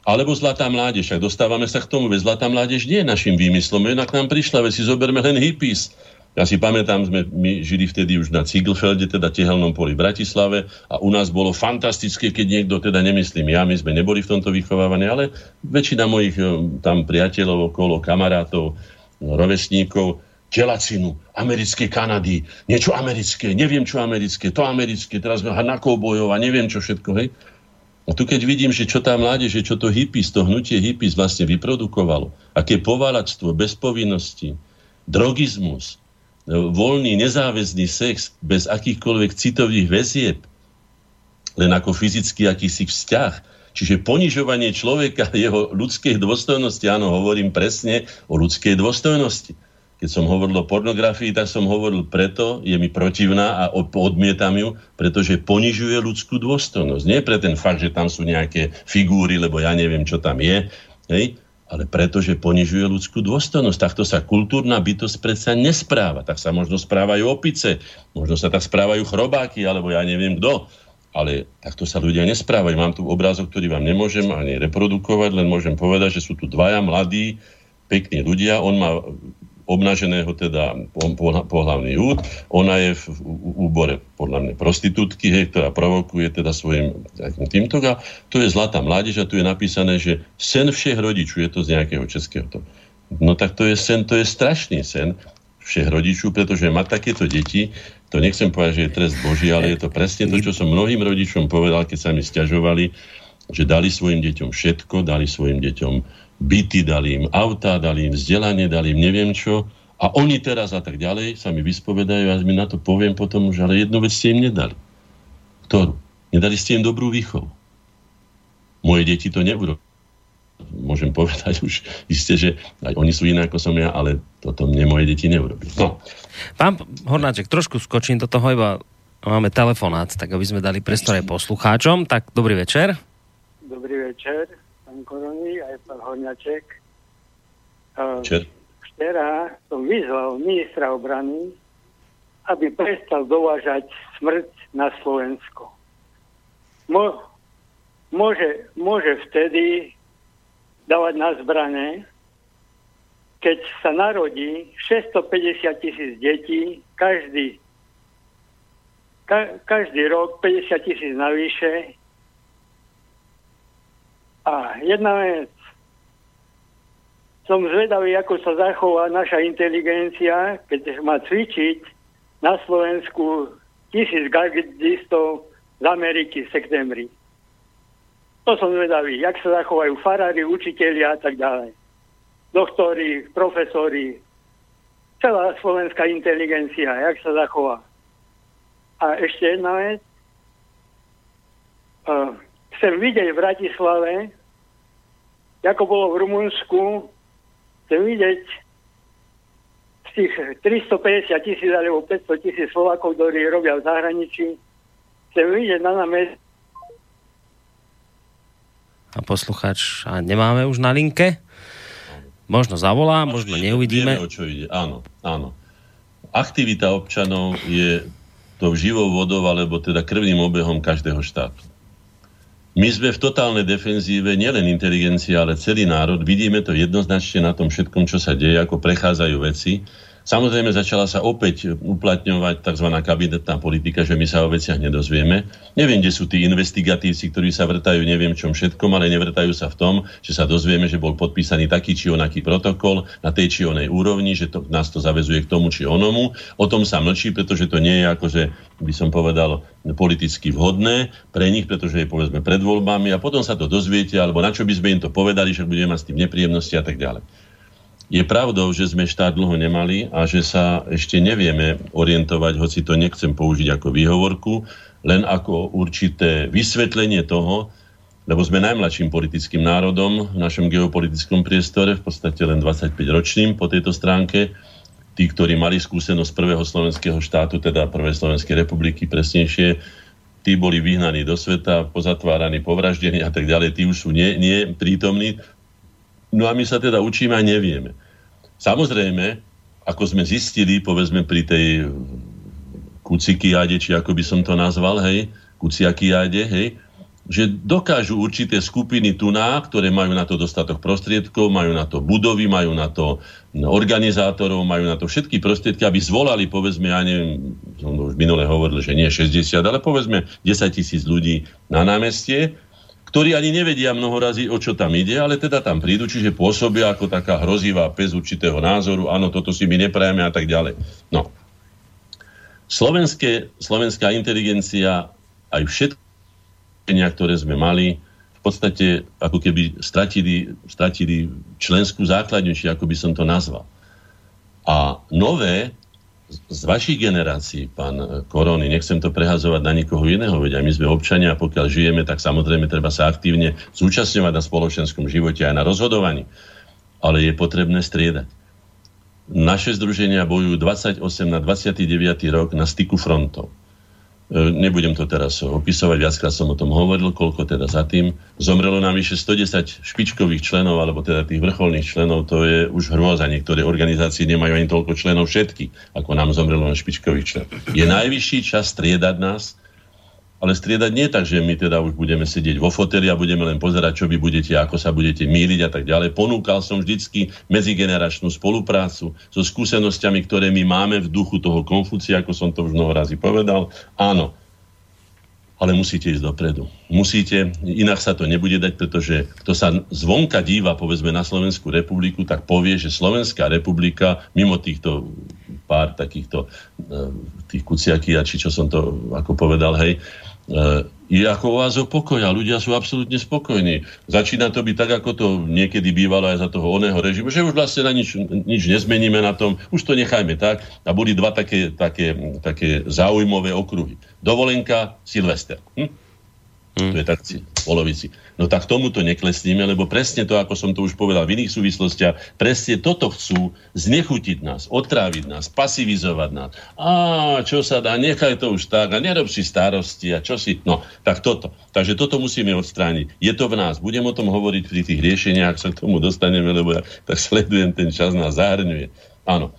Alebo Zlatá mládež. Ak dostávame sa k tomu, veď Zlatá mládež nie je našim výmyslom, jednak nám prišla, veď si zoberme len hippies. Ja si pamätám, sme, my žili vtedy už na Ciglfelde, teda tehelnom poli v Bratislave a u nás bolo fantastické, keď niekto, teda nemyslím ja, my sme neboli v tomto vychovávaní, ale väčšina mojich eh, tam priateľov okolo, kamarátov, rovesníkov, Čelacinu, americké Kanady, niečo americké, neviem čo americké, to americké, teraz na koubojov a neviem čo všetko, hej. A tu keď vidím, že čo tá mládež, čo to hippies, to hnutie hippies vlastne vyprodukovalo, aké povalačstvo, bez povinnosti, drogizmus, e, voľný, nezáväzný sex bez akýchkoľvek citových väzieb, len ako fyzický akýsi vzťah, Čiže ponižovanie človeka, jeho ľudskej dôstojnosti, áno, hovorím presne o ľudskej dôstojnosti keď som hovoril o pornografii, tak som hovoril preto, je mi protivná a odmietam ju, pretože ponižuje ľudskú dôstojnosť. Nie pre ten fakt, že tam sú nejaké figúry, lebo ja neviem, čo tam je, hej? ale pretože ponižuje ľudskú dôstojnosť. Takto sa kultúrna bytosť predsa nespráva. Tak sa možno správajú opice, možno sa tak správajú chrobáky, alebo ja neviem kto. Ale takto sa ľudia nesprávajú. Mám tu obrázok, ktorý vám nemôžem ani reprodukovať, len môžem povedať, že sú tu dvaja mladí, pekní ľudia. On má obnaženého teda pohľavný úd, ona je v úbore podľa mňa prostitútky, hej, ktorá provokuje teda svojim týmto a tu je zlatá mládež a tu je napísané, že sen všech rodičov, je to z nejakého českého to. No tak to je sen, to je strašný sen všech rodičov, pretože mať takéto deti, to nechcem povedať, že je trest Boží, ale je to presne to, čo som mnohým rodičom povedal, keď sa mi stiažovali, že dali svojim deťom všetko, dali svojim deťom byty, dali im auta, dali im vzdelanie, dali im neviem čo. A oni teraz a tak ďalej sa mi vyspovedajú a mi na to poviem potom, že ale jednu vec ste im nedali. Ktorú? Nedali ste im dobrú výchovu. Moje deti to nebudú. Môžem povedať už isté, že aj oni sú iné ako som ja, ale toto mne moje deti neurobí. No. Pán Hornáček, trošku skočím do toho, iba máme telefonát, tak aby sme dali priestor aj poslucháčom. Tak dobrý večer. Dobrý večer pán Korony, aj pán Horňaček. Čer. Včera som vyzval ministra obrany, aby prestal dovážať smrť na Slovensko. Mo, môže, môže vtedy dávať na zbrane, keď sa narodí 650 tisíc detí, každý, ka, každý rok 50 tisíc navyše, a jedna vec. Som zvedavý, ako sa zachová naša inteligencia, keď má cvičiť na Slovensku tisíc gardistov z Ameriky v septembri. To som zvedavý, jak sa zachovajú farári, učitelia a tak ďalej. Doktori, profesori, celá slovenská inteligencia, jak sa zachová. A ešte jedna vec. Chcem vidieť v Bratislave, ako bolo v Rumunsku, chcem vidieť z tých 350 tisíc alebo 500 tisíc Slovakov, ktorí robia v zahraničí, chcem vidieť na námest. A poslucháč, a nemáme už na linke? Možno zavolá, možno neuvidíme. Vieme, o čo ide. Áno, áno. Aktivita občanov je tou živou vodou, alebo teda krvným obehom každého štátu. My sme v totálnej defenzíve, nielen inteligencia, ale celý národ. Vidíme to jednoznačne na tom všetkom, čo sa deje, ako prechádzajú veci. Samozrejme začala sa opäť uplatňovať tzv. kabinetná politika, že my sa o veciach nedozvieme. Neviem, kde sú tí investigatívci, ktorí sa vrtajú neviem čom všetkom, ale nevrtajú sa v tom, že sa dozvieme, že bol podpísaný taký či onaký protokol na tej či onej úrovni, že to, nás to zavezuje k tomu či onomu. O tom sa mlčí, pretože to nie je akože, by som povedal, politicky vhodné pre nich, pretože je povedzme pred voľbami a potom sa to dozviete, alebo na čo by sme im to povedali, že budeme mať s tým nepríjemnosti a tak ďalej. Je pravdou, že sme štát dlho nemali a že sa ešte nevieme orientovať, hoci to nechcem použiť ako výhovorku, len ako určité vysvetlenie toho, lebo sme najmladším politickým národom v našom geopolitickom priestore, v podstate len 25 ročným po tejto stránke. Tí, ktorí mali skúsenosť prvého slovenského štátu, teda prvej Slovenskej republiky presnejšie, tí boli vyhnaní do sveta, pozatváraní, povraždení a tak ďalej, tí už sú nie, nie prítomní. No a my sa teda učíme a nevieme. Samozrejme, ako sme zistili, povedzme pri tej kucikiáde, či ako by som to nazval, hej, kuciakiáde, hej, že dokážu určité skupiny tuná, ktoré majú na to dostatok prostriedkov, majú na to budovy, majú na to organizátorov, majú na to všetky prostriedky, aby zvolali, povedzme, ja neviem, som už minule hovoril, že nie 60, ale povedzme 10 tisíc ľudí na námestie, ktorí ani nevedia mnoho razy, o čo tam ide, ale teda tam prídu, čiže pôsobia ako taká hrozivá pes určitého názoru, áno, toto si my neprajeme a tak ďalej. No. Slovenské, slovenská inteligencia aj všetky, ktoré sme mali, v podstate ako keby stratili, stratili členskú základňu, či ako by som to nazval. A nové z vašich generácií, pán Korony, nechcem to prehazovať na nikoho iného, veď aj my sme občania a pokiaľ žijeme, tak samozrejme treba sa aktívne zúčastňovať na spoločenskom živote aj na rozhodovaní. Ale je potrebné striedať. Naše združenia bojujú 28 na 29. rok na styku frontov. E, nebudem to teraz opisovať, viackrát som o tom hovoril, koľko teda za tým. Zomrelo nám vyše 110 špičkových členov, alebo teda tých vrcholných členov, to je už hrôza. Niektoré organizácie nemajú ani toľko členov všetky, ako nám zomrelo na špičkových členov. Je najvyšší čas striedať nás ale striedať nie tak, že my teda už budeme sedieť vo foteli a budeme len pozerať, čo vy budete, ako sa budete míliť a tak ďalej. Ponúkal som vždycky medzigeneračnú spoluprácu so skúsenosťami, ktoré my máme v duchu toho Konfúcia, ako som to už mnoho razy povedal. Áno, ale musíte ísť dopredu. Musíte, inak sa to nebude dať, pretože kto sa zvonka díva, povedzme, na Slovenskú republiku, tak povie, že Slovenská republika, mimo týchto pár takýchto e, tých kuciaky, či čo som to ako povedal, hej, e, je ako o pokoj a ľudia sú absolútne spokojní. Začína to byť tak, ako to niekedy bývalo aj za toho oného režimu, že už vlastne na nič, nič nezmeníme na tom, už to nechajme tak. A boli dva také, také, také zaujímavé okruhy. Dovolenka, Silvester. Hm? Mm. To je tak polovici. No tak tomuto neklesníme, lebo presne to, ako som to už povedal v iných súvislostiach, presne toto chcú znechutiť nás, otráviť nás, pasivizovať nás. A čo sa dá, nechaj to už tak a nerob si starosti a čo si... No, tak toto. Takže toto musíme odstrániť. Je to v nás. Budem o tom hovoriť pri tých riešeniach, sa k tomu dostaneme, lebo ja tak sledujem, ten čas nás zahrňuje. Áno.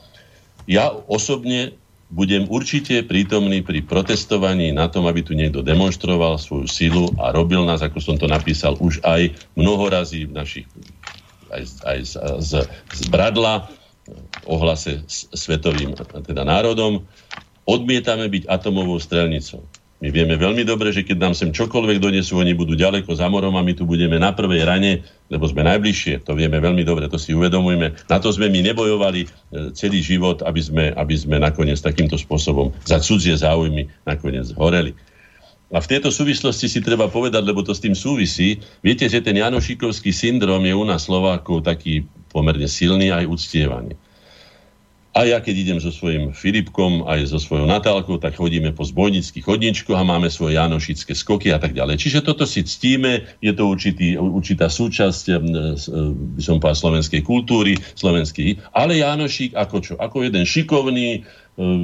Ja osobne budem určite prítomný pri protestovaní na tom, aby tu niekto demonstroval svoju silu a robil nás, ako som to napísal, už aj mnoho razy v našich aj, aj z, z, z Bradla ohlase svetovým teda národom. Odmietame byť atomovou strelnicou. My vieme veľmi dobre, že keď nám sem čokoľvek donesú, oni budú ďaleko za morom a my tu budeme na prvej rane, lebo sme najbližšie. To vieme veľmi dobre, to si uvedomujeme. Na to sme my nebojovali e, celý život, aby sme, aby sme nakoniec takýmto spôsobom za cudzie záujmy nakoniec horeli. A v tejto súvislosti si treba povedať, lebo to s tým súvisí, viete, že ten Janošikovský syndrom je u nás Slovákov taký pomerne silný aj uctievaný. A ja keď idem so svojím Filipkom aj so svojou Natálkou, tak chodíme po zbojnických chodničkoch a máme svoje janošické skoky a tak ďalej. Čiže toto si ctíme, je to určitý, určitá súčasť, e, by som povedal, slovenskej kultúry, slovenskej. Ale Janošik ako čo? Ako jeden šikovný, e,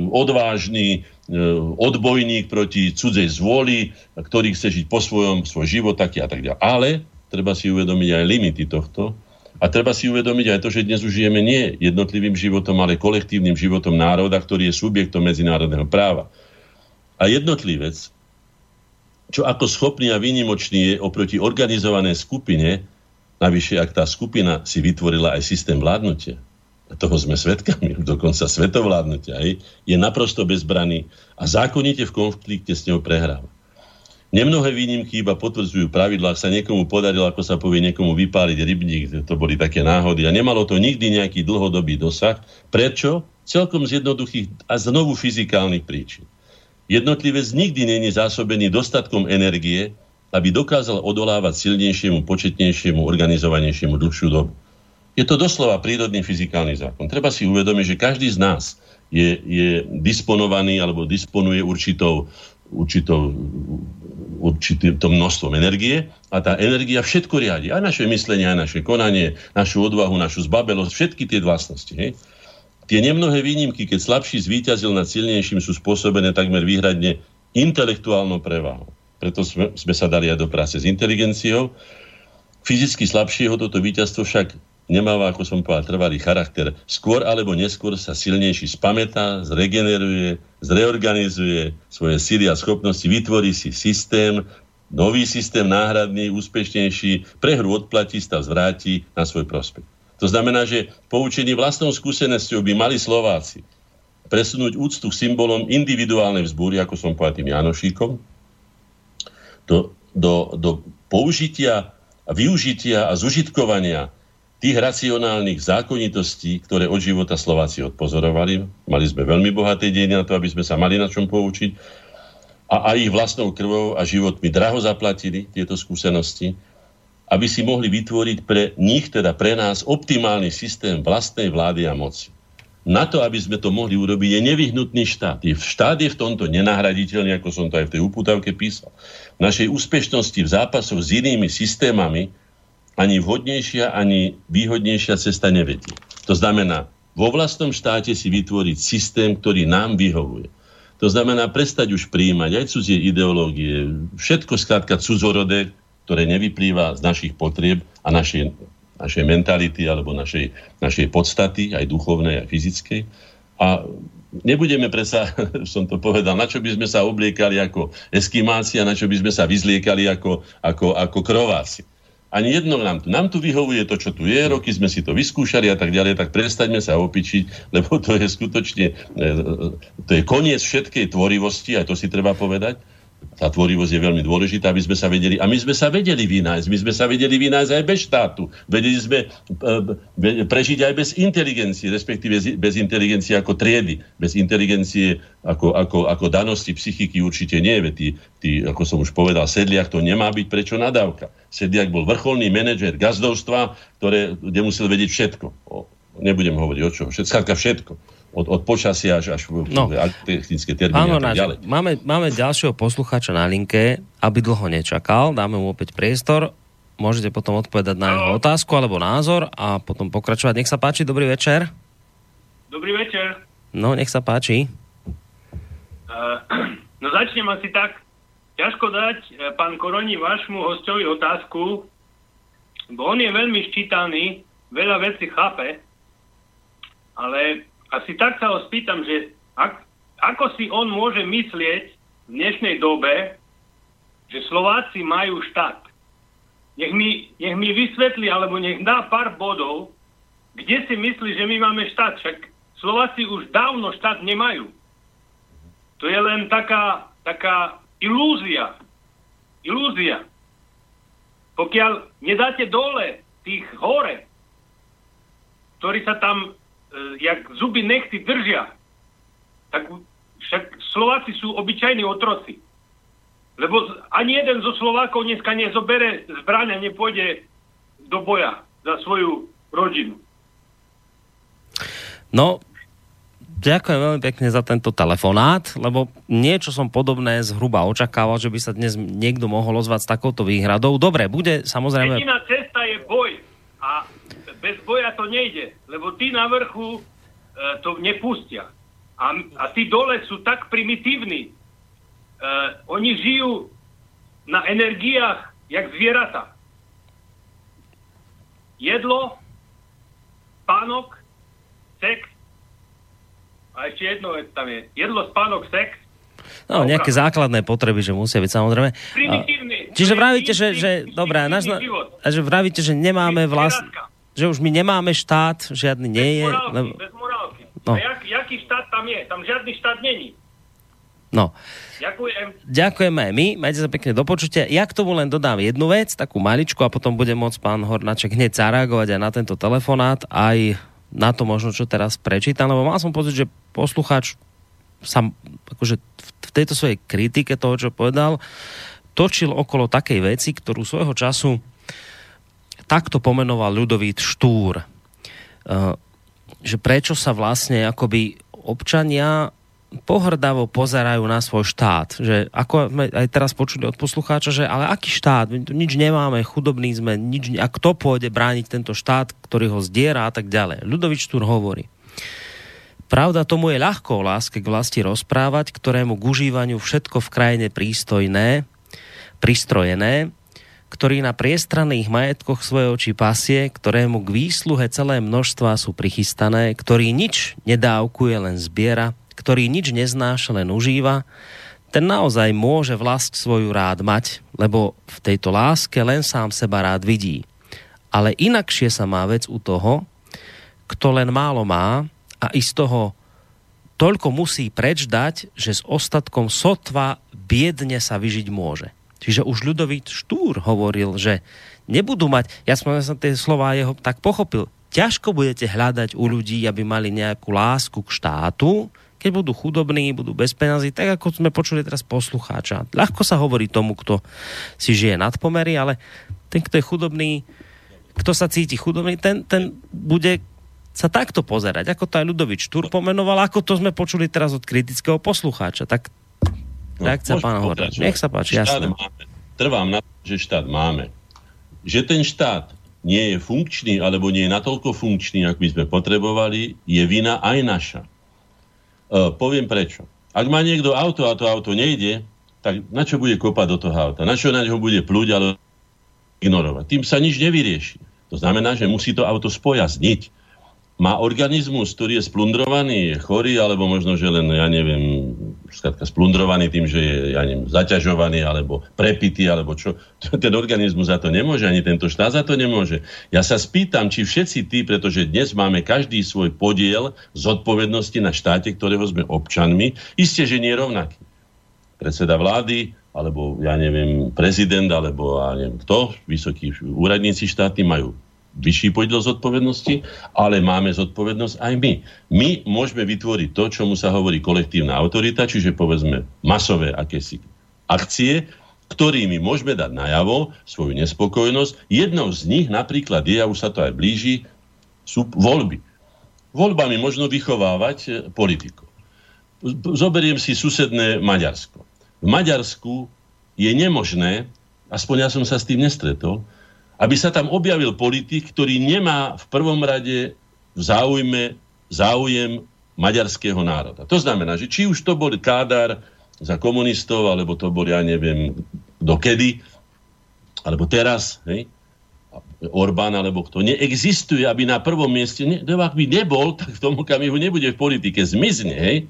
odvážny, e, odbojník proti cudzej zvoli, ktorý chce žiť po svojom, svoj život taký a tak ďalej. Ale treba si uvedomiť aj limity tohto, a treba si uvedomiť aj to, že dnes už žijeme nie jednotlivým životom, ale kolektívnym životom národa, ktorý je subjektom medzinárodného práva. A jednotlivec, čo ako schopný a výnimočný je oproti organizovanej skupine, navyše ak tá skupina si vytvorila aj systém vládnutia, a toho sme svetkami, dokonca svetovládnutia, je naprosto bezbraný a zákonite v konflikte s ňou prehráva. Nemnohé výnimky iba potvrdzujú pravidlá, ak sa niekomu podarilo, ako sa povie, niekomu vypáliť rybník, to boli také náhody a nemalo to nikdy nejaký dlhodobý dosah. Prečo? Celkom z jednoduchých a znovu fyzikálnych príčin. Jednotlivec nikdy není zásobený dostatkom energie, aby dokázal odolávať silnejšiemu, početnejšiemu, organizovanejšiemu dlhšiu dobu. Je to doslova prírodný fyzikálny zákon. Treba si uvedomiť, že každý z nás je, je disponovaný alebo disponuje určitou určitou, určitým množstvom energie a tá energia všetko riadi. Aj naše myslenie, aj naše konanie, našu odvahu, našu zbabelosť, všetky tie vlastnosti. Hej? Tie nemnohé výnimky, keď slabší zvíťazil nad silnejším, sú spôsobené takmer výhradne intelektuálnou prevahou. Preto sme, sme sa dali aj do práce s inteligenciou. Fyzicky slabšieho toto víťazstvo však nemáva, ako som povedal, trvalý charakter. Skôr alebo neskôr sa silnejší spamätá, zregeneruje, zreorganizuje svoje síly a schopnosti, vytvorí si systém, nový systém náhradný, úspešnejší, prehru odplatí, stav zvráti na svoj prospekt. To znamená, že poučení vlastnou skúsenosťou by mali Slováci presunúť úctu k symbolom individuálnej vzbúry, ako som povedal tým Janošíkom, do, do, do použitia využitia a zužitkovania tých racionálnych zákonitostí, ktoré od života Slováci odpozorovali. Mali sme veľmi bohaté dejiny na to, aby sme sa mali na čom poučiť. A aj ich vlastnou krvou a životmi draho zaplatili tieto skúsenosti, aby si mohli vytvoriť pre nich, teda pre nás, optimálny systém vlastnej vlády a moci. Na to, aby sme to mohli urobiť, je nevyhnutný štát. Je, štát je v tomto nenahraditeľný, ako som to aj v tej uputavke písal. V našej úspešnosti v zápasoch s inými systémami ani vhodnejšia, ani výhodnejšia cesta nevedie. To znamená, vo vlastnom štáte si vytvoriť systém, ktorý nám vyhovuje. To znamená prestať už príjmať aj cudzie ideológie, všetko skrátka cudzorodé, ktoré nevyplýva z našich potrieb a našej, našej mentality alebo našej, našej podstaty, aj duchovnej, aj fyzickej. A nebudeme predsa, som to povedal, na čo by sme sa obliekali ako eskimáci a na čo by sme sa vyzliekali ako, ako, ako krováci. Ani jedno nám tu. Nám tu vyhovuje to, čo tu je, roky sme si to vyskúšali a tak ďalej, tak prestaňme sa opičiť, lebo to je skutočne, e, to je koniec všetkej tvorivosti, aj to si treba povedať tá tvorivosť je veľmi dôležitá, aby sme sa vedeli, a my sme sa vedeli vynájsť, my sme sa vedeli vynájsť aj bez štátu, vedeli sme e, prežiť aj bez inteligencie, respektíve bez inteligencie ako triedy, bez inteligencie ako, ako, ako danosti psychiky určite nie, veď tí, tí, ako som už povedal, Sedliak to nemá byť prečo nadávka. Sedliak bol vrcholný manažer gazdovstva, ktoré, kde musel vedieť všetko. O, nebudem hovoriť o čo, všetko, všetko od, od počasia až, až no. technické termíny Áno, a tak ďalej. Máme, máme ďalšieho poslucháča na linke, aby dlho nečakal, dáme mu opäť priestor, môžete potom odpovedať na jeho otázku alebo názor a potom pokračovať. Nech sa páči, dobrý večer. Dobrý večer. No, nech sa páči. Uh, no začnem asi tak. Ťažko dať, uh, pán Koroni, vášmu hostovi otázku, bo on je veľmi ščítaný, veľa vecí chápe, ale asi tak sa ho spýtam, že ak, ako si on môže myslieť v dnešnej dobe, že Slováci majú štát. Nech mi, nech mi vysvetlí, alebo nech dá pár bodov, kde si myslí, že my máme štát. Však Slováci už dávno štát nemajú. To je len taká, taká ilúzia. Ilúzia. Pokiaľ nedáte dole tých hore, ktorí sa tam jak zuby nechty držia, tak však Slováci sú obyčajní otroci. Lebo ani jeden zo Slovákov dneska nezobere zbraň a nepôjde do boja za svoju rodinu. No, ďakujem veľmi pekne za tento telefonát, lebo niečo som podobné zhruba očakával, že by sa dnes niekto mohol ozvať s takouto výhradou. Dobre, bude samozrejme... Jediná cesta je boj a bez boja to nejde, lebo tí na vrchu e, to nepustia. A, a tí dole sú tak primitívni. E, oni žijú na energiách, jak zvieratá. Jedlo, spánok, sex a ešte jedno tam je. Jedlo, spánok, sex No, nejaké základné potreby, že musia byť samozrejme. Primitívny. Čiže vravíte, že, že dobré, a že vravíte, že nemáme vlast, že už my nemáme štát, žiadny nie je. Bez morálky, lebo... bez morálky. No. A jak, jaký štát tam je? Tam žiadny štát není. No. Ďakujem. Ďakujeme aj my, majte sa pekne do počutia. Ja k tomu len dodám jednu vec, takú maličku a potom bude môcť pán Hornáček hneď zareagovať aj na tento telefonát, aj na to možno, čo teraz prečítam, lebo mal som pocit, že poslucháč sa akože v tejto svojej kritike toho, čo povedal, točil okolo takej veci, ktorú svojho času takto pomenoval Ľudovít Štúr. E, že prečo sa vlastne akoby občania pohrdavo pozerajú na svoj štát. Že ako sme aj teraz počuli od poslucháča, že ale aký štát? My tu nič nemáme, chudobní sme, nič, a kto pôjde brániť tento štát, ktorý ho zdiera a tak ďalej. Ľudovič Štúr hovorí. Pravda tomu je ľahko o láske k vlasti rozprávať, ktorému k užívaniu všetko v krajine prístojné, pristrojené, ktorý na priestranných majetkoch svoje oči pasie, ktorému k výsluhe celé množstva sú prichystané, ktorý nič nedávkuje, len zbiera, ktorý nič neznáša, len užíva, ten naozaj môže vlast svoju rád mať, lebo v tejto láske len sám seba rád vidí. Ale inakšie sa má vec u toho, kto len málo má a i z toho toľko musí preč dať, že s ostatkom sotva biedne sa vyžiť môže. Čiže už ľudový Štúr hovoril, že nebudú mať, ja som, ja som tie slova jeho tak pochopil, ťažko budete hľadať u ľudí, aby mali nejakú lásku k štátu, keď budú chudobní, budú bez peniazy, tak ako sme počuli teraz poslucháča. Ľahko sa hovorí tomu, kto si žije nad pomery, ale ten, kto je chudobný, kto sa cíti chudobný, ten, ten bude sa takto pozerať, ako to aj Ľudovič Štúr pomenoval, ako to sme počuli teraz od kritického poslucháča. Tak No, Reakcia pána Horda. Nech sa páči, jasné. Máme. Trvám na to, že štát máme. Že ten štát nie je funkčný, alebo nie je natoľko funkčný, ako by sme potrebovali, je vina aj naša. E, poviem prečo. Ak má niekto auto a to auto nejde, tak na čo bude kopať do toho auta? Na čo na ňo bude plúť, ale ignorovať? Tým sa nič nevyrieši. To znamená, že musí to auto spojazniť. Má organizmus, ktorý je splundrovaný, je chorý, alebo možno, že len, ja neviem, skratka splundrovaný tým, že je, ja neviem, zaťažovaný, alebo prepitý, alebo čo. Ten organizmus za to nemôže, ani tento štát za to nemôže. Ja sa spýtam, či všetci tí, pretože dnes máme každý svoj podiel zodpovednosti na štáte, ktorého sme občanmi, isté, že nie rovnaký. Predseda vlády, alebo ja neviem, prezident, alebo ja neviem kto, vysokí úradníci štáty majú vyšší podiel zodpovednosti, ale máme zodpovednosť aj my. My môžeme vytvoriť to, čomu sa hovorí kolektívna autorita, čiže povedzme masové akési akcie, ktorými môžeme dať najavo svoju nespokojnosť. Jednou z nich napríklad je, a už sa to aj blíži, sú voľby. Voľbami možno vychovávať e, politikov. Zoberiem si susedné Maďarsko. V Maďarsku je nemožné, aspoň ja som sa s tým nestretol, aby sa tam objavil politik, ktorý nemá v prvom rade v záujme záujem maďarského národa. To znamená, že či už to bol Kádar za komunistov, alebo to bol, ja neviem, dokedy, alebo teraz, hej, Orbán alebo kto, neexistuje, aby na prvom mieste, ne, ak by nebol, tak v tom okamihu nebude v politike, zmizne, hej.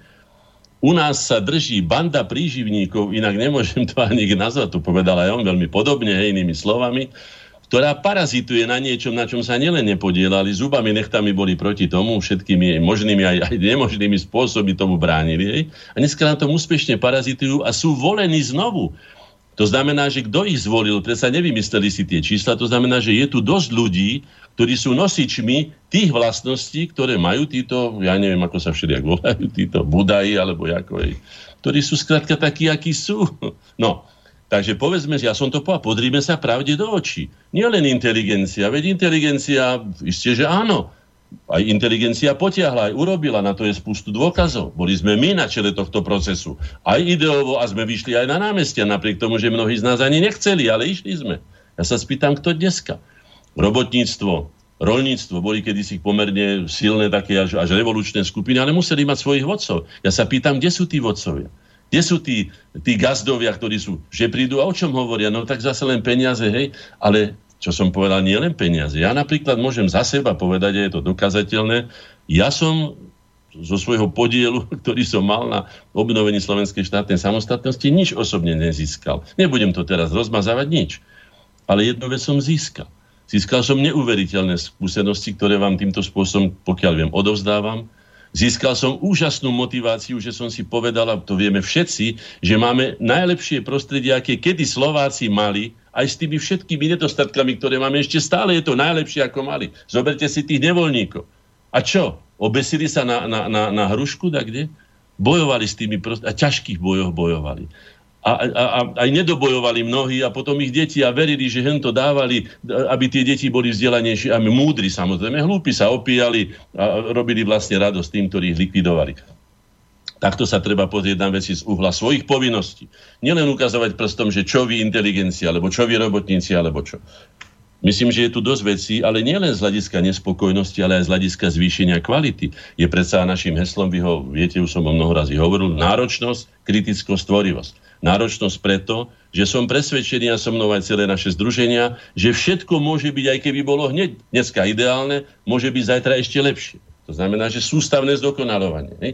U nás sa drží banda príživníkov, inak nemôžem to ani nazvať, to povedal aj on veľmi podobne, hej, inými slovami, ktorá parazituje na niečom, na čom sa nielen nepodielali, zubami, nechtami boli proti tomu, všetkými možnými aj, aj nemožnými spôsoby tomu bránili. Hej? A dneska na tom úspešne parazitujú a sú volení znovu. To znamená, že kto ich zvolil, predsa nevymysleli si tie čísla, to znamená, že je tu dosť ľudí, ktorí sú nosičmi tých vlastností, ktoré majú títo, ja neviem, ako sa všelijak volajú, títo budaji, alebo ako, ktorí sú skrátka takí, akí sú. No, Takže povedzme, ja som to povedal, podrime sa pravde do očí. Nie len inteligencia, veď inteligencia, isté, že áno, aj inteligencia potiahla, aj urobila, na to je spustu dôkazov. Boli sme my na čele tohto procesu. Aj ideovo a sme vyšli aj na námestia, napriek tomu, že mnohí z nás ani nechceli, ale išli sme. Ja sa spýtam, kto dneska? Robotníctvo, rolníctvo boli kedysi pomerne silné také až, až revolučné skupiny, ale museli mať svojich vodcov. Ja sa pýtam, kde sú tí vodcovia? Kde sú tí, tí gazdovia, ktorí sú, že prídu a o čom hovoria? No tak zase len peniaze, hej, ale čo som povedal, nie len peniaze. Ja napríklad môžem za seba povedať, a je to dokazateľné, ja som zo svojho podielu, ktorý som mal na obnovení slovenskej štátnej samostatnosti, nič osobne nezískal. Nebudem to teraz rozmazávať nič. Ale jednu vec som získal. Získal som neuveriteľné skúsenosti, ktoré vám týmto spôsobom, pokiaľ viem, odovzdávam. Získal som úžasnú motiváciu, že som si povedal, a to vieme všetci, že máme najlepšie prostredie, aké kedy Slováci mali, aj s tými všetkými nedostatkami, ktoré máme ešte stále, je to najlepšie, ako mali. Zoberte si tých nevoľníkov. A čo? Obesili sa na, na, na, na hrušku, tak kde? Bojovali s tými prost... a ťažkých bojoch bojovali a, a, a aj nedobojovali mnohí a potom ich deti a verili, že hen to dávali, aby tie deti boli vzdelanejšie a múdri samozrejme. Hlúpi sa opíjali a robili vlastne radosť tým, ktorí ich likvidovali. Takto sa treba pozrieť na veci z uhla svojich povinností. Nielen ukazovať prstom, že čo vy inteligencia, alebo čo vy robotníci, alebo čo. Myslím, že je tu dosť vecí, ale nie len z hľadiska nespokojnosti, ale aj z hľadiska zvýšenia kvality. Je predsa našim heslom, vy ho viete, už som o mnoho razy hovoril, náročnosť, kritickosť, tvorivosť. Náročnosť preto, že som presvedčený a so mnou aj celé naše združenia, že všetko môže byť, aj keby bolo hneď dneska ideálne, môže byť zajtra ešte lepšie. To znamená, že sústavné zdokonalovanie. Ne?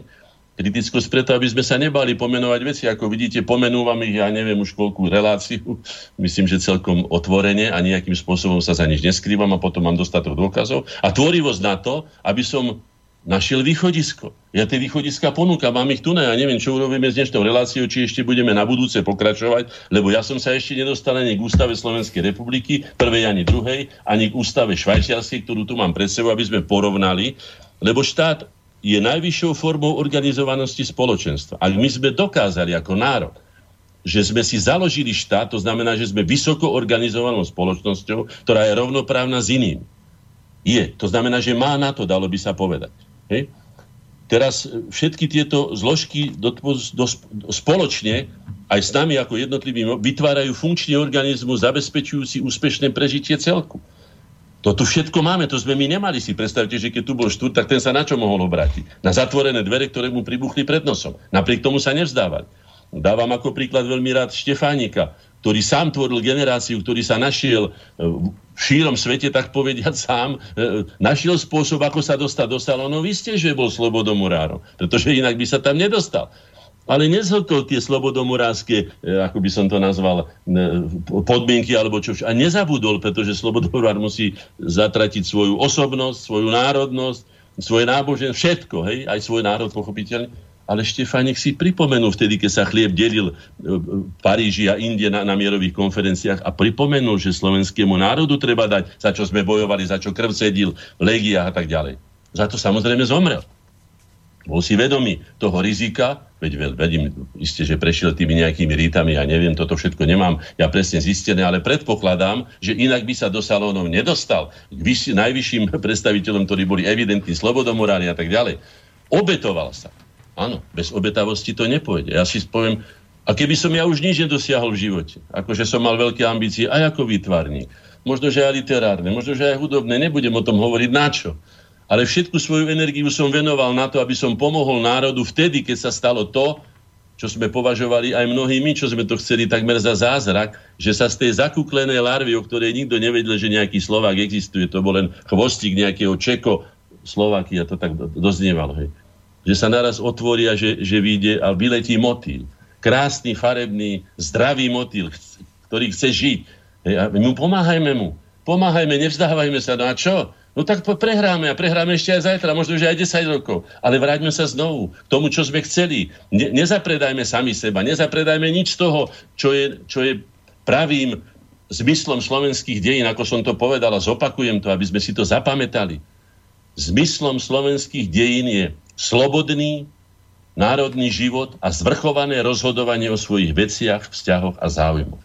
Kritickosť preto, aby sme sa nebali pomenovať veci. Ako vidíte, pomenúvam ich, ja neviem už koľkú reláciu, myslím, že celkom otvorene a nejakým spôsobom sa za nič neskrývam a potom mám dostatok dôkazov. A tvorivosť na to, aby som našiel východisko. Ja tie východiska ponúkam, mám ich tu na, ja neviem, čo urobíme s dnešnou reláciou, či ešte budeme na budúce pokračovať, lebo ja som sa ešte nedostal ani k Ústave Slovenskej republiky, prvej ani druhej, ani k Ústave Švajčiarskej, ktorú tu mám pred sebou, aby sme porovnali, lebo štát je najvyššou formou organizovanosti spoločenstva. Ak my sme dokázali ako národ, že sme si založili štát, to znamená, že sme vysoko organizovanou spoločnosťou, ktorá je rovnoprávna s iným. Je. To znamená, že má na to, dalo by sa povedať. Hej? Teraz všetky tieto zložky do, do, spoločne aj s nami ako jednotlivým vytvárajú funkčný organizmus zabezpečujúci úspešné prežitie celku. To tu všetko máme, to sme my nemali si. Predstavte, že keď tu bol štúr, tak ten sa na čo mohol obrátiť? Na zatvorené dvere, ktoré mu pribuchli pred nosom. Napriek tomu sa nevzdávali. Dávam ako príklad veľmi rád Štefánika, ktorý sám tvoril generáciu, ktorý sa našiel v šírom svete, tak povediať sám, našiel spôsob, ako sa dostať do salónu. Vy ste, že bol slobodomurárom, pretože inak by sa tam nedostal ale nezhlkol tie slobodomurárske, ako by som to nazval, podmienky alebo čo. A nezabudol, pretože slobodomurár musí zatratiť svoju osobnosť, svoju národnosť, svoje náboženstvo, všetko, hej, aj svoj národ pochopiteľne. Ale Štefánik si pripomenul vtedy, keď sa chlieb delil e, v Paríži a inde na, na mierových konferenciách a pripomenul, že slovenskému národu treba dať, za čo sme bojovali, za čo krv cedil v legiách a tak ďalej. Za to samozrejme zomrel. Bol si vedomý toho rizika, veď vedím, isté, že prešiel tými nejakými rítami, ja neviem, toto všetko nemám ja presne zistené, ale predpokladám, že inak by sa do salónov nedostal k vyšší, najvyšším predstaviteľom, ktorí boli evidentní slobodomoráni a tak ďalej. Obetoval sa. Áno, bez obetavosti to nepôjde. Ja si poviem, a keby som ja už nič nedosiahol v živote, akože som mal veľké ambície aj ako výtvarník, možno, že aj literárne, možno, že aj hudobné, nebudem o tom hovoriť na čo ale všetku svoju energiu som venoval na to, aby som pomohol národu vtedy, keď sa stalo to, čo sme považovali aj mnohí čo sme to chceli takmer za zázrak, že sa z tej zakúklenej larvy, o ktorej nikto nevedel, že nejaký Slovák existuje, to bol len chvostík nejakého Čeko, Slovakia, to tak doznievalo, hej. Že sa naraz otvoria, že, že vyjde a vyletí motýl. Krásny, farebný, zdravý motýl, ktorý chce žiť. Hej, a my pomáhajme mu. Pomáhajme, nevzdávajme sa. No a čo? No tak prehráme a prehráme ešte aj zajtra, možno že aj 10 rokov. Ale vráťme sa znovu k tomu, čo sme chceli. Ne, nezapredajme sami seba, nezapredajme nič z toho, čo je, čo je pravým zmyslom slovenských dejín, ako som to povedal a zopakujem to, aby sme si to zapamätali. Zmyslom slovenských dejín je slobodný národný život a zvrchované rozhodovanie o svojich veciach, vzťahoch a záujmoch.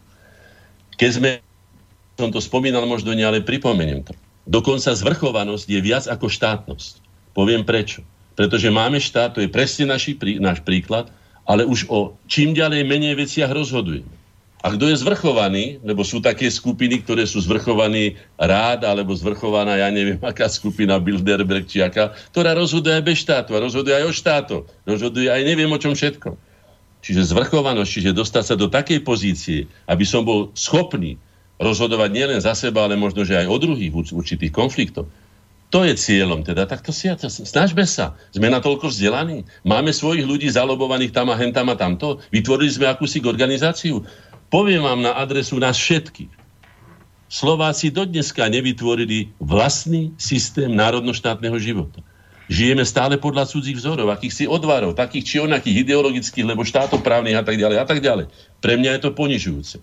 Keď sme, som to spomínal možno nie, ale pripomeniem to Dokonca zvrchovanosť je viac ako štátnosť. Poviem prečo. Pretože máme štát, to je presne naši, náš príklad, ale už o čím ďalej menej veciach rozhodujeme. A kto je zvrchovaný, lebo sú také skupiny, ktoré sú zvrchovaní rád, alebo zvrchovaná, ja neviem, aká skupina Bilderberg či aká, ktorá rozhoduje aj bez štátu a rozhoduje aj o štátu. Rozhoduje aj neviem o čom všetko. Čiže zvrchovanosť, čiže dostať sa do takej pozície, aby som bol schopný rozhodovať nielen za seba, ale možno, že aj o druhých v určitých konfliktoch. To je cieľom teda. Tak to si, snažme sa. Sme natoľko vzdelaní. Máme svojich ľudí zalobovaných tam a hen tam a tamto. Vytvorili sme akúsi organizáciu. Poviem vám na adresu nás všetkých. Slováci dodneska nevytvorili vlastný systém národnoštátneho života. Žijeme stále podľa cudzích vzorov, akýchsi odvarov, takých či onakých ideologických, lebo štátoprávnych a tak ďalej a tak ďalej. Pre mňa je to ponižujúce.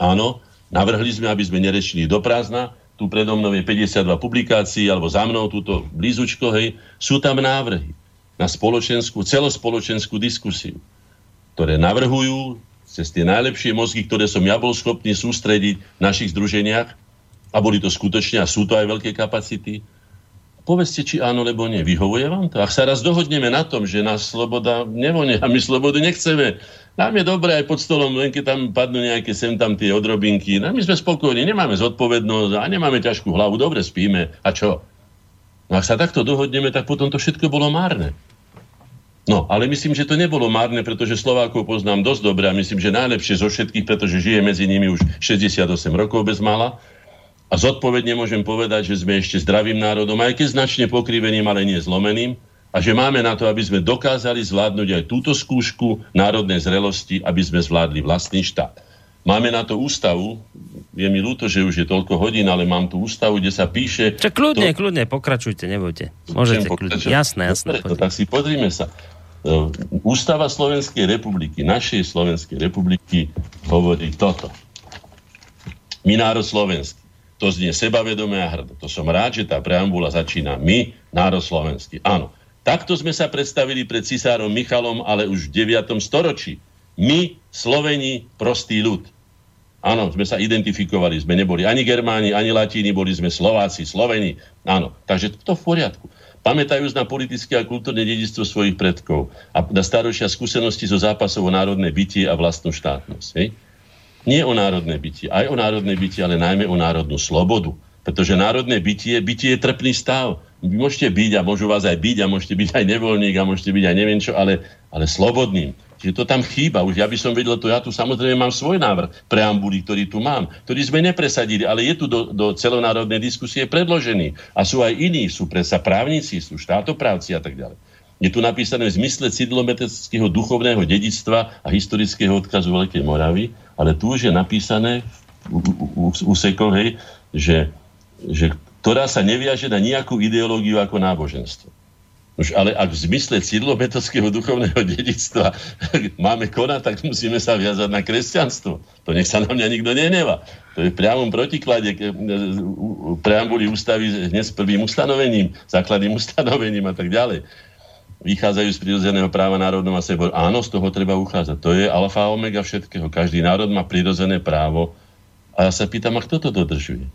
Áno, Navrhli sme, aby sme nerešili do prázdna. Tu predo mnou je 52 publikácií, alebo za mnou túto blízučko, hej. Sú tam návrhy na spoločenskú, celospoločenskú diskusiu, ktoré navrhujú cez tie najlepšie mozgy, ktoré som ja bol schopný sústrediť v našich združeniach, a boli to skutočne, a sú to aj veľké kapacity, povedzte, či áno, alebo nie. Vyhovuje vám to? Ak sa raz dohodneme na tom, že nás sloboda nevonia a my slobodu nechceme, nám je dobré aj pod stolom, len keď tam padnú nejaké sem tam tie odrobinky. No my sme spokojní, nemáme zodpovednosť a nemáme ťažkú hlavu, dobre spíme. A čo? No ak sa takto dohodneme, tak potom to všetko bolo márne. No, ale myslím, že to nebolo márne, pretože Slovákov poznám dosť dobre a myslím, že najlepšie zo všetkých, pretože žije medzi nimi už 68 rokov bez mala a zodpovedne môžem povedať, že sme ešte zdravým národom, aj keď značne pokriveným, ale nie zlomeným. A že máme na to, aby sme dokázali zvládnuť aj túto skúšku národnej zrelosti, aby sme zvládli vlastný štát. Máme na to ústavu, je mi ľúto, že už je toľko hodín, ale mám tu ústavu, kde sa píše... Čo kľudne, to... kľudne, pokračujte, nebojte. Môžete kľudne. Jasné, jasné. Dobre, tak si pozrime sa. E, ústava Slovenskej republiky, našej Slovenskej republiky hovorí toto. My národ slovenský to znie sebavedomé a hrdo. To som rád, že tá preambula začína my, národ slovenský. Áno, takto sme sa predstavili pred cisárom Michalom, ale už v 9. storočí. My, Sloveni, prostý ľud. Áno, sme sa identifikovali, sme neboli ani Germáni, ani Latíni, boli sme Slováci, Sloveni. Áno, takže to v poriadku. Pamätajúc na politické a kultúrne dedictvo svojich predkov a na starošia skúsenosti zo zápasov o národné bytie a vlastnú štátnosť. Hej? nie o národné bytie, aj o národné bytie, ale najmä o národnú slobodu. Pretože národné bytie, bytie je trpný stav. Vy môžete byť a môžu vás aj byť a môžete byť aj nevoľník a môžete byť aj neviem čo, ale, ale slobodným. Čiže to tam chýba. Už ja by som vedel to, ja tu samozrejme mám svoj návrh preambuly, ktorý tu mám, ktorý sme nepresadili, ale je tu do, do celonárodnej diskusie predložený. A sú aj iní, sú presa právnici, sú štátoprávci a tak ďalej. Je tu napísané v zmysle cidlometrického duchovného dedictva a historického odkazu Veľkej Moravy, ale tu už je napísané v úsekol, hej, že, že ktorá sa neviaže na nejakú ideológiu ako náboženstvo. Už ale ak v zmysle cidlometodského duchovného dedictva máme konať, tak musíme sa viazať na kresťanstvo. To nech sa na mňa nikto neneva. To je v priamom protiklade preambuly ústavy hneď s prvým ustanovením, základným ustanovením a tak ďalej. Vychádzajú z prirodzeného práva národom a sebor. Áno, z toho treba uchádzať. To je alfa a omega všetkého. Každý národ má prirodzené právo. A ja sa pýtam, a kto to dodržuje?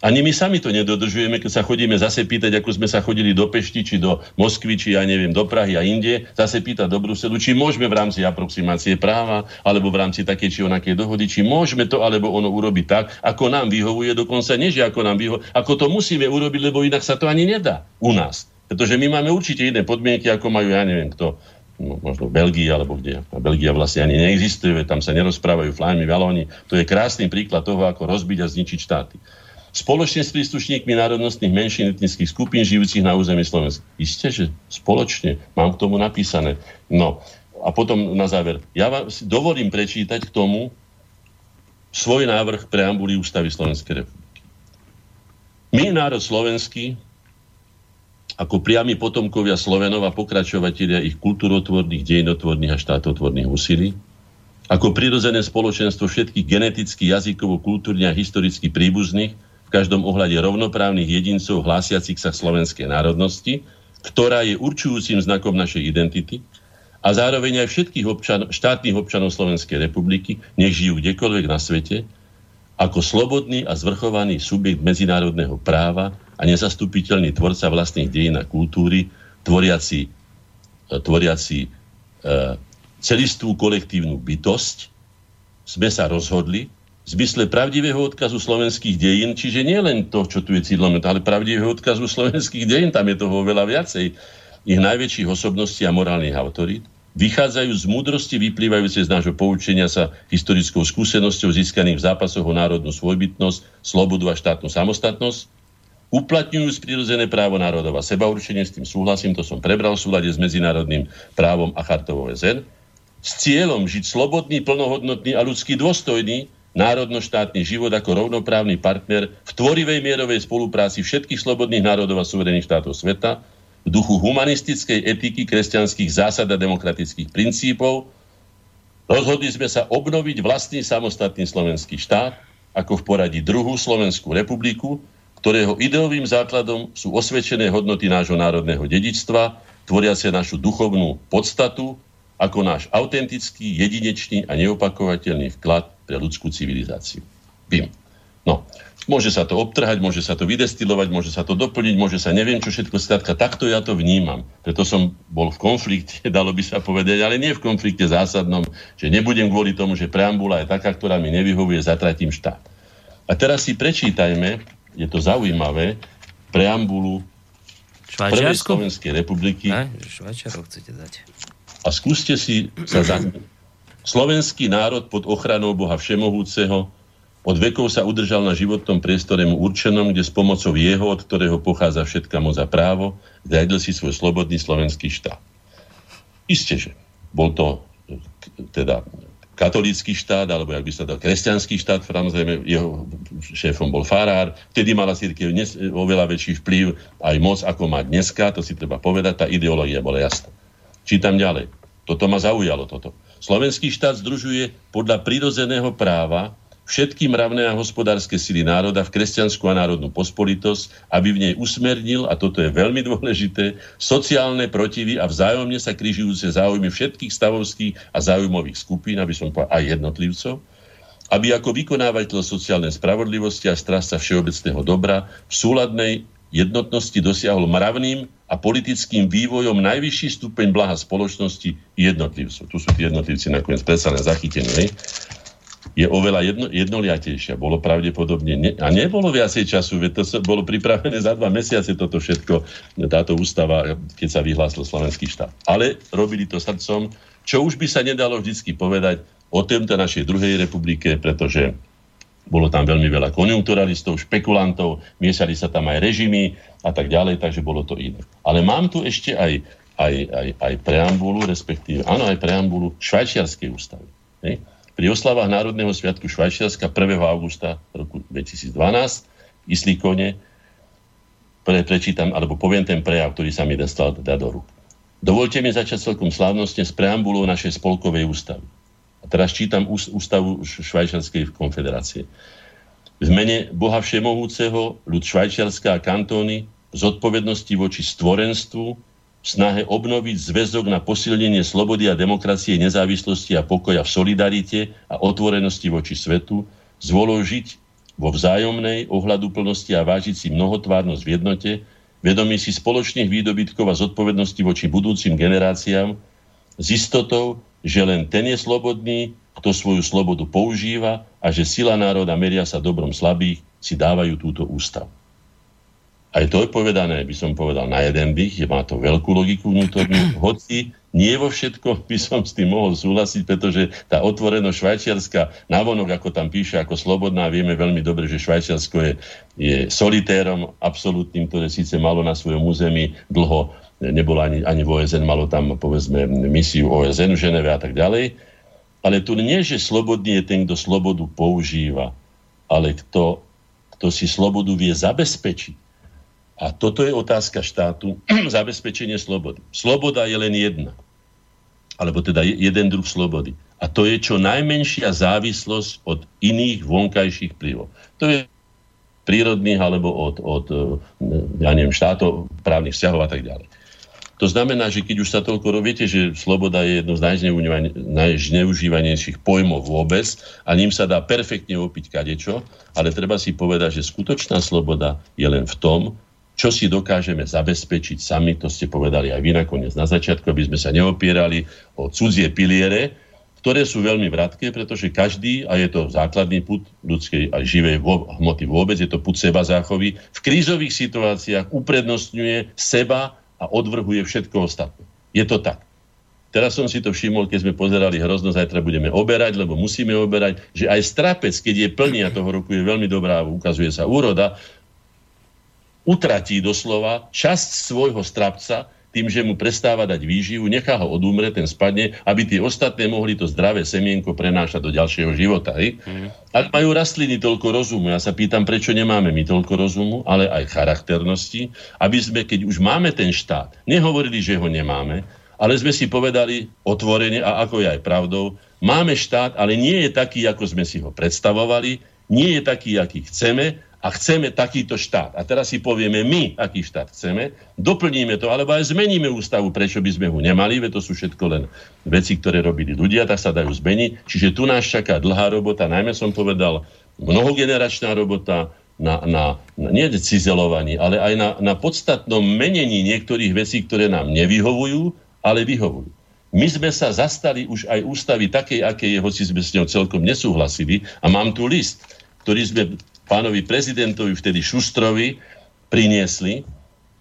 Ani my sami to nedodržujeme, keď sa chodíme zase pýtať, ako sme sa chodili do Pešti, či do Moskvy, či ja neviem, do Prahy a inde, zase pýtať do Bruselu, či môžeme v rámci aproximácie práva, alebo v rámci takej či onakej dohody, či môžeme to alebo ono urobiť tak, ako nám vyhovuje, dokonca nie, ako nám vyhovuje, ako to musíme urobiť, lebo inak sa to ani nedá u nás. Pretože my máme určite iné podmienky, ako majú, ja neviem kto, no, možno Belgii alebo kde. A Belgia vlastne ani neexistuje, tam sa nerozprávajú flámy, valóni. To je krásny príklad toho, ako rozbiť a zničiť štáty spoločne s príslušníkmi národnostných menšín etnických skupín žijúcich na území Slovenska. Isté, že spoločne. Mám k tomu napísané. No a potom na záver. Ja vám si dovolím prečítať k tomu svoj návrh preambuly Ústavy Slovenskej republiky. My, národ slovenský, ako priami potomkovia Slovenov a pokračovatelia ich kulturotvorných, dejinotvorných a štátotvorných úsilí, ako prirodzené spoločenstvo všetkých geneticky, jazykovo, kultúrne a historicky príbuzných, v každom ohľade rovnoprávnych jedincov hlásiacich sa slovenskej národnosti, ktorá je určujúcim znakom našej identity a zároveň aj všetkých občan, štátnych občanov Slovenskej republiky, nech žijú kdekoľvek na svete, ako slobodný a zvrchovaný subjekt medzinárodného práva a nezastupiteľný tvorca vlastných dejín a kultúry, tvoriaci, tvoriaci e, celistvú kolektívnu bytosť, sme sa rozhodli, zmysle pravdivého odkazu slovenských dejín, čiže nie len to, čo tu je cílom, ale pravdivého odkazu slovenských dejín, tam je toho veľa viacej, ich najväčších osobností a morálnych autorít, vychádzajú z múdrosti vyplývajúce z nášho poučenia sa historickou skúsenosťou získaných v zápasoch o národnú svojbytnosť, slobodu a štátnu samostatnosť, uplatňujú prirodzené právo národov a seba určenie, s tým súhlasím, to som prebral v súlade s medzinárodným právom a chartou OSN, s cieľom žiť slobodný, plnohodnotný a ľudský dôstojný, národnoštátny život ako rovnoprávny partner v tvorivej mierovej spolupráci všetkých slobodných národov a suverených štátov sveta, v duchu humanistickej etiky, kresťanských zásad a demokratických princípov, rozhodli sme sa obnoviť vlastný samostatný slovenský štát ako v poradí druhú Slovenskú republiku, ktorého ideovým základom sú osvedčené hodnoty nášho národného dedičstva, tvoriace našu duchovnú podstatu ako náš autentický, jedinečný a neopakovateľný vklad pre ľudskú civilizáciu. Bim. No, môže sa to obtrhať, môže sa to vydestilovať, môže sa to doplniť, môže sa neviem čo všetko skrátka. Takto ja to vnímam. Preto som bol v konflikte, dalo by sa povedať, ale nie v konflikte zásadnom, že nebudem kvôli tomu, že preambula je taká, ktorá mi nevyhovuje, zatratím štát. A teraz si prečítajme, je to zaujímavé, preambulu Prvej Slovenskej republiky. Švajčiarov chcete dať. A skúste si sa za, Slovenský národ pod ochranou Boha Všemohúceho od vekov sa udržal na životnom priestore mu určenom, kde s pomocou jeho, od ktorého pochádza všetka moc a právo, zriadil si svoj slobodný slovenský štát. Isté, že bol to teda katolícky štát, alebo jak by sa dal, kresťanský štát, samozrejme, jeho šéfom bol farár, vtedy mala církev oveľa väčší vplyv, aj moc, ako má dneska, to si treba povedať, tá ideológia bola jasná. Čítam ďalej. Toto ma zaujalo, toto. Slovenský štát združuje podľa prirodzeného práva všetky mravné a hospodárske sily národa v kresťanskú a národnú pospolitosť, aby v nej usmernil, a toto je veľmi dôležité, sociálne protivy a vzájomne sa križujúce záujmy všetkých stavovských a záujmových skupín, aby som povedal aj jednotlivcov, aby ako vykonávateľ sociálnej spravodlivosti a strasta všeobecného dobra v súladnej jednotnosti dosiahol mravným a politickým vývojom najvyšší stupeň blaha spoločnosti jednotlivcov. Tu sú tí jednotlivci nakoniec predsa len zachytení. Je oveľa jedno, jednoliatejšia. Bolo pravdepodobne, ne, a nebolo viacej času, veď to bolo pripravené za dva mesiace toto všetko, táto ústava, keď sa vyhlásil slovenský štát. Ale robili to srdcom, čo už by sa nedalo vždy povedať o tomto našej druhej republike, pretože bolo tam veľmi veľa konjunkturalistov, špekulantov, miešali sa tam aj režimy a tak ďalej, takže bolo to iné. Ale mám tu ešte aj, aj, aj, aj preambulu, respektíve, áno, aj preambulu švajčiarskej ústavy. Hej? Pri oslavách Národného sviatku Švajčiarska 1. augusta roku 2012 Islíkone pre, prečítam, alebo poviem ten prejav, ktorý sa mi dostal teda do rúk. Dovolte mi začať celkom slávnostne s preambulou našej spolkovej ústavy. A teraz čítam ústavu Švajčiarskej konfederácie. V mene Boha Všemohúceho, ľud Švajčiarska a kantóny, zodpovednosti voči stvorenstvu, v snahe obnoviť zväzok na posilnenie slobody a demokracie, nezávislosti a pokoja v solidarite a otvorenosti voči svetu, zvoložiť vo vzájomnej ohľaduplnosti a vážiť si mnohotvárnosť v jednote, vedomí si spoločných výdobytkov a zodpovednosti voči budúcim generáciám, s istotou, že len ten je slobodný, kto svoju slobodu používa a že sila národa meria sa dobrom slabých, si dávajú túto ústavu. Aj to je povedané, by som povedal, na jeden dých, je má to veľkú logiku vnútornú, hoci nie vo všetkom by som s tým mohol súhlasiť, pretože tá otvorenosť švajčiarska navonok, ako tam píše, ako slobodná, vieme veľmi dobre, že Švajčiarsko je, je solitérom absolútnym, ktoré síce malo na svojom území dlho, nebolo ani, ani v OSN, malo tam povedzme misiu OSN v Ženeve a tak ďalej. Ale tu nie, že slobodný je ten, kto slobodu používa, ale kto, kto si slobodu vie zabezpečiť a toto je otázka štátu, zabezpečenie slobody. Sloboda je len jedna. Alebo teda jeden druh slobody. A to je čo najmenšia závislosť od iných vonkajších vplyvov. To je prírodných alebo od, od ja neviem, štátov, právnych vzťahov a tak ďalej. To znamená, že keď už sa toľko viete, že sloboda je jedno z najzneužívanejších pojmov vôbec a ním sa dá perfektne opiť kadečo, ale treba si povedať, že skutočná sloboda je len v tom, čo si dokážeme zabezpečiť sami, to ste povedali aj vy nakoniec na začiatku, aby sme sa neopierali o cudzie piliere, ktoré sú veľmi vratké, pretože každý, a je to základný put ľudskej aj živej hmoty vôbec, je to put seba záchovy, v krízových situáciách uprednostňuje seba a odvrhuje všetko ostatné. Je to tak. Teraz som si to všimol, keď sme pozerali hrozno, zajtra budeme oberať, lebo musíme oberať, že aj strapec, keď je plný a toho roku je veľmi dobrá, ukazuje sa úroda, utratí doslova časť svojho strapca tým, že mu prestáva dať výživu, nechá ho odumre, ten spadne, aby tie ostatné mohli to zdravé semienko prenášať do ďalšieho života. Hej? Mm. Ak majú rastliny toľko rozumu, ja sa pýtam, prečo nemáme my toľko rozumu, ale aj charakternosti, aby sme, keď už máme ten štát, nehovorili, že ho nemáme, ale sme si povedali otvorene, a ako je aj pravdou, máme štát, ale nie je taký, ako sme si ho predstavovali, nie je taký, aký chceme, a chceme takýto štát. A teraz si povieme my, aký štát chceme, doplníme to, alebo aj zmeníme ústavu, prečo by sme ho nemali, veď to sú všetko len veci, ktoré robili ľudia, tak sa dajú zmeniť. Čiže tu nás čaká dlhá robota, najmä som povedal, mnohogeneračná robota, na, na, na nie cizelovaní, ale aj na, na podstatnom menení niektorých vecí, ktoré nám nevyhovujú, ale vyhovujú. My sme sa zastali už aj ústavy takej, aké je, hoci sme s ňou celkom nesúhlasili. A mám tu list, ktorý sme pánovi prezidentovi, vtedy Šustrovi, priniesli,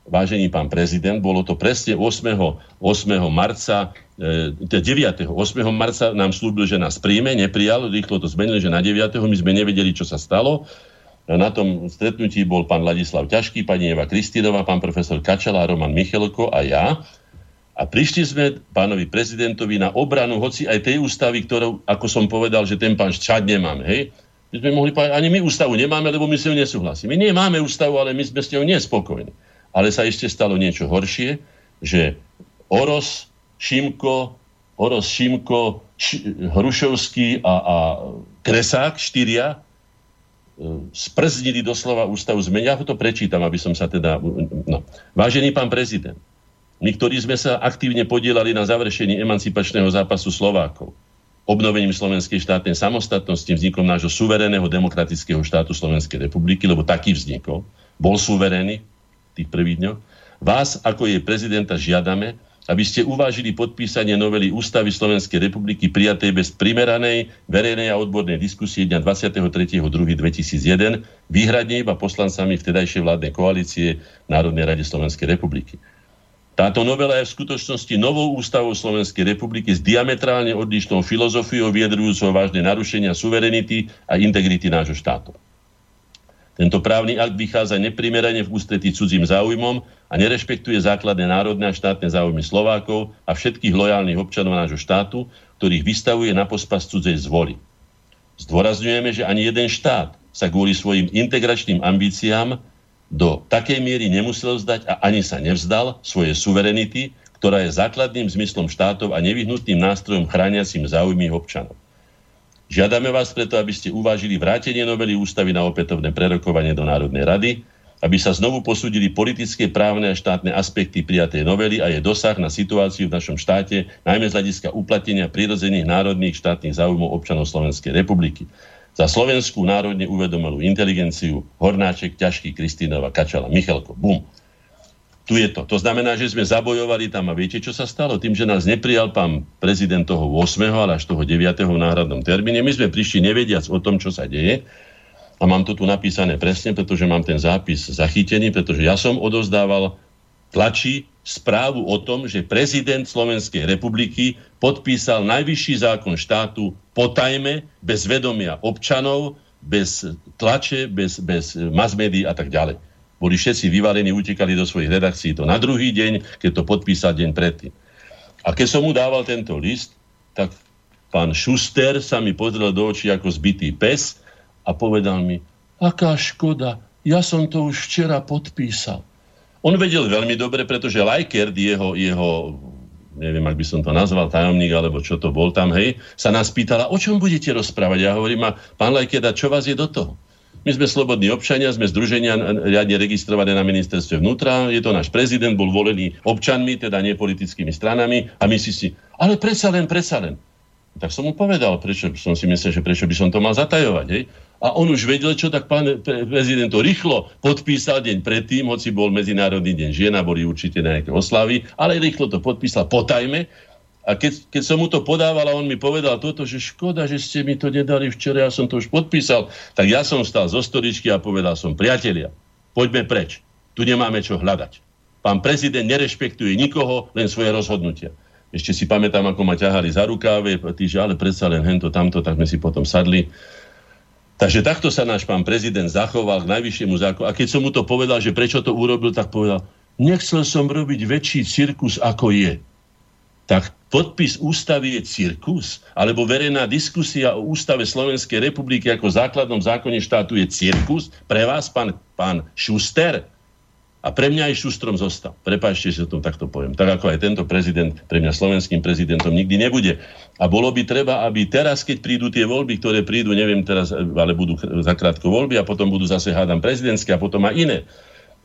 vážený pán prezident, bolo to presne 8. 8. marca, e, 9. 8. marca nám slúbil, že nás príjme, neprijal, rýchlo to zmenili, že na 9. my sme nevedeli, čo sa stalo. Na tom stretnutí bol pán Ladislav Ťažký, pani Eva Kristínová, pán profesor Kačala, Roman Michelko a ja. A prišli sme pánovi prezidentovi na obranu, hoci aj tej ústavy, ktorou, ako som povedal, že ten pán Ščad nemáme, hej, my sme mohli povedať, ani my ústavu nemáme, lebo my s ňou nesúhlasíme. Nie máme ústavu, ale my sme s ňou nespokojní. Ale sa ešte stalo niečo horšie, že Oros, Šimko, Oros, Šimko, Š- Hrušovský a, a Kresák, štyria, e, sprznili doslova ústavu zmenia. Ja to prečítam, aby som sa teda... No. Vážený pán prezident, my, ktorí sme sa aktívne podielali na završení emancipačného zápasu Slovákov, obnovením slovenskej štátnej samostatnosti, vznikom nášho suverénneho demokratického štátu Slovenskej republiky, lebo taký vznikol, bol suverénny v tých prvých dňoch. Vás, ako jej prezidenta, žiadame, aby ste uvážili podpísanie novely Ústavy Slovenskej republiky prijatej bez primeranej verejnej a odbornej diskusie dňa 23.2.2001 výhradne iba poslancami vtedajšej vládnej koalície Národnej rade Slovenskej republiky. Táto novela je v skutočnosti novou ústavou Slovenskej republiky s diametrálne odlišnou filozofiou vyjadrujúcou vážne narušenia suverenity a integrity nášho štátu. Tento právny akt vychádza neprimerane v ústretí cudzím záujmom a nerešpektuje základné národné a štátne záujmy Slovákov a všetkých lojálnych občanov nášho štátu, ktorých vystavuje na pospas cudzej zvoli. Zdôrazňujeme, že ani jeden štát sa kvôli svojim integračným ambíciám do takej miery nemusel vzdať a ani sa nevzdal svoje suverenity, ktorá je základným zmyslom štátov a nevyhnutným nástrojom chrániacim záujmy občanov. Žiadame vás preto, aby ste uvážili vrátenie novely ústavy na opätovné prerokovanie do Národnej rady, aby sa znovu posúdili politické, právne a štátne aspekty prijatej novely a je dosah na situáciu v našom štáte, najmä z hľadiska uplatnenia prirodzených národných štátnych záujmov občanov Slovenskej republiky. Za slovenskú národne uvedomelú inteligenciu Hornáček, Ťažký, Kristínova, Kačala, Michalko, bum tu je to. To znamená, že sme zabojovali tam a viete, čo sa stalo? Tým, že nás neprijal pán prezident toho 8. ale až toho 9. v náhradnom termíne, my sme prišli nevediac o tom, čo sa deje. A mám to tu napísané presne, pretože mám ten zápis zachytený, pretože ja som odozdával tlači správu o tom, že prezident Slovenskej republiky podpísal najvyšší zákon štátu potajme, bez vedomia občanov, bez tlače, bez, bez mass médií a tak ďalej boli všetci vyvalení, utekali do svojich redakcií to na druhý deň, keď to podpísal deň predtým. A keď som mu dával tento list, tak pán Šuster sa mi pozrel do očí ako zbytý pes a povedal mi, aká škoda, ja som to už včera podpísal. On vedel veľmi dobre, pretože Lajkert, jeho, jeho neviem, ak by som to nazval, tajomník, alebo čo to bol tam, hej, sa nás pýtala, o čom budete rozprávať. Ja hovorím, a pán Lajkert, a čo vás je do toho? My sme slobodní občania, sme združenia riadne registrované na ministerstve vnútra, je to náš prezident, bol volený občanmi, teda nie politickými stranami a my si si, ale predsa len, predsa len. Tak som mu povedal, prečo som si myslel, že prečo by som to mal zatajovať. Hej? A on už vedel, čo tak pán prezident to rýchlo podpísal deň predtým, hoci bol Medzinárodný deň žien a boli určite nejaké oslavy, ale rýchlo to podpísal potajme a keď, keď som mu to podával a on mi povedal toto, že škoda, že ste mi to nedali včera, ja som to už podpísal, tak ja som stal zo stoličky a povedal som, priatelia, poďme preč. Tu nemáme čo hľadať. Pán prezident nerešpektuje nikoho, len svoje rozhodnutia. Ešte si pamätám, ako ma ťahali za rukáve, že ale predsa len hento, tamto, tak sme si potom sadli. Takže takto sa náš pán prezident zachoval k najvyššiemu zákonu. A keď som mu to povedal, že prečo to urobil, tak povedal, nechcel som robiť väčší cirkus, ako je tak podpis ústavy je cirkus? Alebo verejná diskusia o ústave Slovenskej republiky ako základnom zákone štátu je cirkus? Pre vás, pán, pán Šuster? A pre mňa aj Šustrom zostal. Prepáčte, že to takto poviem. Tak ako aj tento prezident pre mňa slovenským prezidentom nikdy nebude. A bolo by treba, aby teraz, keď prídu tie voľby, ktoré prídu, neviem teraz, ale budú zakrátko voľby a potom budú zase hádam prezidentské a potom aj iné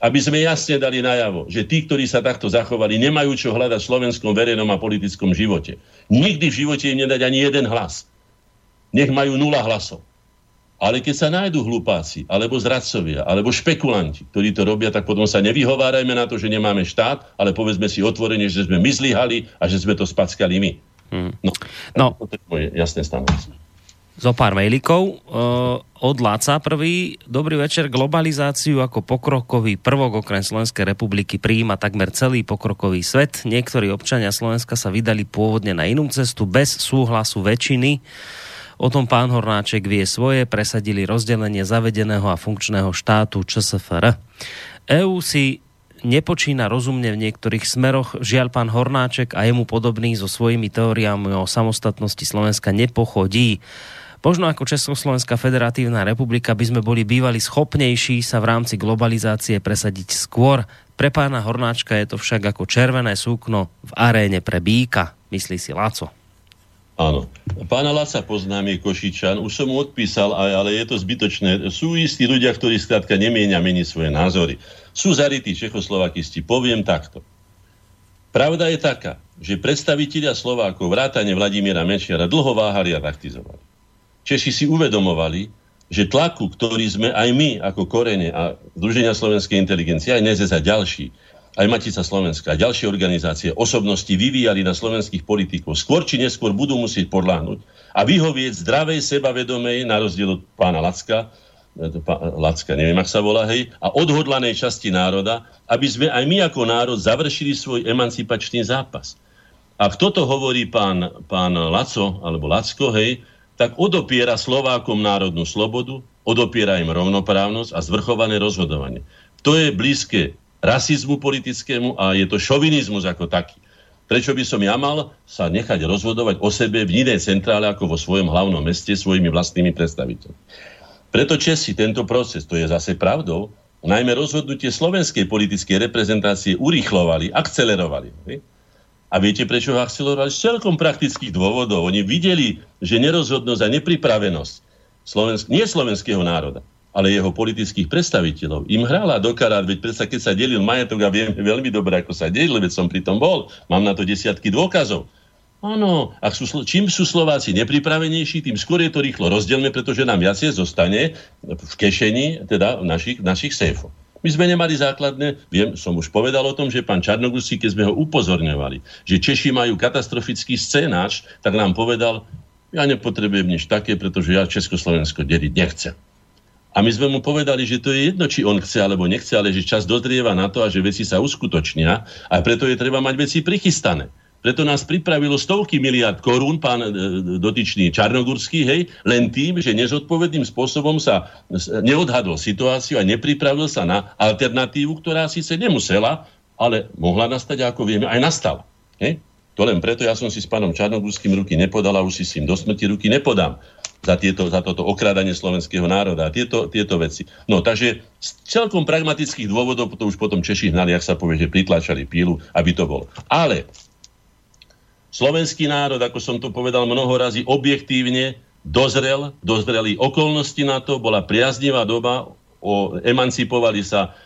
aby sme jasne dali najavo, že tí, ktorí sa takto zachovali, nemajú čo hľadať v slovenskom verejnom a politickom živote. Nikdy v živote im nedať ani jeden hlas. Nech majú nula hlasov. Ale keď sa nájdú hlupáci, alebo zradcovia, alebo špekulanti, ktorí to robia, tak potom sa nevyhovárajme na to, že nemáme štát, ale povedzme si otvorene, že sme my zlyhali a že sme to spackali my. Hmm. No, no. To je moje jasné stanovisko zo pár mailíkov. Uh, od Láca prvý. Dobrý večer. Globalizáciu ako pokrokový prvok okrem Slovenskej republiky prijíma takmer celý pokrokový svet. Niektorí občania Slovenska sa vydali pôvodne na inú cestu bez súhlasu väčšiny. O tom pán Hornáček vie svoje, presadili rozdelenie zavedeného a funkčného štátu ČSFR. EU si nepočína rozumne v niektorých smeroch. Žiaľ, pán Hornáček a jemu podobný so svojimi teóriami o samostatnosti Slovenska nepochodí. Možno ako Československá federatívna republika by sme boli bývali schopnejší sa v rámci globalizácie presadiť skôr. Pre pána Hornáčka je to však ako červené súkno v aréne pre býka, myslí si Laco. Áno. Pána Laca poznám, je Košičan. Už som mu odpísal, ale je to zbytočné. Sú istí ľudia, ktorí skrátka nemienia meniť svoje názory. Sú zarytí Čechoslovakisti. Poviem takto. Pravda je taká, že predstavitelia Slovákov vrátane Vladimíra Mečiara dlho váhali a taktizovali. Češi si uvedomovali, že tlaku, ktorý sme aj my ako Korene a Združenia slovenskej inteligencie, aj NEZES a ďalší, aj Matica Slovenska a ďalšie organizácie, osobnosti vyvíjali na slovenských politikov, skôr či neskôr budú musieť podláhnuť a vyhovieť zdravej sebavedomej, na rozdiel od pána Lacka, Lacka, neviem, ak sa volá, hej, a odhodlanej časti národa, aby sme aj my ako národ završili svoj emancipačný zápas. Ak toto hovorí pán, pán Laco, alebo Lacko, hej, tak odopiera Slovákom národnú slobodu, odopiera im rovnoprávnosť a zvrchované rozhodovanie. To je blízke rasizmu politickému a je to šovinizmus ako taký. Prečo by som ja mal sa nechať rozhodovať o sebe v inej centrále ako vo svojom hlavnom meste svojimi vlastnými predstaviteľmi? Preto Česi tento proces, to je zase pravdou, najmä rozhodnutie slovenskej politickej reprezentácie urýchlovali, akcelerovali. A viete, prečo ho akcelerovali? Z celkom praktických dôvodov. Oni videli, že nerozhodnosť a nepripravenosť slovensk- nie slovenského národa, ale jeho politických predstaviteľov im hrala do karát, veď predsa keď sa delil majetok a vieme veľmi dobre, ako sa delil, veď som pri tom bol, mám na to desiatky dôkazov. Áno, ak sú, čím sú Slováci nepripravenejší, tým skôr je to rýchlo rozdielme, pretože nám viacej zostane v kešení, teda našich, v našich sejfoch. My sme nemali základné, viem, som už povedal o tom, že pán Čarnogusí, keď sme ho upozorňovali, že Češi majú katastrofický scénáč, tak nám povedal, ja nepotrebujem nič také, pretože ja Československo deliť nechcem. A my sme mu povedali, že to je jedno, či on chce alebo nechce, ale že čas dozrieva na to a že veci sa uskutočnia a preto je treba mať veci prichystané. Preto nás pripravilo stovky miliard korún pán e, dotyčný Čarnogurský, hej, len tým, že nezodpovedným spôsobom sa neodhadol situáciu a nepripravil sa na alternatívu, ktorá síce nemusela, ale mohla nastať, ako vieme, aj nastala. Hej. To len preto, ja som si s pánom Čarnogurským ruky nepodal a už si s ním do smrti ruky nepodám za, tieto, za toto okrádanie slovenského národa a tieto, tieto veci. No, takže z celkom pragmatických dôvodov to už potom Češi hnali, ak sa povie, že pritlačali pílu, aby to bolo. Ale slovenský národ, ako som to povedal mnoho razy, objektívne dozrel, dozreli okolnosti na to, bola priaznivá doba, o, emancipovali sa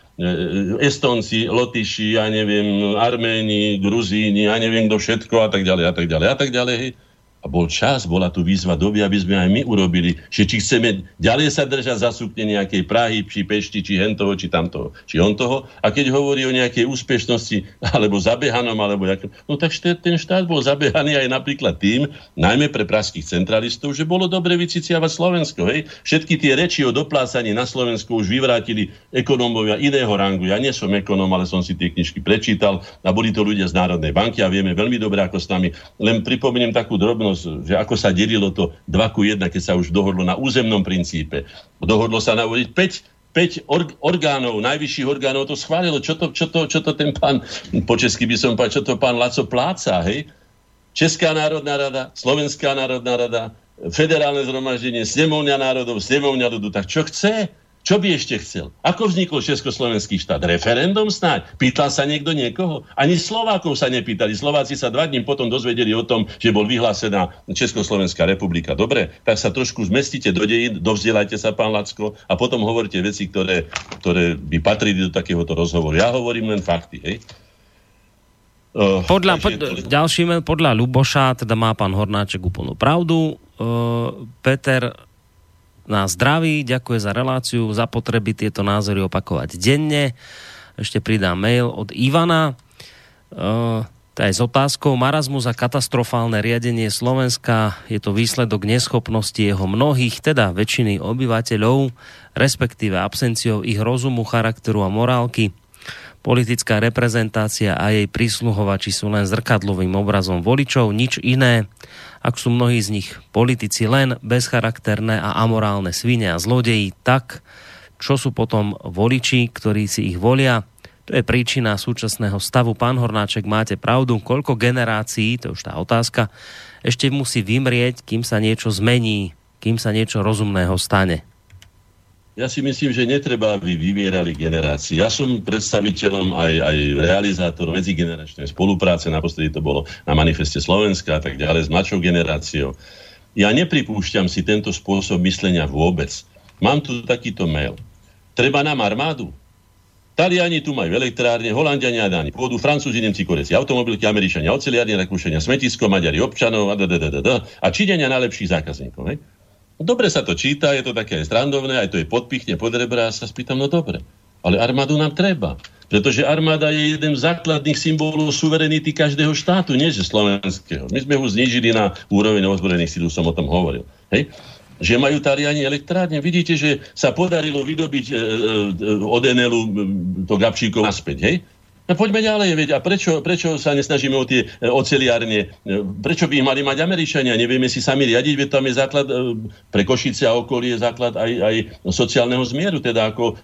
Estonci, Lotyši, ja neviem, Arméni, Gruzíni, ja neviem kto všetko a tak ďalej a tak ďalej a tak ďalej. A bol čas, bola tu výzva doby, aby sme aj my urobili, že či chceme ďalej sa držať za súpne nejakej Prahy, či Pešti, či hentoho, či tamtoho, či on toho. A keď hovorí o nejakej úspešnosti, alebo zabehanom, alebo jak, no tak ten štát bol zabehaný aj napríklad tým, najmä pre praských centralistov, že bolo dobre vyciciavať Slovensko. Hej? Všetky tie reči o doplácaní na Slovensku už vyvrátili ekonómovia iného rangu. Ja nie som ekonóm, ale som si tie knižky prečítal a boli to ľudia z Národnej banky a vieme veľmi dobre, ako s nami. Len pripomeniem takú drobnú možnosť, že ako sa delilo to 2 ku 1, keď sa už dohodlo na územnom princípe. Dohodlo sa na 5 5 or, orgánov, najvyšších orgánov to schválilo. Čo to, čo to, čo to ten pán, po česky by som povedal, čo to pán Laco pláca, hej? Česká národná rada, Slovenská národná rada, federálne zhromaždenie, snemovňa národov, snemovňa ľudu, tak čo chce? Čo by ešte chcel? Ako vznikol Československý štát? Referendum snáď? Pýtal sa niekto niekoho? Ani Slovákov sa nepýtali. Slováci sa dva dní potom dozvedeli o tom, že bol vyhlásená Československá republika. Dobre, tak sa trošku zmestite do dejín, dovzdelajte sa, pán Lacko, a potom hovorte veci, ktoré, ktoré by patrili do takéhoto rozhovoru. Ja hovorím len fakty. Hej? Uh, podľa, pod, ďalší podľa Luboša, teda má pán Hornáček úplnú pravdu. Uh, Peter na zdraví, ďakuje za reláciu, za potreby tieto názory opakovať denne. Ešte pridám mail od Ivana. Uh, je s otázkou marazmus a katastrofálne riadenie Slovenska je to výsledok neschopnosti jeho mnohých, teda väčšiny obyvateľov, respektíve absenciou ich rozumu, charakteru a morálky. Politická reprezentácia a jej prísluhovači sú len zrkadlovým obrazom voličov, nič iné ak sú mnohí z nich politici len bezcharakterné a amorálne svine a zlodeji, tak čo sú potom voliči, ktorí si ich volia? To je príčina súčasného stavu. Pán Hornáček, máte pravdu, koľko generácií, to je už tá otázka, ešte musí vymrieť, kým sa niečo zmení, kým sa niečo rozumného stane ja si myslím, že netreba, aby vymierali generácie. Ja som predstaviteľom aj, aj realizátorom medzigeneračnej spolupráce, naposledy to bolo na manifeste Slovenska a tak ďalej, s mladšou generáciou. Ja nepripúšťam si tento spôsob myslenia vôbec. Mám tu takýto mail. Treba nám armádu? Taliani tu majú elektrárne, Holandiania Dáni, pôdu Francúzi, Nemci, Koreci, automobilky, Američania, oceliárne, Rakúšania, smetisko, Maďari, občanov a, a Číňania najlepších zákazníkov. Hej? Dobre sa to číta, je to také aj strandovné, aj to je podpichne pod rebra a sa spýtam, no dobre, ale armádu nám treba. Pretože armáda je jeden z základných symbolov suverenity každého štátu, nie že slovenského. My sme ho znížili na úroveň ozbrojených síl, som o tom hovoril. Hej? že majú Taliani elektrárne. Vidíte, že sa podarilo vydobiť e, e, od Enelu to Gabčíkov naspäť, hej? No poďme ďalej, veď. A prečo, prečo sa nesnažíme o tie e, oceliárne? E, prečo by ich mali mať Američania? Nevieme si sami riadiť, veď tam je základ e, pre Košice a okolie základ aj, aj sociálneho zmieru, teda ako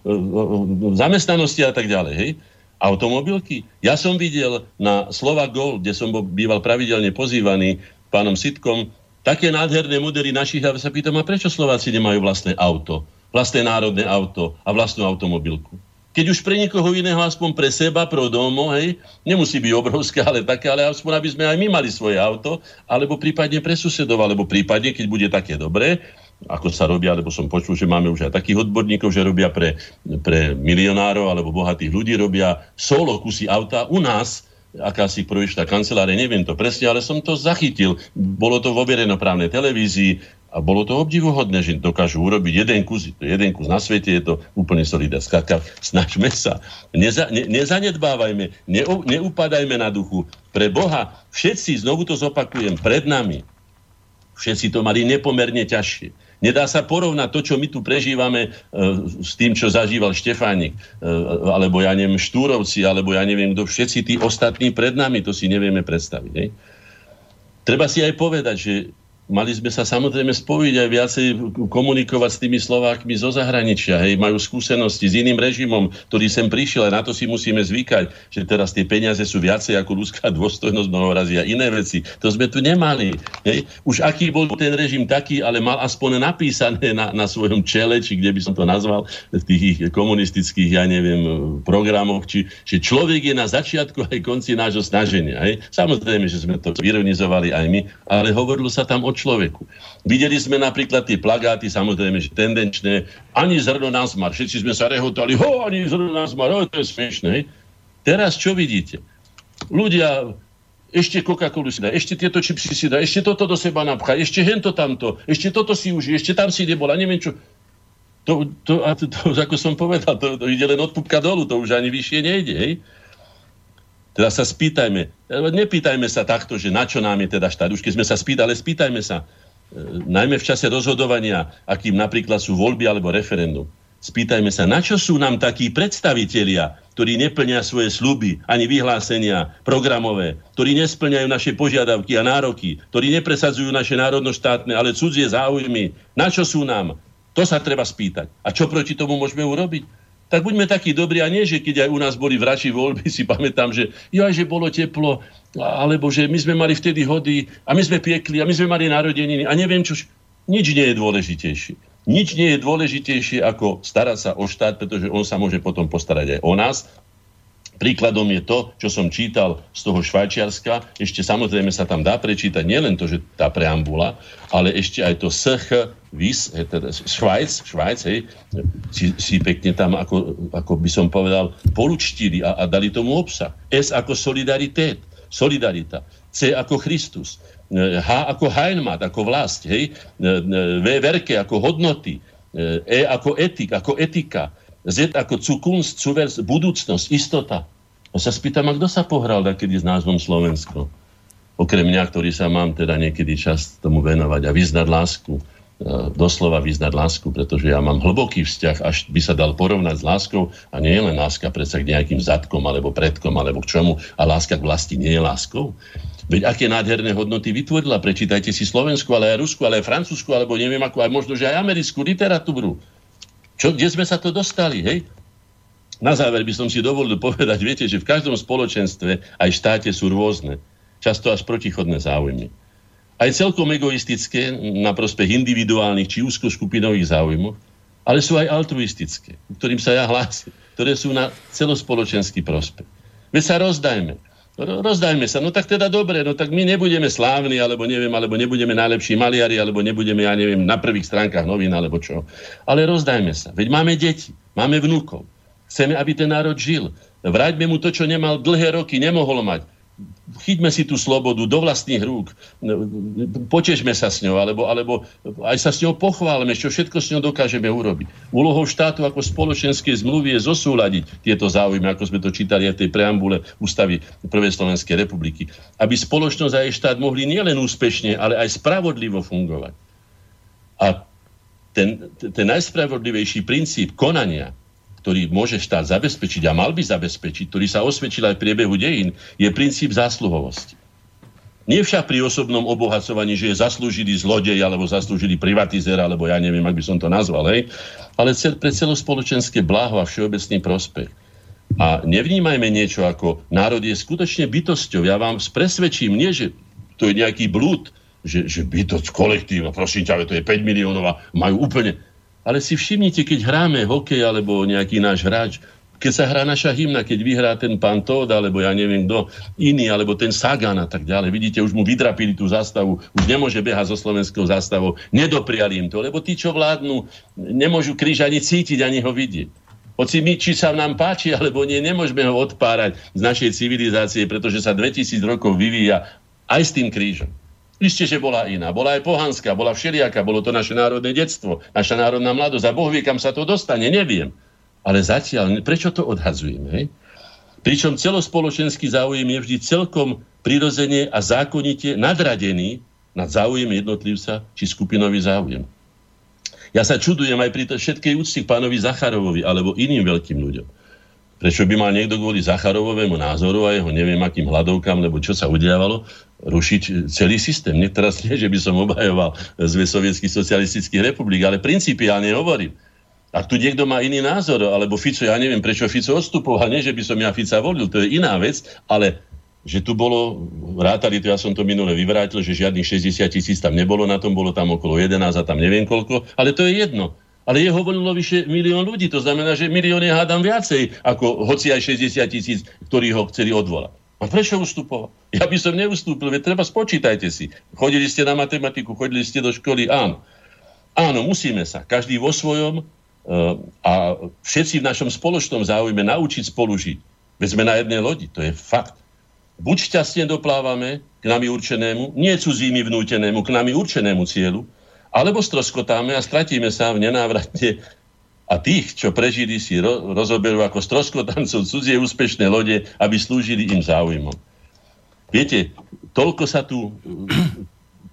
zamestnanosti a tak ďalej. Hej? Automobilky. Ja som videl na Slova Gold, kde som býval pravidelne pozývaný pánom Sitkom, také nádherné modely našich, a sa pýtam, a prečo Slováci nemajú vlastné auto, vlastné národné auto a vlastnú automobilku? Keď už pre niekoho iného, aspoň pre seba, pro domo, hej, nemusí byť obrovské, ale také, ale aspoň aby sme aj my mali svoje auto, alebo prípadne pre susedov, alebo prípadne, keď bude také dobré, ako sa robia, alebo som počul, že máme už aj takých odborníkov, že robia pre, pre milionárov alebo bohatých ľudí, robia solo kusy auta u nás, akási projekčná kancelária, neviem to presne, ale som to zachytil. Bolo to vo verejnoprávnej televízii, a bolo to obdivuhodné, že dokážu urobiť jeden kus, jeden kus na svete, je to úplne solidá. Skladka, snažme sa, neza, ne, nezanedbávajme, ne, neupadajme na duchu. Pre Boha, všetci, znovu to zopakujem, pred nami, všetci to mali nepomerne ťažšie. Nedá sa porovnať to, čo my tu prežívame e, s tým, čo zažíval Štefánik, e, alebo ja neviem, Štúrovci, alebo ja neviem, kto všetci tí ostatní pred nami, to si nevieme predstaviť. Ne? Treba si aj povedať, že mali sme sa samozrejme spojiť aj viacej komunikovať s tými Slovákmi zo zahraničia. Hej, majú skúsenosti s iným režimom, ktorý sem prišiel a na to si musíme zvykať, že teraz tie peniaze sú viacej ako ľudská dôstojnosť mnohorazí a iné veci. To sme tu nemali. Hej. Už aký bol ten režim taký, ale mal aspoň napísané na, na svojom čele, či kde by som to nazval, v tých komunistických, ja neviem, programoch, či, že človek je na začiatku aj konci nášho snaženia. Hej. Samozrejme, že sme to ironizovali aj my, ale hovorilo sa tam o človeku. Videli sme napríklad tie plagáty, samozrejme, že tendenčné, ani zrno na zmar. Všetci sme sa rehotali, ho, ani zrno na zmar, ho, to je smiešné. Teraz čo vidíte? Ľudia ešte Coca-Colu si dá, ešte tieto čipsy si dá, ešte toto do seba napchá, ešte hento tamto, ešte toto si užije, ešte tam si nebol a neviem čo. To, to, a to, to, ako som povedal, to, to ide len od pupka dolu, to už ani vyššie nejde. Hej? Teda sa spýtajme, nepýtajme sa takto, že na čo nám je teda štát. Už keď sme sa spýtali, spýtajme sa, e, najmä v čase rozhodovania, akým napríklad sú voľby alebo referendum. Spýtajme sa, na čo sú nám takí predstavitelia, ktorí neplnia svoje sluby ani vyhlásenia programové, ktorí nesplňajú naše požiadavky a nároky, ktorí nepresadzujú naše národno-štátne, ale cudzie záujmy. Na čo sú nám? To sa treba spýtať. A čo proti tomu môžeme urobiť? Tak buďme takí dobrí a nie, že keď aj u nás boli vrači voľby, si pamätám, že jo, že bolo teplo, alebo že my sme mali vtedy hody a my sme piekli a my sme mali narodeniny a neviem čo, nič nie je dôležitejšie. Nič nie je dôležitejšie ako starať sa o štát, pretože on sa môže potom postarať aj o nás Príkladom je to, čo som čítal z toho Švajčiarska. Ešte samozrejme sa tam dá prečítať nielen to, že tá preambula, ale ešte aj to SH, VIS, teda Švajc, Švajc, hej, si, si pekne tam, ako, ako by som povedal, polučtili a, a dali tomu obsah. S ako solidaritét, solidarita. C ako Christus. H ako Heimat, ako vlast, hej. V verke ako hodnoty. E ako etik, ako etika Z ako Zukunft, Zuvers, budúcnosť, istota. A sa spýtam, a kto sa pohral takedy s názvom Slovensko? Okrem mňa, ktorý sa mám teda niekedy čas tomu venovať a vyznať lásku. E, doslova vyznať lásku, pretože ja mám hlboký vzťah, až by sa dal porovnať s láskou a nie je len láska predsa k nejakým zadkom alebo predkom alebo k čomu a láska k vlasti nie je láskou. Veď aké nádherné hodnoty vytvorila, prečítajte si Slovensku, ale aj Rusku, ale aj Francúzsku, alebo neviem ako, aj možno, že aj americkú literatúru. Čo, kde sme sa to dostali, hej? Na záver by som si dovolil povedať, viete, že v každom spoločenstve aj štáte sú rôzne, často až protichodné záujmy. Aj celkom egoistické na prospech individuálnych či úzkoskupinových záujmov, ale sú aj altruistické, ktorým sa ja hlásim, ktoré sú na celospoločenský prospech. Veď sa rozdajme. Rozdajme sa. No tak teda dobre, no tak my nebudeme slávni, alebo neviem, alebo nebudeme najlepší maliari, alebo nebudeme, ja neviem, na prvých stránkach novín, alebo čo. Ale rozdajme sa. Veď máme deti, máme vnúkov. Chceme, aby ten národ žil. Vráťme mu to, čo nemal dlhé roky, nemohol mať chyťme si tú slobodu do vlastných rúk, potežme sa s ňou, alebo, alebo aj sa s ňou pochválme, čo všetko s ňou dokážeme urobiť. Úlohou štátu ako spoločenskej zmluvy je zosúľadiť tieto záujmy, ako sme to čítali aj v tej preambule ústavy Prvej Slovenskej republiky. Aby spoločnosť a jej štát mohli nielen úspešne, ale aj spravodlivo fungovať. A ten, ten najspravodlivejší princíp konania, ktorý môže štát zabezpečiť a mal by zabezpečiť, ktorý sa osvedčil aj v priebehu dejín, je princíp zásluhovosti. Nie však pri osobnom obohacovaní, že je zaslúžili zlodej, alebo zaslúžili privatizer, alebo ja neviem, ak by som to nazval, hej, ale cel, pre celospoločenské bláho a všeobecný prospech. A nevnímajme niečo ako národ je skutočne bytosťou. Ja vám presvedčím, nie, že to je nejaký blúd, že, že bytosť kolektívna, prosím ťa, to je 5 miliónov a majú úplne... Ale si všimnite, keď hráme hokej alebo nejaký náš hráč, keď sa hrá naša hymna, keď vyhrá ten pán Todd, alebo ja neviem kto iný, alebo ten Sagan a tak ďalej. Vidíte, už mu vydrapili tú zástavu, už nemôže behať zo slovenskou zástavou. Nedopriali im to, lebo tí, čo vládnu, nemôžu kríž ani cítiť, ani ho vidieť. Hoci my, či sa nám páči, alebo nie, nemôžeme ho odpárať z našej civilizácie, pretože sa 2000 rokov vyvíja aj s tým krížom. Isté, že bola iná. Bola aj pohanská, bola všelijaká, bolo to naše národné detstvo, naša národná mladosť. A Boh vie, kam sa to dostane, neviem. Ale zatiaľ, prečo to odhadzujeme? Hej? Pričom celospoločenský záujem je vždy celkom prirodzene a zákonite nadradený nad záujem jednotlivca či skupinový záujem. Ja sa čudujem aj pri to všetkej úcti k pánovi Zacharovovi alebo iným veľkým ľuďom. Prečo by mal niekto kvôli Zacharovovému názoru a jeho neviem akým hľadovkám, lebo čo sa udiavalo, rušiť celý systém. Nie teraz nie, že by som obhajoval zve sovietských socialistických republik, ale principiálne hovorím. Ak tu niekto má iný názor, alebo Fico, ja neviem, prečo Fico odstupoval, nie, že by som ja Fica volil, to je iná vec, ale že tu bolo, rátali to, ja som to minule vyvrátil, že žiadnych 60 tisíc tam nebolo, na tom bolo tam okolo 11 a tam neviem koľko, ale to je jedno. Ale jeho volilo vyše milión ľudí, to znamená, že milión je hádam viacej, ako hoci aj 60 tisíc, ktorí ho chceli odvolať. A prečo ustupoval? Ja by som neustúpil, veď treba spočítajte si. Chodili ste na matematiku, chodili ste do školy, áno. Áno, musíme sa, každý vo svojom, a všetci v našom spoločnom záujme naučiť spolužiť. Veď sme na jednej lodi, to je fakt. Buď šťastne doplávame k nami určenému, nie cudzími vnútenému, k nami určenému cieľu, alebo stroskotáme a stratíme sa v nenávratne a tých, čo prežili, si ro- rozoberú ako stroskotancov cudzie úspešné lode, aby slúžili im záujmom. Viete, toľko sa tu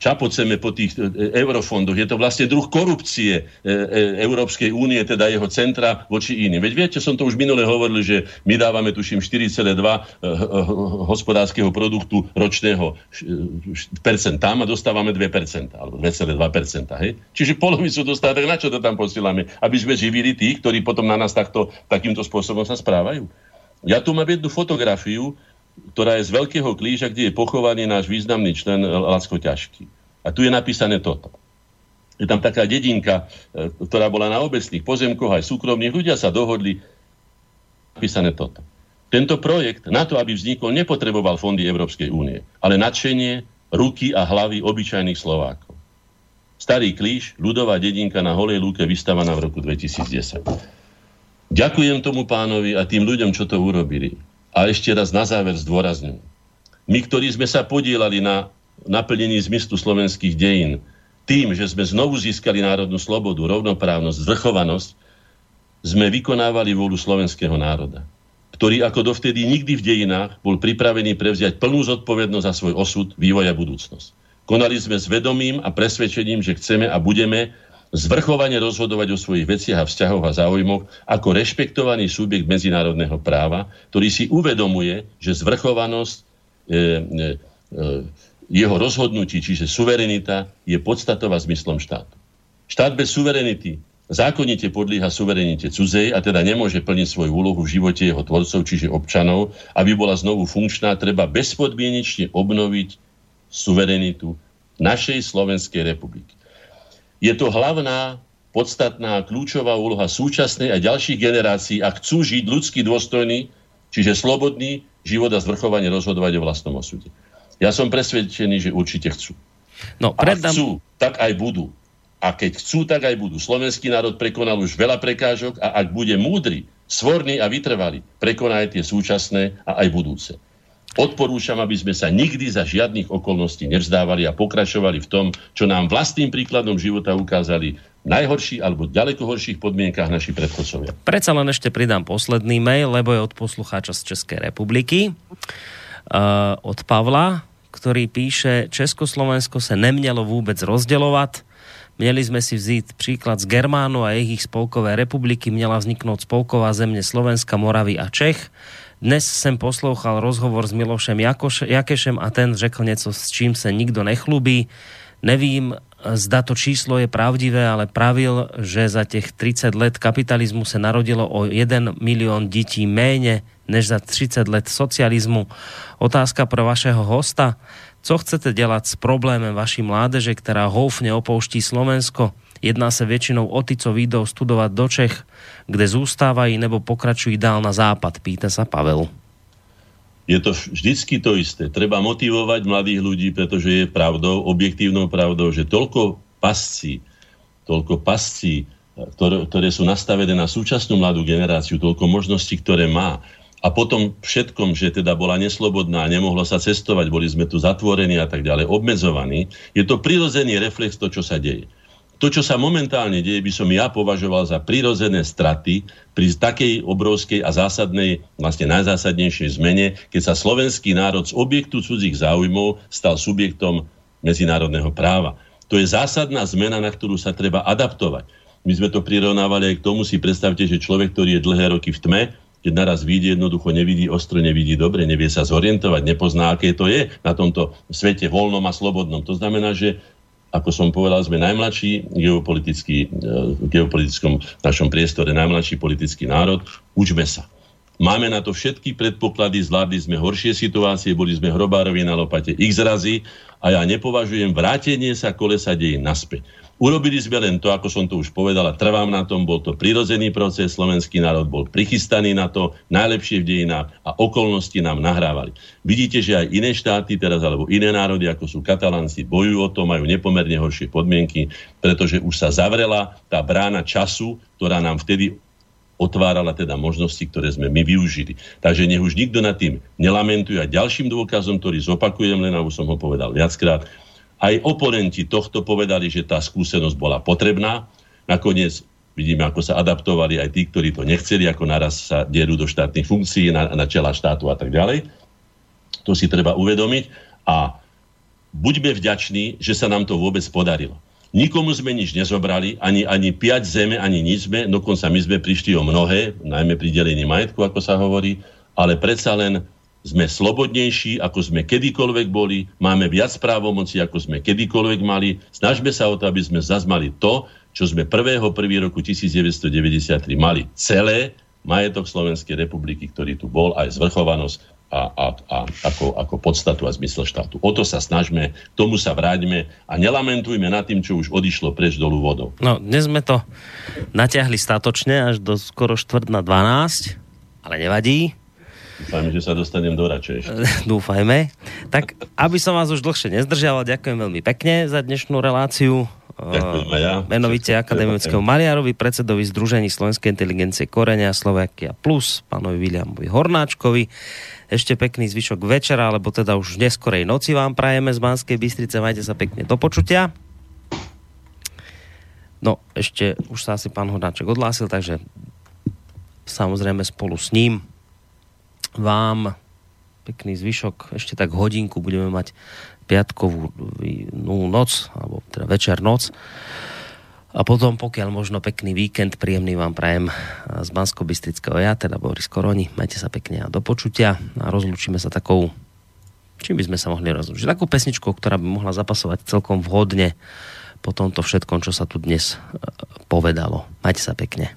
čapoceme po tých e, e, eurofondoch. Je to vlastne druh korupcie e, Európskej únie, teda jeho centra voči iným. Veď viete, som to už minule hovoril, že my dávame, tuším, 4,2 hospodárskeho produktu ročného percent tam a dostávame 2%, alebo 2,2%. Hej? Čiže polovicu dostávame, na čo to tam posielame? Aby sme živili tých, ktorí potom na nás takto, takýmto spôsobom sa správajú. Ja tu mám jednu fotografiu, ktorá je z Veľkého klíža, kde je pochovaný náš významný člen Lacko Ťažký. A tu je napísané toto. Je tam taká dedinka, e, ktorá bola na obecných pozemkoch, aj súkromných. Ľudia sa dohodli, napísané toto. Tento projekt na to, aby vznikol, nepotreboval fondy Európskej únie, ale nadšenie, ruky a hlavy obyčajných Slovákov. Starý klíž, ľudová dedinka na Holej lúke vystavaná v roku 2010. Ďakujem tomu pánovi a tým ľuďom, čo to urobili. A ešte raz na záver zdôrazňujem. My, ktorí sme sa podielali na naplnení zmyslu slovenských dejín, tým, že sme znovu získali národnú slobodu, rovnoprávnosť, zvrchovanosť, sme vykonávali vôľu slovenského národa, ktorý ako dovtedy nikdy v dejinách bol pripravený prevziať plnú zodpovednosť za svoj osud, vývoj a budúcnosť. Konali sme s vedomím a presvedčením, že chceme a budeme zvrchovane rozhodovať o svojich veciach a vzťahoch a záujmoch ako rešpektovaný subjekt medzinárodného práva, ktorý si uvedomuje, že zvrchovanosť e, e, e, jeho rozhodnutí, čiže suverenita, je podstatová zmyslom štátu. Štát bez suverenity zákonite podlíha suverenite cudzej a teda nemôže plniť svoju úlohu v živote jeho tvorcov, čiže občanov. Aby bola znovu funkčná, treba bezpodmienečne obnoviť suverenitu našej Slovenskej republiky. Je to hlavná, podstatná, kľúčová úloha súčasnej a ďalších generácií, ak chcú žiť ľudský dôstojný, čiže slobodný život a zvrchovanie rozhodovať o vlastnom osude. Ja som presvedčený, že určite chcú. No, predám... A chcú, tak aj budú. A keď chcú, tak aj budú. Slovenský národ prekonal už veľa prekážok a ak bude múdry, svorný a vytrvalý, prekoná aj tie súčasné a aj budúce. Odporúčam, aby sme sa nikdy za žiadnych okolností nevzdávali a pokračovali v tom, čo nám vlastným príkladom života ukázali v najhorších alebo ďaleko horších podmienkach naši predchodcovia. Predsa len ešte pridám posledný mail, lebo je od poslucháča z Českej republiky. Uh, od Pavla, ktorý píše, Československo sa nemnelo vôbec rozdeľovať, Měli sme si vzít príklad z Germánu a ich spolkové republiky. Měla vzniknúť spolková země Slovenska, Moravy a Čech. Dnes jsem poslouchal rozhovor s Milošem Jakoš, Jakešem a ten řekl něco, s čím se nikdo nechlubí. Nevím, zda to číslo je pravdivé, ale pravil, že za těch 30 let kapitalismu se narodilo o 1 milión detí méně než za 30 let socializmu. Otázka pro vašeho hosta. Co chcete dělat s problémem vaší mládeže, která houfne opouští Slovensko? Jedná se většinou o ty, co výjdou studovat do Čech, kde zůstávají nebo pokračují dál na západ, pýta sa Pavel. Je to vždycky to isté. Treba motivovať mladých ľudí, pretože je pravdou, objektívnou pravdou, že toľko pascí, toľko pascí, ktoré, ktoré sú nastavené na súčasnú mladú generáciu, toľko možností, ktoré má, a potom všetkom, že teda bola neslobodná, nemohlo sa cestovať, boli sme tu zatvorení a tak ďalej, obmedzovaní, je to prirodzený reflex to, čo sa deje. To, čo sa momentálne deje, by som ja považoval za prirodzené straty pri takej obrovskej a zásadnej, vlastne najzásadnejšej zmene, keď sa slovenský národ z objektu cudzích záujmov stal subjektom medzinárodného práva. To je zásadná zmena, na ktorú sa treba adaptovať. My sme to prirovnávali aj k tomu, si predstavte, že človek, ktorý je dlhé roky v tme, keď naraz vidí, jednoducho nevidí ostro, nevidí dobre, nevie sa zorientovať, nepozná, aké to je na tomto svete voľnom a slobodnom. To znamená, že ako som povedal, sme najmladší geopolitický, v e, geopolitickom našom priestore, najmladší politický národ. Učme sa. Máme na to všetky predpoklady, zvládli sme horšie situácie, boli sme hrobárovi na lopate x razy a ja nepovažujem vrátenie sa kolesa dejí naspäť. Urobili sme len to, ako som to už povedal a trvám na tom, bol to prirodzený proces, slovenský národ bol prichystaný na to, najlepšie v dejinách a okolnosti nám nahrávali. Vidíte, že aj iné štáty teraz, alebo iné národy, ako sú katalánci, bojujú o to, majú nepomerne horšie podmienky, pretože už sa zavrela tá brána času, ktorá nám vtedy otvárala teda možnosti, ktoré sme my využili. Takže nech už nikto nad tým nelamentuje. A ďalším dôkazom, ktorý zopakujem, len už som ho povedal viackrát, aj oponenti tohto povedali, že tá skúsenosť bola potrebná. Nakoniec vidíme, ako sa adaptovali aj tí, ktorí to nechceli, ako naraz sa derú do štátnych funkcií, na, na čela štátu a tak ďalej. To si treba uvedomiť a buďme vďační, že sa nám to vôbec podarilo. Nikomu sme nič nezobrali, ani, ani piať zeme, ani nič sme, dokonca my sme prišli o mnohé, najmä pri delení majetku, ako sa hovorí, ale predsa len sme slobodnejší, ako sme kedykoľvek boli, máme viac právomocí, ako sme kedykoľvek mali. Snažme sa o to, aby sme zazmali to, čo sme 1. 1. roku 1993 mali celé majetok Slovenskej republiky, ktorý tu bol, aj zvrchovanosť a, a, a ako, ako podstatu a zmysel štátu. O to sa snažme, k tomu sa vráťme a nelamentujme nad tým, čo už odišlo preč dolu vodou. No, dnes sme to natiahli statočne až do skoro štvrt na 12, ale nevadí Dúfajme, že sa dostanem do rače Dúfajme. Tak, aby som vás už dlhšie nezdržiaval, ďakujem veľmi pekne za dnešnú reláciu. Ďakujem ja. Menovite akademickému Maliarovi, predsedovi Združení Slovenskej inteligencie Korenia Slovakia Plus, pánovi Williamovi Hornáčkovi. Ešte pekný zvyšok večera, alebo teda už neskorej noci vám prajeme z Banskej Bystrice. Majte sa pekne do počutia. No, ešte už sa asi pán Hornáček odhlásil, takže samozrejme spolu s ním vám pekný zvyšok, ešte tak hodinku budeme mať piatkovú no, noc, alebo teda večer noc. A potom, pokiaľ možno pekný víkend, príjemný vám prajem z bansko ja, teda Boris Koroni. Majte sa pekne a do počutia. A rozlúčime sa takou, čím by sme sa mohli rozlúčiť? Takú pesničkou, ktorá by mohla zapasovať celkom vhodne po tomto všetkom, čo sa tu dnes e, povedalo. Majte sa pekne.